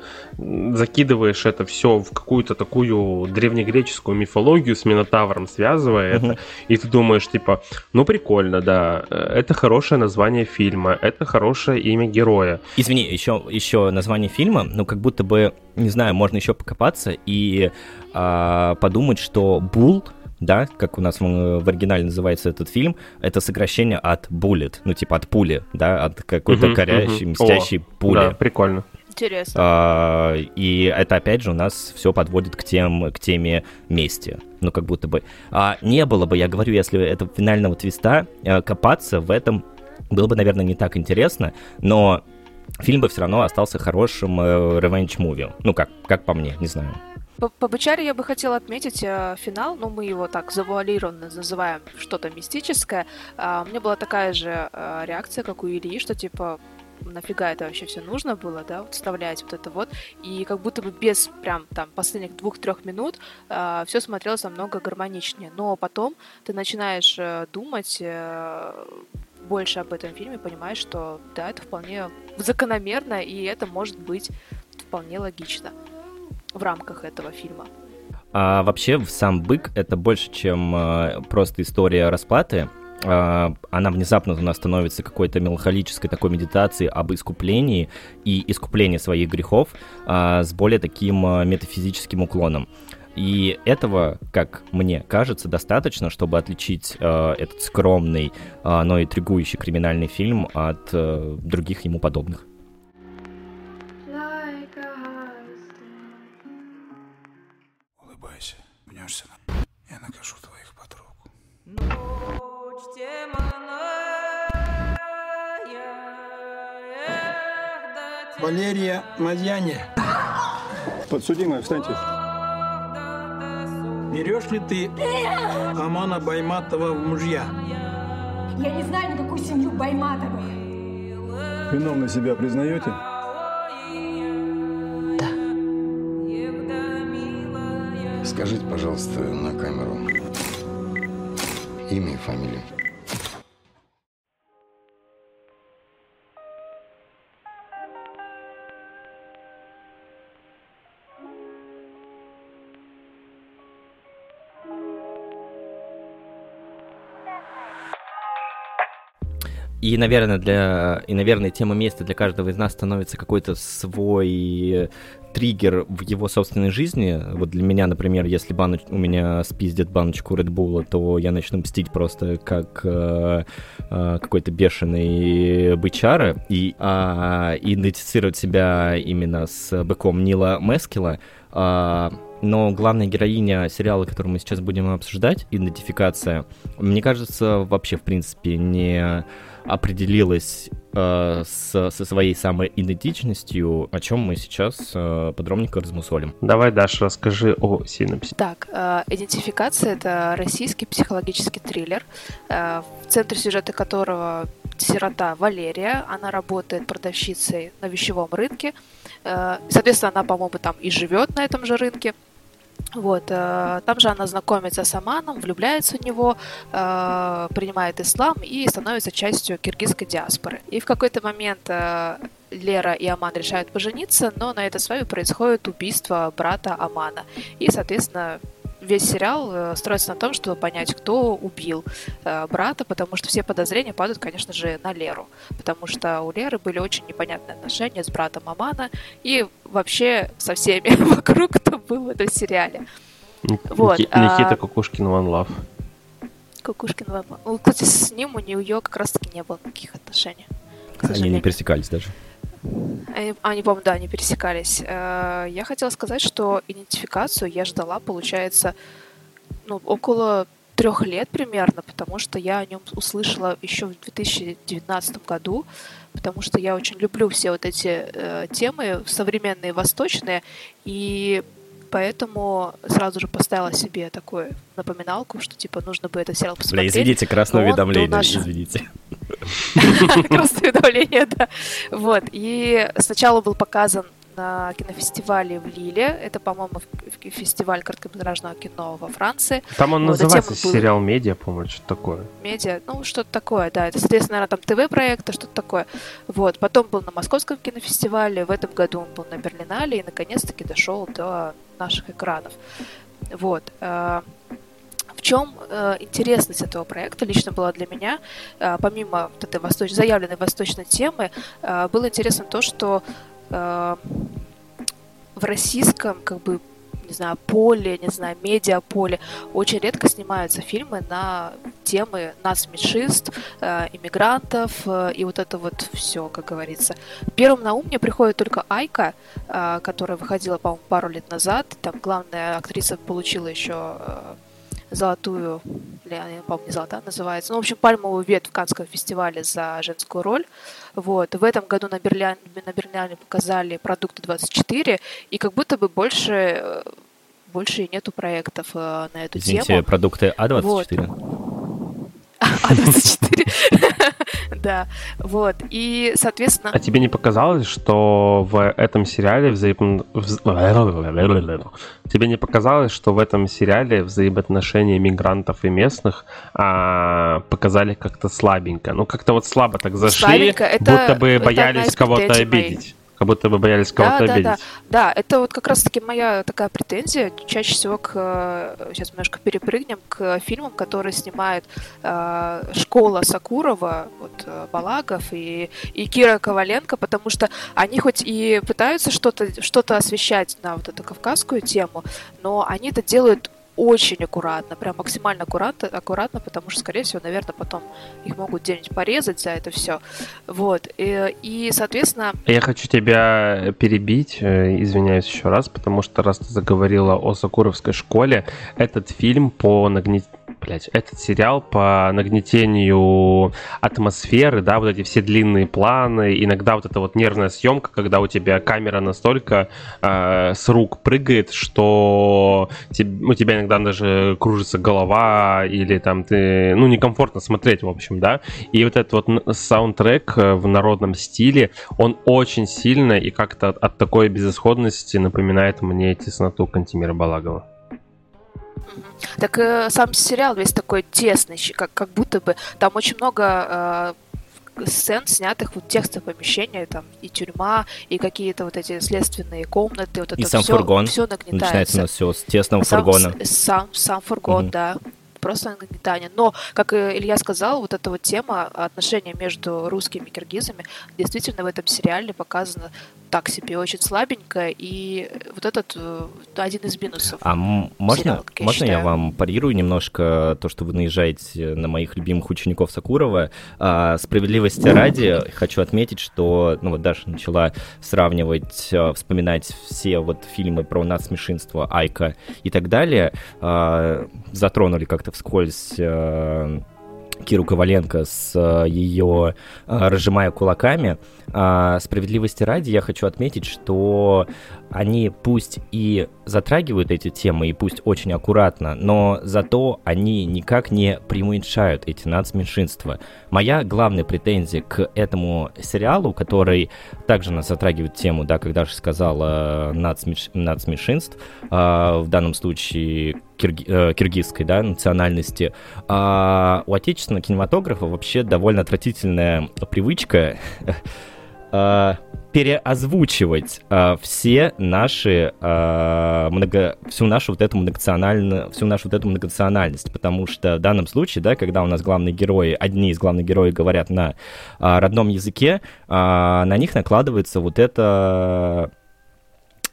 закидываешь это все в какую-то такую древнегреческую мифологию с Минотавром, связывая угу. это, и ты думаешь, типа, ну прикольно, да, э, это хорошее название фильма, это хорошее имя героя. Извини, еще, еще название фильма, ну как будто бы, не знаю, можно еще покопаться и э, подумать, что Бул да, как у нас в, в оригинале называется этот фильм, это сокращение от bullet, ну типа от пули, да, от какой-то uh-huh, корящей, uh-huh. мстящей О, пули. Да, прикольно. Интересно. А, и это опять же у нас все подводит к, тем, к теме мести. Ну, как будто бы. А не было бы, я говорю, если этого финального твиста, э, копаться в этом было бы, наверное, не так интересно, но фильм бы все равно остался хорошим э, revenge movie. Ну, как, как по мне, не знаю. По, по я бы хотела отметить э, финал, ну мы его так завуалированно называем что-то мистическое. Э, у меня была такая же э, реакция, как у Ильи, что типа нафига это вообще все нужно было, да, вот вставлять вот это вот. И как будто бы без прям там последних двух-трех минут э, все смотрелось намного гармоничнее. Но потом ты начинаешь э, думать э, больше об этом фильме, понимаешь, что да, это вполне закономерно, и это может быть вполне логично в рамках этого фильма. А вообще сам бык это больше, чем э, просто история расплаты. Э, она внезапно у нас становится какой-то меланхолической такой медитацией об искуплении и искуплении своих грехов э, с более таким э, метафизическим уклоном. И этого, как мне кажется, достаточно, чтобы отличить э, этот скромный, э, но и тригующий криминальный фильм от э, других ему подобных. Накажу твоих подруг. Валерия Мазьяне. Подсудимая, встаньте. Берешь ли ты Амана Байматова в мужья? Я не знаю никакую семью Байматовых. Виновны себя признаете? Скажите, пожалуйста, на камеру имя и фамилию. И, наверное, для, и, наверное, тема места для каждого из нас становится какой-то свой триггер в его собственной жизни. Вот для меня, например, если баноч... у меня спиздят баночку Red Bull, то я начну мстить просто как э, э, какой-то бешеный бычара и э, идентифицировать себя именно с быком Нила Мескила. Э, но главная героиня сериала, который мы сейчас будем обсуждать, идентификация, мне кажется, вообще, в принципе, не определилась э, с, со своей самой идентичностью, о чем мы сейчас э, подробненько размусолим. Давай, Даша, расскажи о синапсе. Так, э, идентификация это российский психологический триллер, э, в центре сюжета которого сирота Валерия, она работает продавщицей на вещевом рынке, э, соответственно, она, по-моему, там и живет на этом же рынке. Вот, э, там же она знакомится с Аманом, влюбляется в него, э, принимает ислам и становится частью киргизской диаспоры. И в какой-то момент э, Лера и Аман решают пожениться, но на этой свадьбе происходит убийство брата Амана. И, соответственно, весь сериал э, строится на том, чтобы понять, кто убил э, брата, потому что все подозрения падают, конечно же, на Леру, потому что у Леры были очень непонятные отношения с братом Амана и вообще со всеми вокруг, кто был в этом сериале. Вот, Никита а... Кукушкин One Love. Кукушкин One Love. Ну, кстати, с ним у нее как раз-таки не было никаких отношений. Они не пересекались даже. Они, по-моему, да, не пересекались. Э, я хотела сказать, что идентификацию я ждала, получается, ну, около трех лет примерно, потому что я о нем услышала еще в 2019 году, потому что я очень люблю все вот эти э, темы современные, восточные, и поэтому сразу же поставила себе такую напоминалку, что типа нужно бы этот сериал посмотреть. Бля, извините, красное уведомление, наш... извините. Красное уведомление, да. Вот, и сначала был показан на кинофестивале в Лиле. Это, по-моему, фестиваль короткометражного кино во Франции. Там он вот, называется был... сериал «Медиа», по-моему, что-то такое. «Медиа», ну, что-то такое, да. Это, соответственно, наверное, там ТВ-проекты, что-то такое. Вот. Потом был на Московском кинофестивале, в этом году он был на Берлинале и, наконец-таки, дошел до наших экранов. Вот. В чем э, интересность этого проекта лично была для меня, э, помимо вот этой восточ... заявленной восточной темы, э, было интересно то, что э, в российском как бы не знаю, поле, не знаю, медиаполе. Очень редко снимаются фильмы на темы нас, меньшинств, э, иммигрантов э, и вот это вот все, как говорится. Первым на ум мне приходит только Айка, э, которая выходила, по-моему, пару лет назад. Там главная актриса получила еще э, золотую, по-моему, не золотая называется, ну, в общем, пальмовую ветвь в Канском фестивале за женскую роль. Вот. В этом году на Берлиане, на Берлиане показали продукты 24, и как будто бы больше э, больше и нету проектов э, на эту Извините, тему. продукты А24? Вот. А24. Да, вот. И, соответственно... А тебе не показалось, что в этом сериале взаим... Тебе не показалось, что в этом сериале взаимоотношения мигрантов и местных а, показали как-то слабенько? Ну, как-то вот слабо так зашли, слабенько. Это, будто бы боялись кого-то обидеть. Как будто бы боялись кого-то да, обидеть. Да, да, да. Это вот как раз-таки моя такая претензия. Чаще всего к... Сейчас немножко перепрыгнем к фильмам, которые снимает э, школа Сакурова, вот э, Балагов и, и Кира Коваленко, потому что они хоть и пытаются что-то что освещать на вот эту кавказскую тему, но они это делают очень аккуратно, прям максимально аккуратно, аккуратно, потому что, скорее всего, наверное, потом их могут где-нибудь порезать за это все. Вот. И, и, соответственно... Я хочу тебя перебить, э, извиняюсь еще раз, потому что раз ты заговорила о Сакуровской школе, этот фильм по нагнетению блядь, этот сериал по нагнетению атмосферы, да, вот эти все длинные планы, иногда вот эта вот нервная съемка, когда у тебя камера настолько э, с рук прыгает, что у тебя иногда даже кружится голова или там ты, ну, некомфортно смотреть, в общем, да, и вот этот вот саундтрек э, в народном стиле, он очень сильно и как-то от такой безысходности напоминает мне тесноту Кантимира Балагова. Так э, сам сериал весь такой тесный, как, как будто бы там очень много э, сцен, снятых вот текста помещения, там и тюрьма, и какие-то вот эти следственные комнаты, вот это и сам все, фургон. все нагнетается. Начинается у нас все с тесного сам, фургона. Сам, сам фургон, mm-hmm. да просто нагнетание. Но, как Илья сказал, вот эта вот тема отношения между русскими и киргизами действительно в этом сериале показана так себе, очень слабенько, и вот этот э, один из минусов. А можно, сериала, я можно я вам парирую немножко то, что вы наезжаете на моих любимых учеников Сакурова? А, справедливости ради хочу отметить, что, ну вот Даша начала сравнивать, э, вспоминать все вот фильмы про нацмешинство, Айка и так далее, а, затронули как-то вскользь э, Киру Коваленко с э, ее э, «Разжимая кулаками». А, справедливости ради я хочу отметить, что они пусть и затрагивают эти темы, и пусть очень аккуратно, но зато они никак не преуменьшают эти нацменьшинства. Моя главная претензия к этому сериалу, который также нас затрагивает тему, да, когда же сказала нацменьш... нацменьшинств, э, в данном случае кирги... э, киргизской да, национальности, а у отечественного кинематографа вообще довольно отвратительная привычка э, переозвучивать э, все наши э, много, всю нашу вот эту многонациональную, всю нашу вот эту многонациональность, потому что в данном случае, да, когда у нас главные герои, одни из главных героев говорят на э, родном языке, э, на них накладывается вот это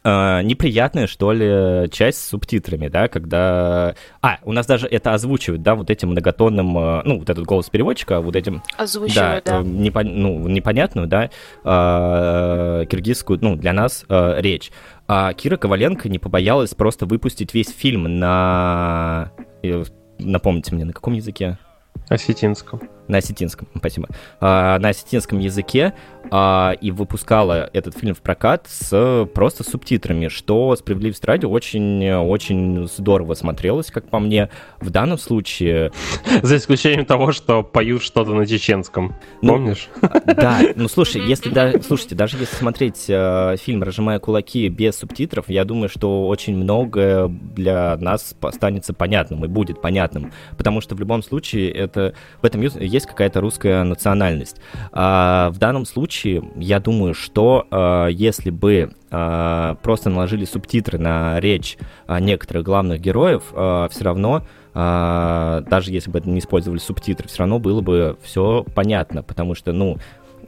э, неприятная, что ли, часть с субтитрами, да, когда... А, у нас даже это озвучивают, да, вот этим многотонным, э, ну, вот этот голос переводчика, вот этим... Озвучивают, да. да. Э, непон... ну, непонятную, да, э, киргизскую, ну, для нас э, речь. А Кира Коваленко не побоялась просто выпустить весь фильм на... Напомните мне, на каком языке? Осетинском. На осетинском, спасибо. А, на осетинском языке а, и выпускала этот фильм в прокат с просто субтитрами, что справедливости ради очень-очень здорово смотрелось, как по мне. В данном случае... За исключением того, что поют что-то на чеченском. Ну, Помнишь? Да, ну слушай, если да, слушайте, даже если смотреть э, фильм «Разжимая кулаки» без субтитров, я думаю, что очень многое для нас останется понятным и будет понятным, потому что в любом случае это в этом есть какая-то русская национальность. А в данном случае, я думаю, что а, если бы а, просто наложили субтитры на речь некоторых главных героев, все равно даже если бы не использовали субтитры, все равно было бы все понятно, потому что, ну,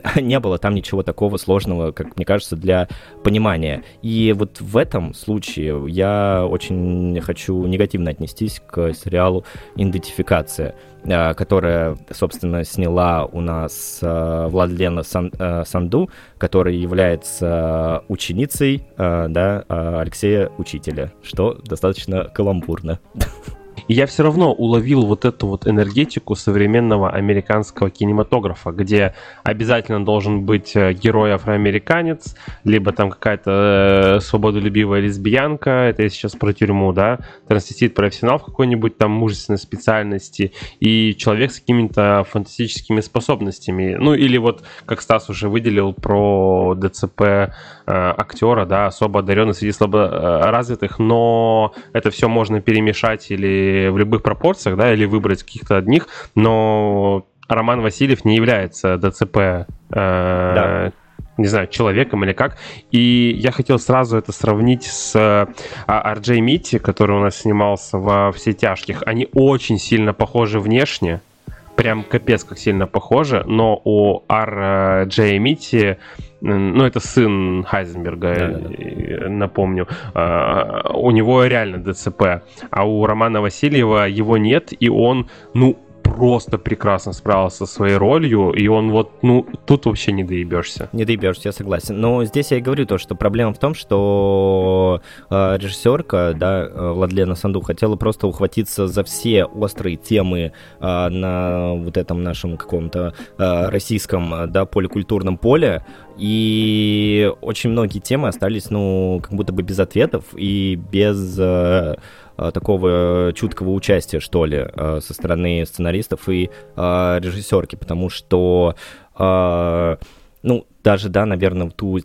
не было там ничего такого сложного, как мне кажется, для понимания. И вот в этом случае я очень хочу негативно отнестись к сериалу «Идентификация», э, которая, собственно, сняла у нас э, Владлена Сан, э, Санду, которая является ученицей да, Алексея Учителя, что достаточно каламбурно. И я все равно уловил вот эту вот энергетику современного американского кинематографа, где обязательно должен быть э, герой афроамериканец, либо там какая-то э, свободолюбивая лесбиянка, это я сейчас про тюрьму, да, трансвестит-профессионал в какой-нибудь там мужественной специальности, и человек с какими-то фантастическими способностями. Ну или вот, как Стас уже выделил про ДЦП э, актера, да, особо одаренный среди слабо э, развитых, но это все можно перемешать или в любых пропорциях, да, или выбрать каких-то одних, но Роман Васильев не является ДЦП э, да не знаю, человеком или как. И я хотел сразу это сравнить с RJ Митти, который у нас снимался во «Все тяжких». Они очень сильно похожи внешне, прям капец как сильно похожи, но у RJ Митти ну, это сын Хайзенберга, да, да. напомню, а, у него реально ДЦП, а у Романа Васильева его нет, и он, ну, просто прекрасно справился со своей ролью, и он вот, ну, тут вообще не доебешься. Не доебешься, я согласен. Но здесь я и говорю то, что проблема в том, что э, режиссерка, да, э, Владлена Санду, хотела просто ухватиться за все острые темы э, на вот этом нашем каком-то э, российском, да, поликультурном поле, и очень многие темы остались, ну, как будто бы без ответов и без э, Э, такого чуткого участия, что ли, э, со стороны сценаристов и э, режиссерки, потому что, ну, даже, да, наверное, ту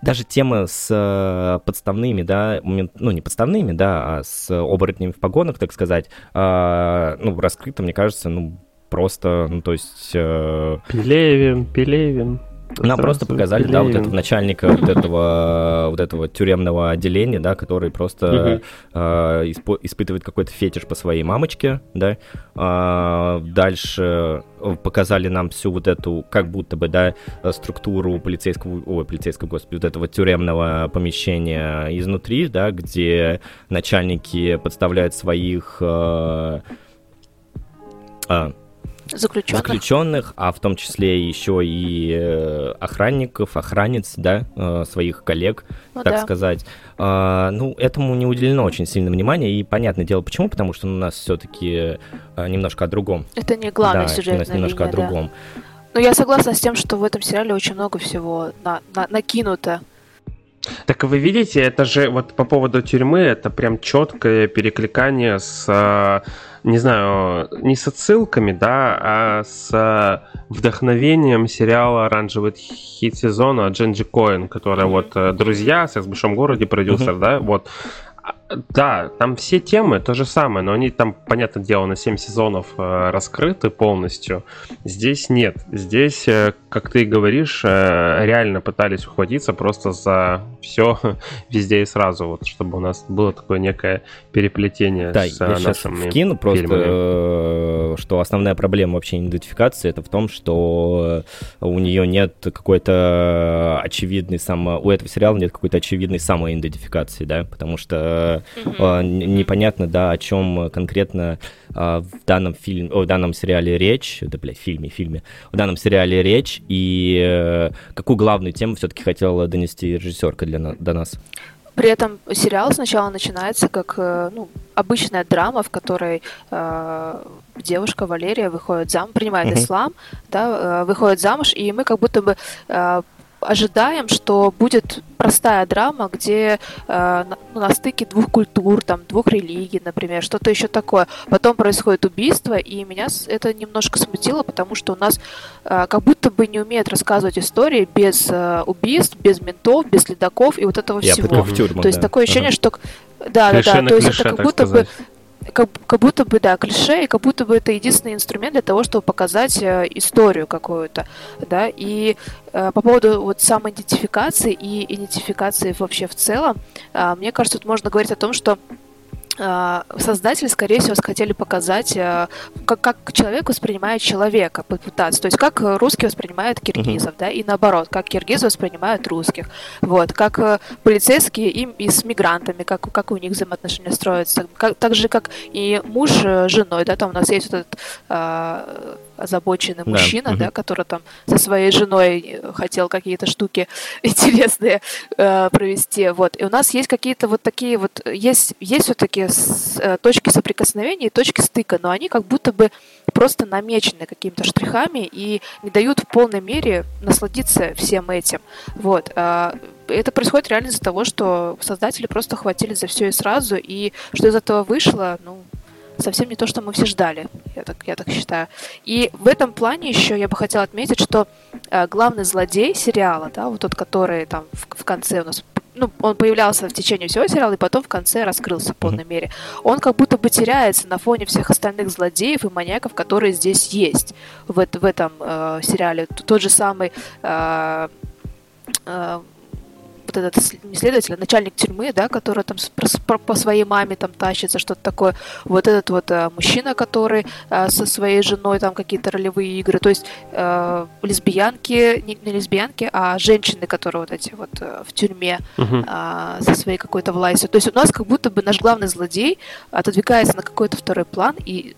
даже тема с подставными, да, ну, не подставными, да, а с оборотнями в погонах, так сказать, ну, раскрыта, мне кажется, ну, просто, ну, то есть... Пелевин, Пелевин. Нам просто показали, да, вот этого начальника вот этого, вот этого тюремного отделения, да, который просто э, испо- испытывает какой-то фетиш по своей мамочке, да. А, дальше показали нам всю вот эту, как будто бы, да, структуру полицейского, ой, полицейского, господи, вот этого тюремного помещения изнутри, да, где начальники подставляют своих э, а, Заключенных. Заключенных, а в том числе еще и э, охранников, охранниц, да, э, своих коллег, ну, так да. сказать. А, ну, этому не уделено очень сильно внимания, и понятное дело, почему, потому что у нас все-таки э, немножко о другом. Это не главный да, сюжет. у нас немножко линия, о другом. Да. Но я согласна с тем, что в этом сериале очень много всего на, на, накинуто. Так вы видите, это же вот по поводу тюрьмы, это прям четкое перекликание с не знаю, не с отсылками, да, а с вдохновением сериала «Оранжевый хит сезона» Дженджи Коэн, которая вот э, «Друзья», «Секс в большом городе», продюсер, mm-hmm. да, вот да, там все темы то же самое, но они там, понятное дело, на 7 сезонов э, раскрыты полностью. Здесь нет. Здесь, э, как ты говоришь, э, реально пытались ухватиться просто за все везде и сразу, вот, чтобы у нас было такое некое переплетение да, с я сейчас вкину просто, э, что основная проблема вообще идентификации это в том, что у нее нет какой-то очевидной само... у этого сериала нет какой-то очевидной самоидентификации, да, потому что mm-hmm. непонятно, да, о чем конкретно а, в данном фильме, о, в данном сериале речь, да, блядь, фильме, фильме, в данном сериале речь, и э, какую главную тему все-таки хотела донести режиссерка для, до нас? При этом сериал сначала начинается как э, ну, обычная драма, в которой э, девушка Валерия выходит замуж, принимает mm-hmm. ислам, да, э, выходит замуж, и мы как будто бы э, ожидаем, что будет простая драма, где э, ну, на стыке двух культур, там, двух религий, например, что-то еще такое. Потом происходит убийство, и меня это немножко смутило, потому что у нас э, как будто бы не умеют рассказывать истории без э, убийств, без ментов, без следаков и вот этого Я всего. В тюрьму, то есть да. такое ощущение, ага. что да, клише да, да. То есть это как будто сказать. бы как, как будто бы, да, клише, и как будто бы это единственный инструмент для того, чтобы показать э, историю какую-то, да, и э, по поводу вот самоидентификации и идентификации вообще в целом, э, мне кажется, тут можно говорить о том, что создатели, скорее всего, хотели показать, а, как, как человек воспринимает человека, попытаться. То есть, как русские воспринимают киргизов, uh-huh. да, и наоборот, как киргизы воспринимают русских. Вот, как э, полицейские им и с мигрантами, как, как у них взаимоотношения строятся. Как, так же, как и муж с женой, да, там у нас есть вот этот озабоченный Да, мужчина, да, мгм. который там со своей женой э, хотел какие-то штуки интересные э, провести. Вот. И у нас есть какие-то вот такие вот, есть, есть все-таки точки соприкосновения и точки стыка, но они как будто бы просто намечены какими-то штрихами и не дают в полной мере насладиться всем этим. Вот. А, Это происходит реально из-за того, что создатели просто хватили за все и сразу, и что из этого вышло, ну, совсем не то, что мы все ждали, я так, я так считаю. И в этом плане еще я бы хотела отметить, что э, главный злодей сериала, да, вот тот, который там в, в конце у нас ну, он появлялся в течение всего сериала и потом в конце раскрылся в полной мере. Он как будто бы теряется на фоне всех остальных злодеев и маньяков, которые здесь есть в, в этом э, сериале. Тот же самый э, э, вот этот не следователь, а начальник тюрьмы, да, который там по своей маме там тащится, что-то такое. Вот этот вот э, мужчина, который э, со своей женой там какие-то ролевые игры. То есть э, лесбиянки, не, не лесбиянки, а женщины, которые вот эти вот в тюрьме а, со своей какой-то властью. То есть у нас как будто бы наш главный злодей отодвигается на какой-то второй план, и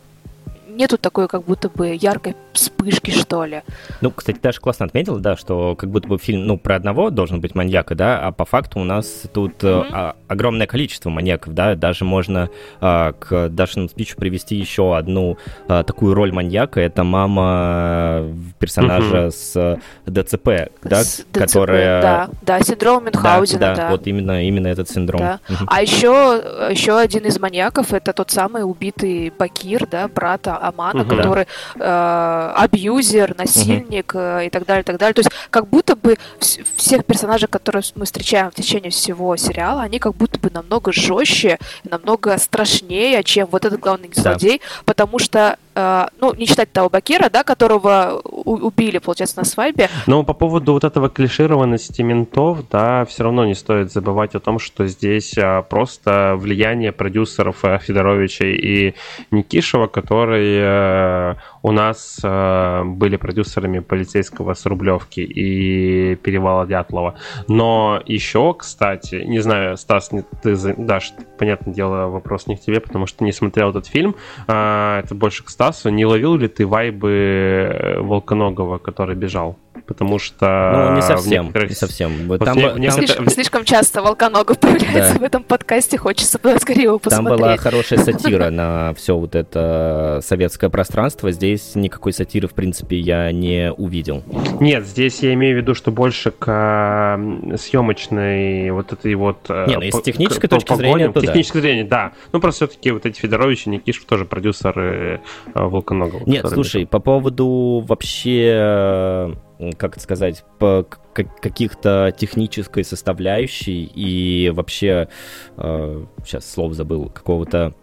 нету такой как будто бы яркой вспышки, что ли. Ну, кстати, Даша классно отметила, да, что как будто бы фильм, ну, про одного должен быть маньяка, да, а по факту у нас тут э, а- огромное количество маньяков, да, даже можно а, к Дашиному спичу привести еще одну а, такую роль маньяка, это мама э, персонажа Мгм. с э, ДЦП, да, С ДЦП, которая... Да, да, синдром Мюнхгаузена, да, да. вот именно, именно этот синдром. Да. Мгм. А еще, еще один из маньяков это тот самый убитый Бакир, да, брата Амана, Мгм. который э, абьюзер, насильник э, и так далее, и так далее. То есть как будто бы вс- всех персонажей, которые мы встречаем в течение всего сериала, они как будто бы намного жестче, намного страшнее, чем вот этот главный Да. злодей, потому что, ну, не считать того Бакира, да, которого убили, получается, на свадьбе, Но по поводу вот этого клишированности ментов, да, все равно не стоит забывать о том, что здесь а, просто влияние продюсеров а, Федоровича и Никишева, которые э, у нас э, были продюсерами полицейского с Рублевки и Перевала Дятлова. Но еще, кстати, не знаю, Стас, ты, за- Даш, понятное дело, вопрос не к тебе, потому что не смотрел этот фильм, а, это больше к Стасу. Не ловил ли ты вайбы э, Волконогова, который бежал? Потому что... Ну, не совсем, некоторых- не совсем. Вот Там, не- некотор- слишком, слишком часто Волконогов появляется Да. в этом подкасте, хочется скорее его Там посмотреть. была хорошая сатира на все вот это советское пространство. Здесь никакой сатиры, в принципе, я не увидел. Нет, здесь я имею в виду, что больше к съемочной вот этой вот... э, Не, ну, из по- технической точки зрения, погоням. то да. Технической зрения, да. Ну, просто все-таки вот эти Федорович и Никишев тоже продюсеры э, Волконогова. Нет, слушай, по поводу вообще, э, как это сказать, по каких-то технической составляющей и вообще, э, сейчас слово забыл, какого-то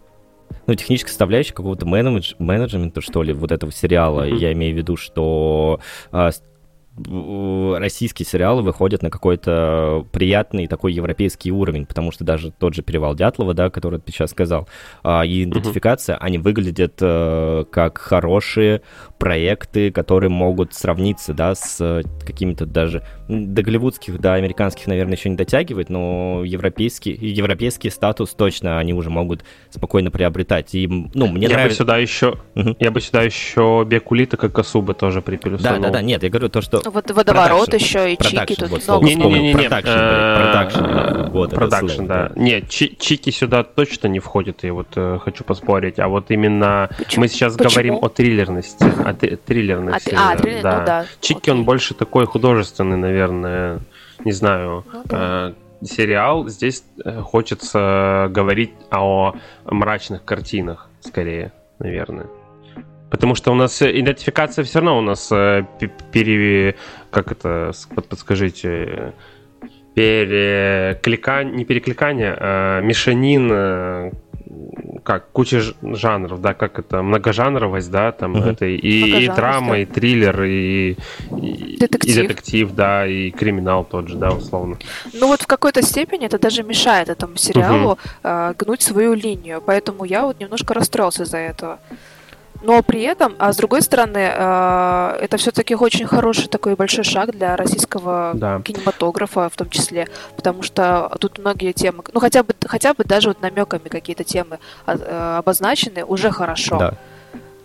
ну, технической составляющей какого-то менедж- менеджмента, что ли, вот этого сериала. Мгм. Я имею в виду, что в- российские сериалы выходят на какой-то приятный такой европейский уровень, потому что даже тот же «Перевал Дятлова», да, который ты сейчас сказал, а, и идентификация, они выглядят э, как хорошие проекты, которые могут сравниться, да, с э, какими-то даже до голливудских, до американских, наверное, еще не дотягивает, но европейский, европейский статус точно они уже могут спокойно приобретать. И, ну, мне я нравится... бы сюда еще, я бы сюда еще Бекулита как Косубы тоже припилю. Да, да, да, нет, я говорю то, что... Вот водоворот Продакшн. еще и чики Продакшн, тут вот много. слово Не, не, не, не, не. Продакшн, продакшн, вот это Продакшн, слово, да. Нет, чи- чики сюда точно не входят, я вот э, хочу поспорить. А вот именно мы сейчас Почему? говорим о триллерности. О три- триллерности. А, а, триллер, ну да, Чики, он больше такой художественный, наверное, не знаю. Ну э, сериал здесь э, хочется говорить о мрачных картинах, скорее, наверное. Потому что у нас идентификация все равно у нас э, пе- пере... Как это, подскажите, перекликание, не перекликание, а мешанин, э, как куча жанров, да, как это, многожанровость, да, там Мгм. это и, и драма, и триллер, и, и, Детектив. и детектив, да, и криминал тот же, да, условно. Ну вот в какой-то степени это даже мешает этому сериалу э, гнуть свою линию, поэтому я вот немножко расстроился из-за этого. Но при этом, а с другой стороны, э, это все-таки очень хороший такой большой шаг для российского Да. кинематографа в том числе, потому что тут многие темы, ну хотя бы хотя бы даже вот намеками какие-то темы а, э, обозначены уже хорошо. Да.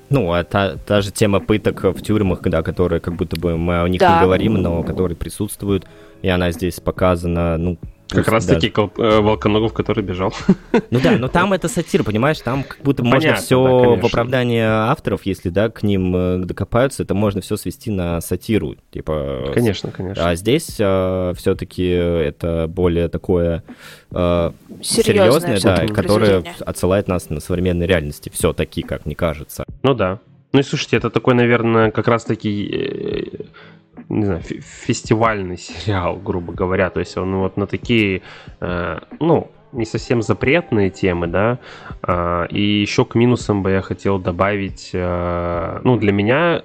Ну, а та, та же тема пыток в тюрьмах, да, которые как будто бы мы о них Да. не говорим, но которые присутствуют, и она здесь показана, ну... Как раз таки Кол- э, Волконогов, который бежал. Ну да, но там это сатира, понимаешь, там как будто можно Понятно, все да, в оправдание авторов, если, да, к ним э, докопаются, это можно все свести на сатиру, типа... Конечно, конечно. А здесь все-таки это более такое э, Серьезное серьезное, да, которое отсылает нас на современной реальности, все-таки, как мне кажется. Ну да. Ну и слушайте, это такой, наверное, как раз-таки, э, не знаю, фе- фестивальный сериал, грубо говоря. То есть он вот на такие, э, ну, не совсем запретные темы, да. А, И еще к минусам бы я хотел добавить, э, ну, для меня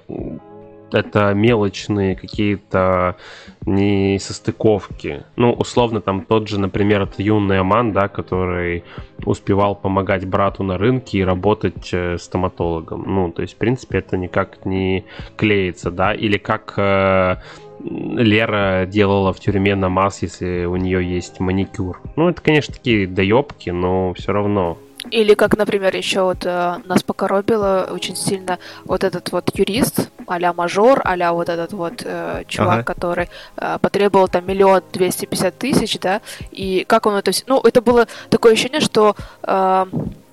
это мелочные какие-то несостыковки. Ну, условно, там тот же, например, это юный Аман, да, который успевал помогать брату на рынке и работать э, стоматологом. Ну, то есть, в принципе, это никак не клеится, да, или как э, Лера делала в тюрьме намаз, если у нее есть маникюр. Ну, это, конечно, такие доебки, но все равно. Или как, например, еще вот э, нас покоробило очень сильно вот этот вот юрист, а-ля мажор, а вот этот вот э, чувак, Ага. который э, потребовал там миллион двести пятьдесят тысяч, да, и как он это... вс- Ну, это было такое ощущение, что э,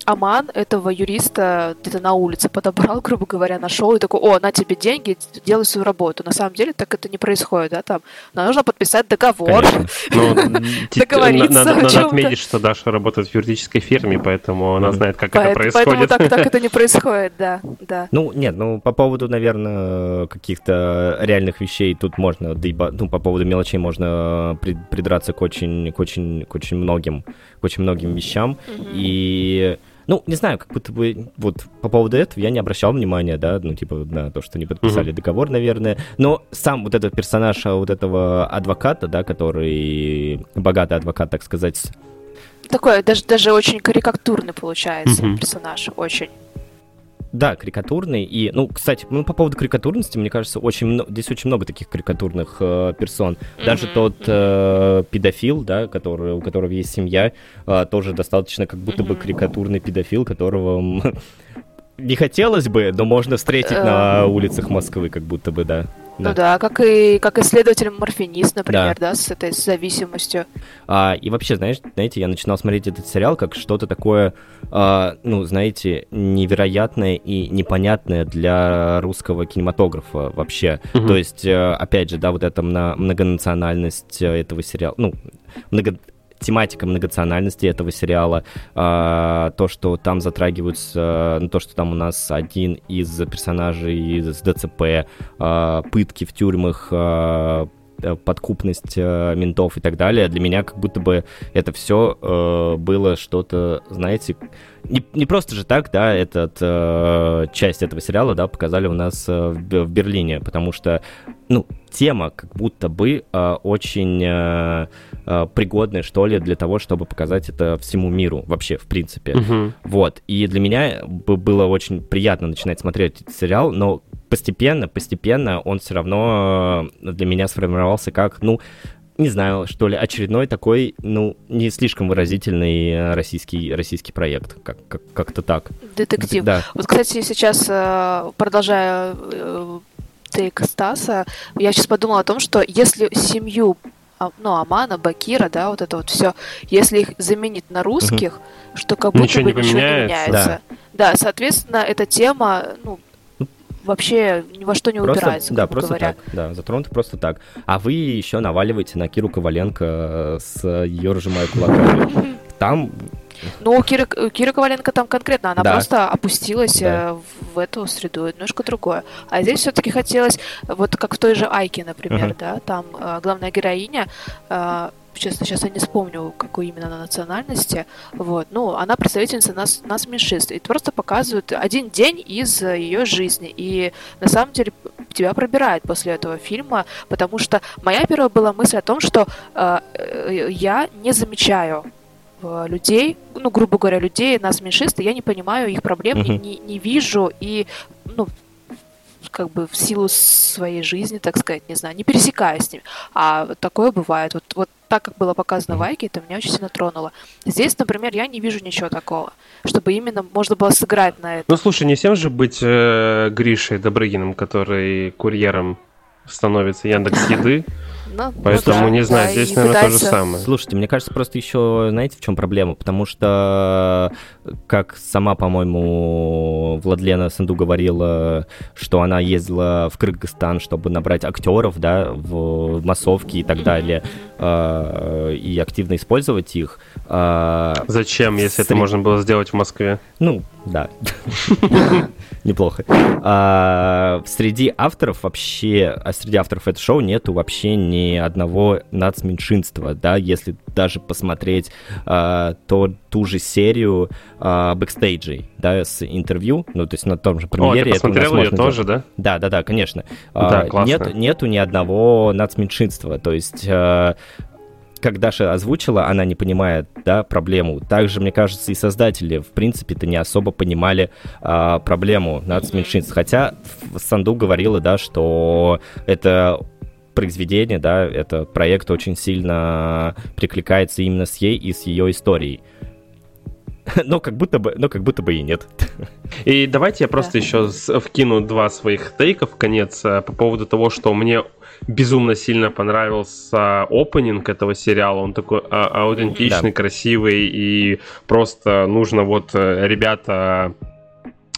Аман этого юриста где-то на улице подобрал, грубо говоря, нашел и такой, о, на тебе деньги, делай свою работу. На самом деле так это не происходит, да, там. Нам нужно подписать договор. Ну, Договориться надо, отметить, что Даша работает в юридической фирме, поэтому она знает, как это происходит. Поэтому так, это не происходит, да, да. Ну, нет, ну, по поводу, наверное, каких-то реальных вещей тут можно, ну, по поводу мелочей можно при- придраться к очень, к очень, к очень многим, к очень многим вещам. И, ну, не знаю, как будто бы, вот, по поводу этого я не обращал внимания, да, ну, типа, на то, что не подписали Мгм. договор, наверное. Но сам вот этот персонаж а, вот этого адвоката, да, который богатый адвокат, так сказать, Такой даже, даже очень карикатурный получается Мгм. персонаж, очень. Да, карикатурный. И, ну, кстати, ну, по поводу карикатурности, мне кажется, очень мно- здесь очень много таких карикатурных э, персон. Даже Мгм, тот э, педофил, да, который, у которого есть семья, э, тоже достаточно как будто бы карикатурный педофил, которого не хотелось бы, но можно встретить на улицах Москвы, как будто бы, да. Ну да, как и как исследователь морфинист, например, Да. да, с этой зависимостью. А, и вообще, знаешь, знаете, я начинал смотреть этот сериал как что-то такое, а, ну, знаете, невероятное и непонятное для русского кинематографа вообще. Мгм. То есть, э, опять же, да, вот эта мно- многонациональность э, этого сериала, ну, много тематика многонациональности этого сериала, а, то, что там затрагиваются, ну, то, что там у нас один из персонажей из ДЦП, а, пытки в тюрьмах, а, э, подкупность э, ментов и так далее, для меня как будто бы это все было что-то, знаете, не, не просто же так, да, этот, э, часть этого сериала, да, показали у нас э, в, Берлине, потому что, ну, тема как будто бы э, очень э, э, пригодная, что ли, для того, чтобы показать это всему миру вообще, в принципе. Мгм. Вот, и для меня было очень приятно начинать смотреть этот сериал, но постепенно, постепенно он все равно э, для меня сформировался как, ну, не знаю, что ли, очередной такой, ну, не слишком выразительный э, российский, российский проект, как, как, как-то так. Детектив. Да. Вот, кстати, сейчас, э, продолжая э, тейк Стаса, я сейчас подумала о том, что если семью а, ну, Амана, Бакира, да, вот это вот все, если их заменить на русских, что как будто Ничего бы не ничего не меняется. Да. соответственно, эта тема, ну, вообще ни во что не Просто, упирается, да, просто говоря. так, да, затронуто просто так. А вы еще наваливаете на Киру Коваленко э, с ее разжимая кулаками. Там Ну, у Киры Коваленко там конкретно, она Да. просто опустилась Да. э, в, эту среду, немножко другое. А здесь все-таки хотелось, вот как в той же Айке, например, Ага. да, там э, главная героиня, э, честно, сейчас я не вспомню, какой именно она национальности, вот, ну, она представительница нас, нас меньшинств, и просто показывают один день из ее жизни, и на самом деле тебя пробирает после этого фильма, потому что моя первая была мысль о том, что э, э, я не замечаю э, людей, ну, грубо говоря, людей, нас меньшинств, я не понимаю их проблем, Мгм. не, не вижу, и, ну, как бы в силу своей жизни, так сказать, не знаю, не пересекаюсь с ними. А такое бывает. Вот, вот так, как было показано в Айке, это меня очень сильно тронуло. Здесь, например, я не вижу ничего такого, чтобы именно можно было сыграть на это. Ну, слушай, не всем же быть э, Гришей Добрыгиным, который курьером становится Яндекс Еды. Ну, Поэтому, да, не знаю, да, здесь, наверное, пытается... то же самое. Слушайте, мне кажется, просто еще, знаете, в чем проблема? Потому что, как сама, по-моему, Владлена Санду говорила, что она ездила в Кыргызстан, чтобы набрать актеров, да, в массовке и так далее, э, и активно использовать их. Э, Зачем, если это можно было сделать в Москве? Ну, да. Неплохо. А, среди авторов вообще, а среди авторов этого шоу нету вообще ни одного нацменьшинства, да, если даже посмотреть а, то, ту же серию бэкстейджей, да, с интервью, ну, то есть на том же премьере. О, ты посмотрел ее тоже, да? Да, да, да, конечно. Да, а, нет, нету ни одного нацменьшинства, то есть как Даша озвучила, она не понимает, да, проблему. Также, мне кажется, и создатели, в принципе-то, не особо понимали а, проблему нацменьшинств. Хотя Санду говорила, да, что это произведение, да, это проект очень сильно прикликается именно с ей и с ее историей. Но как будто бы, но как будто бы и нет. И давайте я просто да. еще вкину два своих тейка в конец э, по поводу того, что мне безумно сильно понравился опенинг этого сериала. Он такой а, аутентичный, да. красивый и просто нужно вот э, ребята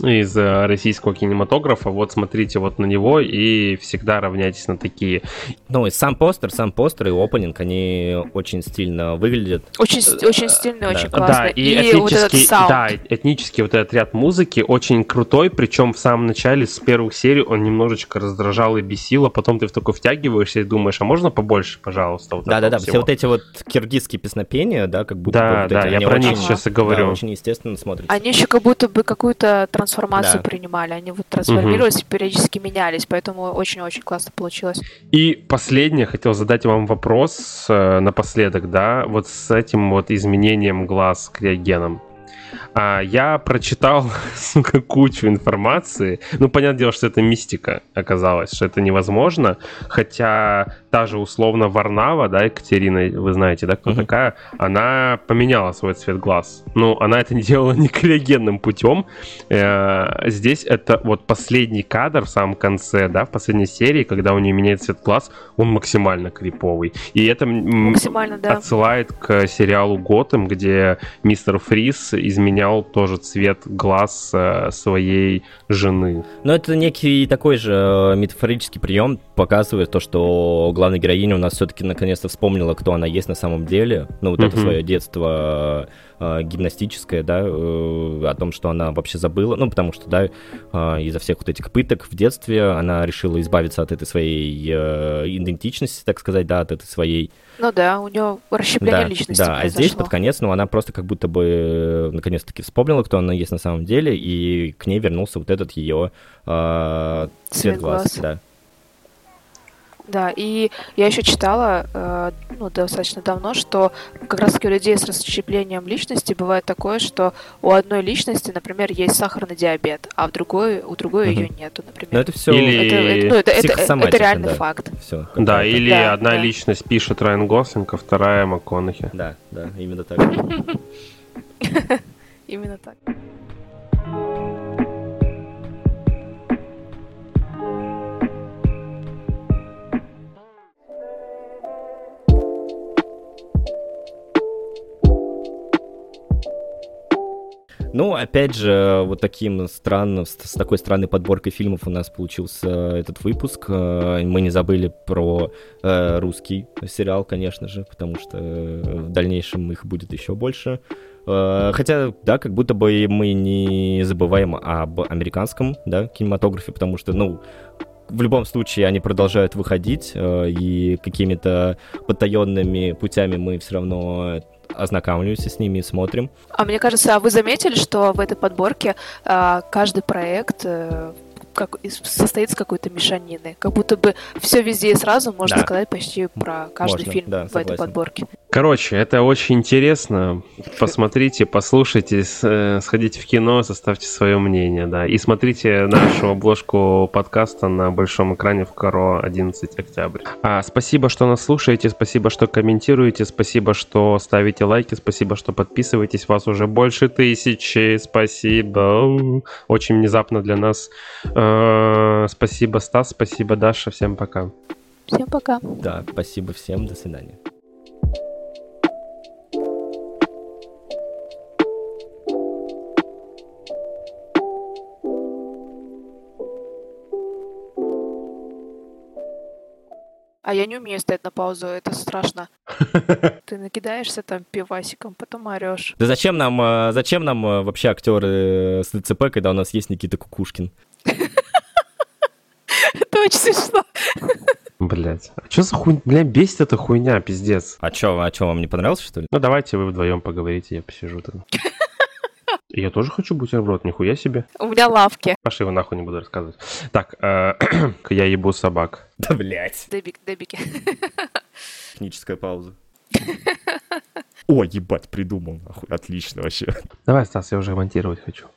из э, российского кинематографа. Вот смотрите вот на него и всегда равняйтесь на такие. Ну и сам постер, сам постер и опенинг, они очень стильно выглядят. Очень, очень стильно, очень классно. Да, и, и этнический, вот этот саунд. да, этнический вот этот ряд музыки очень крутой, причем в самом начале, с первых серий, он немножечко раздражал и бесил, а потом ты в такой втягиваешься и думаешь, а можно побольше, пожалуйста? Вот да, да, да, все вот эти вот киргизские песнопения, да, как будто да, бы да, эти, я про них сейчас и говорю. Да, очень естественно смотрятся. Они еще как будто бы какую-то трансформацию да. принимали. Они вот трансформировались угу. и периодически менялись, поэтому очень-очень классно получилось. И последнее, хотел задать вам вопрос э, напоследок, да, вот с этим вот изменением глаз криогеном. А, я прочитал, сука, кучу информации. Ну, понятное дело, что это мистика оказалось, что это невозможно. Хотя та же условно Варнава, да, Екатерина, вы знаете, да, кто uh-huh. такая, она поменяла свой цвет глаз. Ну, она это не делала не криогенным путем. Э, здесь это вот последний кадр в самом конце, да, в последней серии, когда у нее меняет цвет глаз, он максимально криповый. И это максимально, да. отсылает к сериалу Готэм, где мистер Фрис изменял тоже цвет глаз э, своей жены. Но это некий такой же э, метафорический прием, показывает то, что главная героиня у нас все-таки наконец-то вспомнила, кто она есть на самом деле. Ну, вот mm-hmm. это свое детство э, гимнастическое, да, э, о том, что она вообще забыла. Ну, потому что, да, э, из-за всех вот этих пыток в детстве она решила избавиться от этой своей э, идентичности, так сказать, да, от этой своей... Ну да, у нее расщепление да, личности Да, произошло. а здесь под конец, ну, она просто как будто бы э, наконец-таки вспомнила, кто она есть на самом деле, и к ней вернулся вот этот ее э, цвет, глаз. Да. Да, и я еще читала, э, ну, достаточно давно, что как раз-таки у людей с расщеплением личности бывает такое, что у одной личности, например, есть сахарный диабет, а в другой, у другой угу. ее нету, например. Но это все или... это, это, ну, это, это, это реальный да. факт. Все, да, или да, одна да. личность пишет Райан Гослинг, а вторая МакКонахи. Да, да, именно так. Именно так. Ну, опять же, вот таким странным, с такой странной подборкой фильмов у нас получился этот выпуск. Э, мы не забыли про э, русский сериал, конечно же, потому что в дальнейшем их будет еще больше. Э, хотя, да, как будто бы мы не забываем об американском, да, кинематографе, потому что, ну, в любом случае они продолжают выходить, и какими-то потаенными путями мы все равно ознакомливаемся с ними и смотрим. А мне кажется, а вы заметили, что в этой подборке а, каждый проект э, как, состоит из какой-то мешанины. Как будто бы все везде и сразу можно да. сказать почти про каждый можно, фильм да, в согласен. этой подборке. Короче, это очень интересно. Посмотрите, послушайте, с- сходите в кино, составьте свое мнение, да. И смотрите нашу обложку подкаста на большом экране в Каро 11 октября. А, спасибо, что нас слушаете, спасибо, что комментируете, спасибо, что ставите лайки, спасибо, что подписываетесь. Вас уже больше тысячи. Спасибо. Очень внезапно для нас. Э, Спасибо, Стас, спасибо, Даша. Всем пока. Всем пока. Да, спасибо всем, до свидания. А я не умею стоять на паузу, это страшно. Ты накидаешься там пивасиком, потом орешь. Да зачем нам, э, зачем нам э, вообще актеры с ДЦП, когда у нас есть Никита Кукушкин? Это очень смешно. Блять. А что за хуйня? Бля, бесит эта хуйня, пиздец. А чё, а чё, вам не понравилось, что ли? Ну давайте вы вдвоем поговорите, я посижу тогда. Я тоже хочу бутерброд, нихуя себе. У меня лавки. Пошли его нахуй не буду рассказывать. Так, э, я ебу собак. Да блять. Дебик, дебики. Техническая пауза. О, ебать, придумал, нахуй. Отлично вообще. Давай, Стас, я уже монтировать хочу.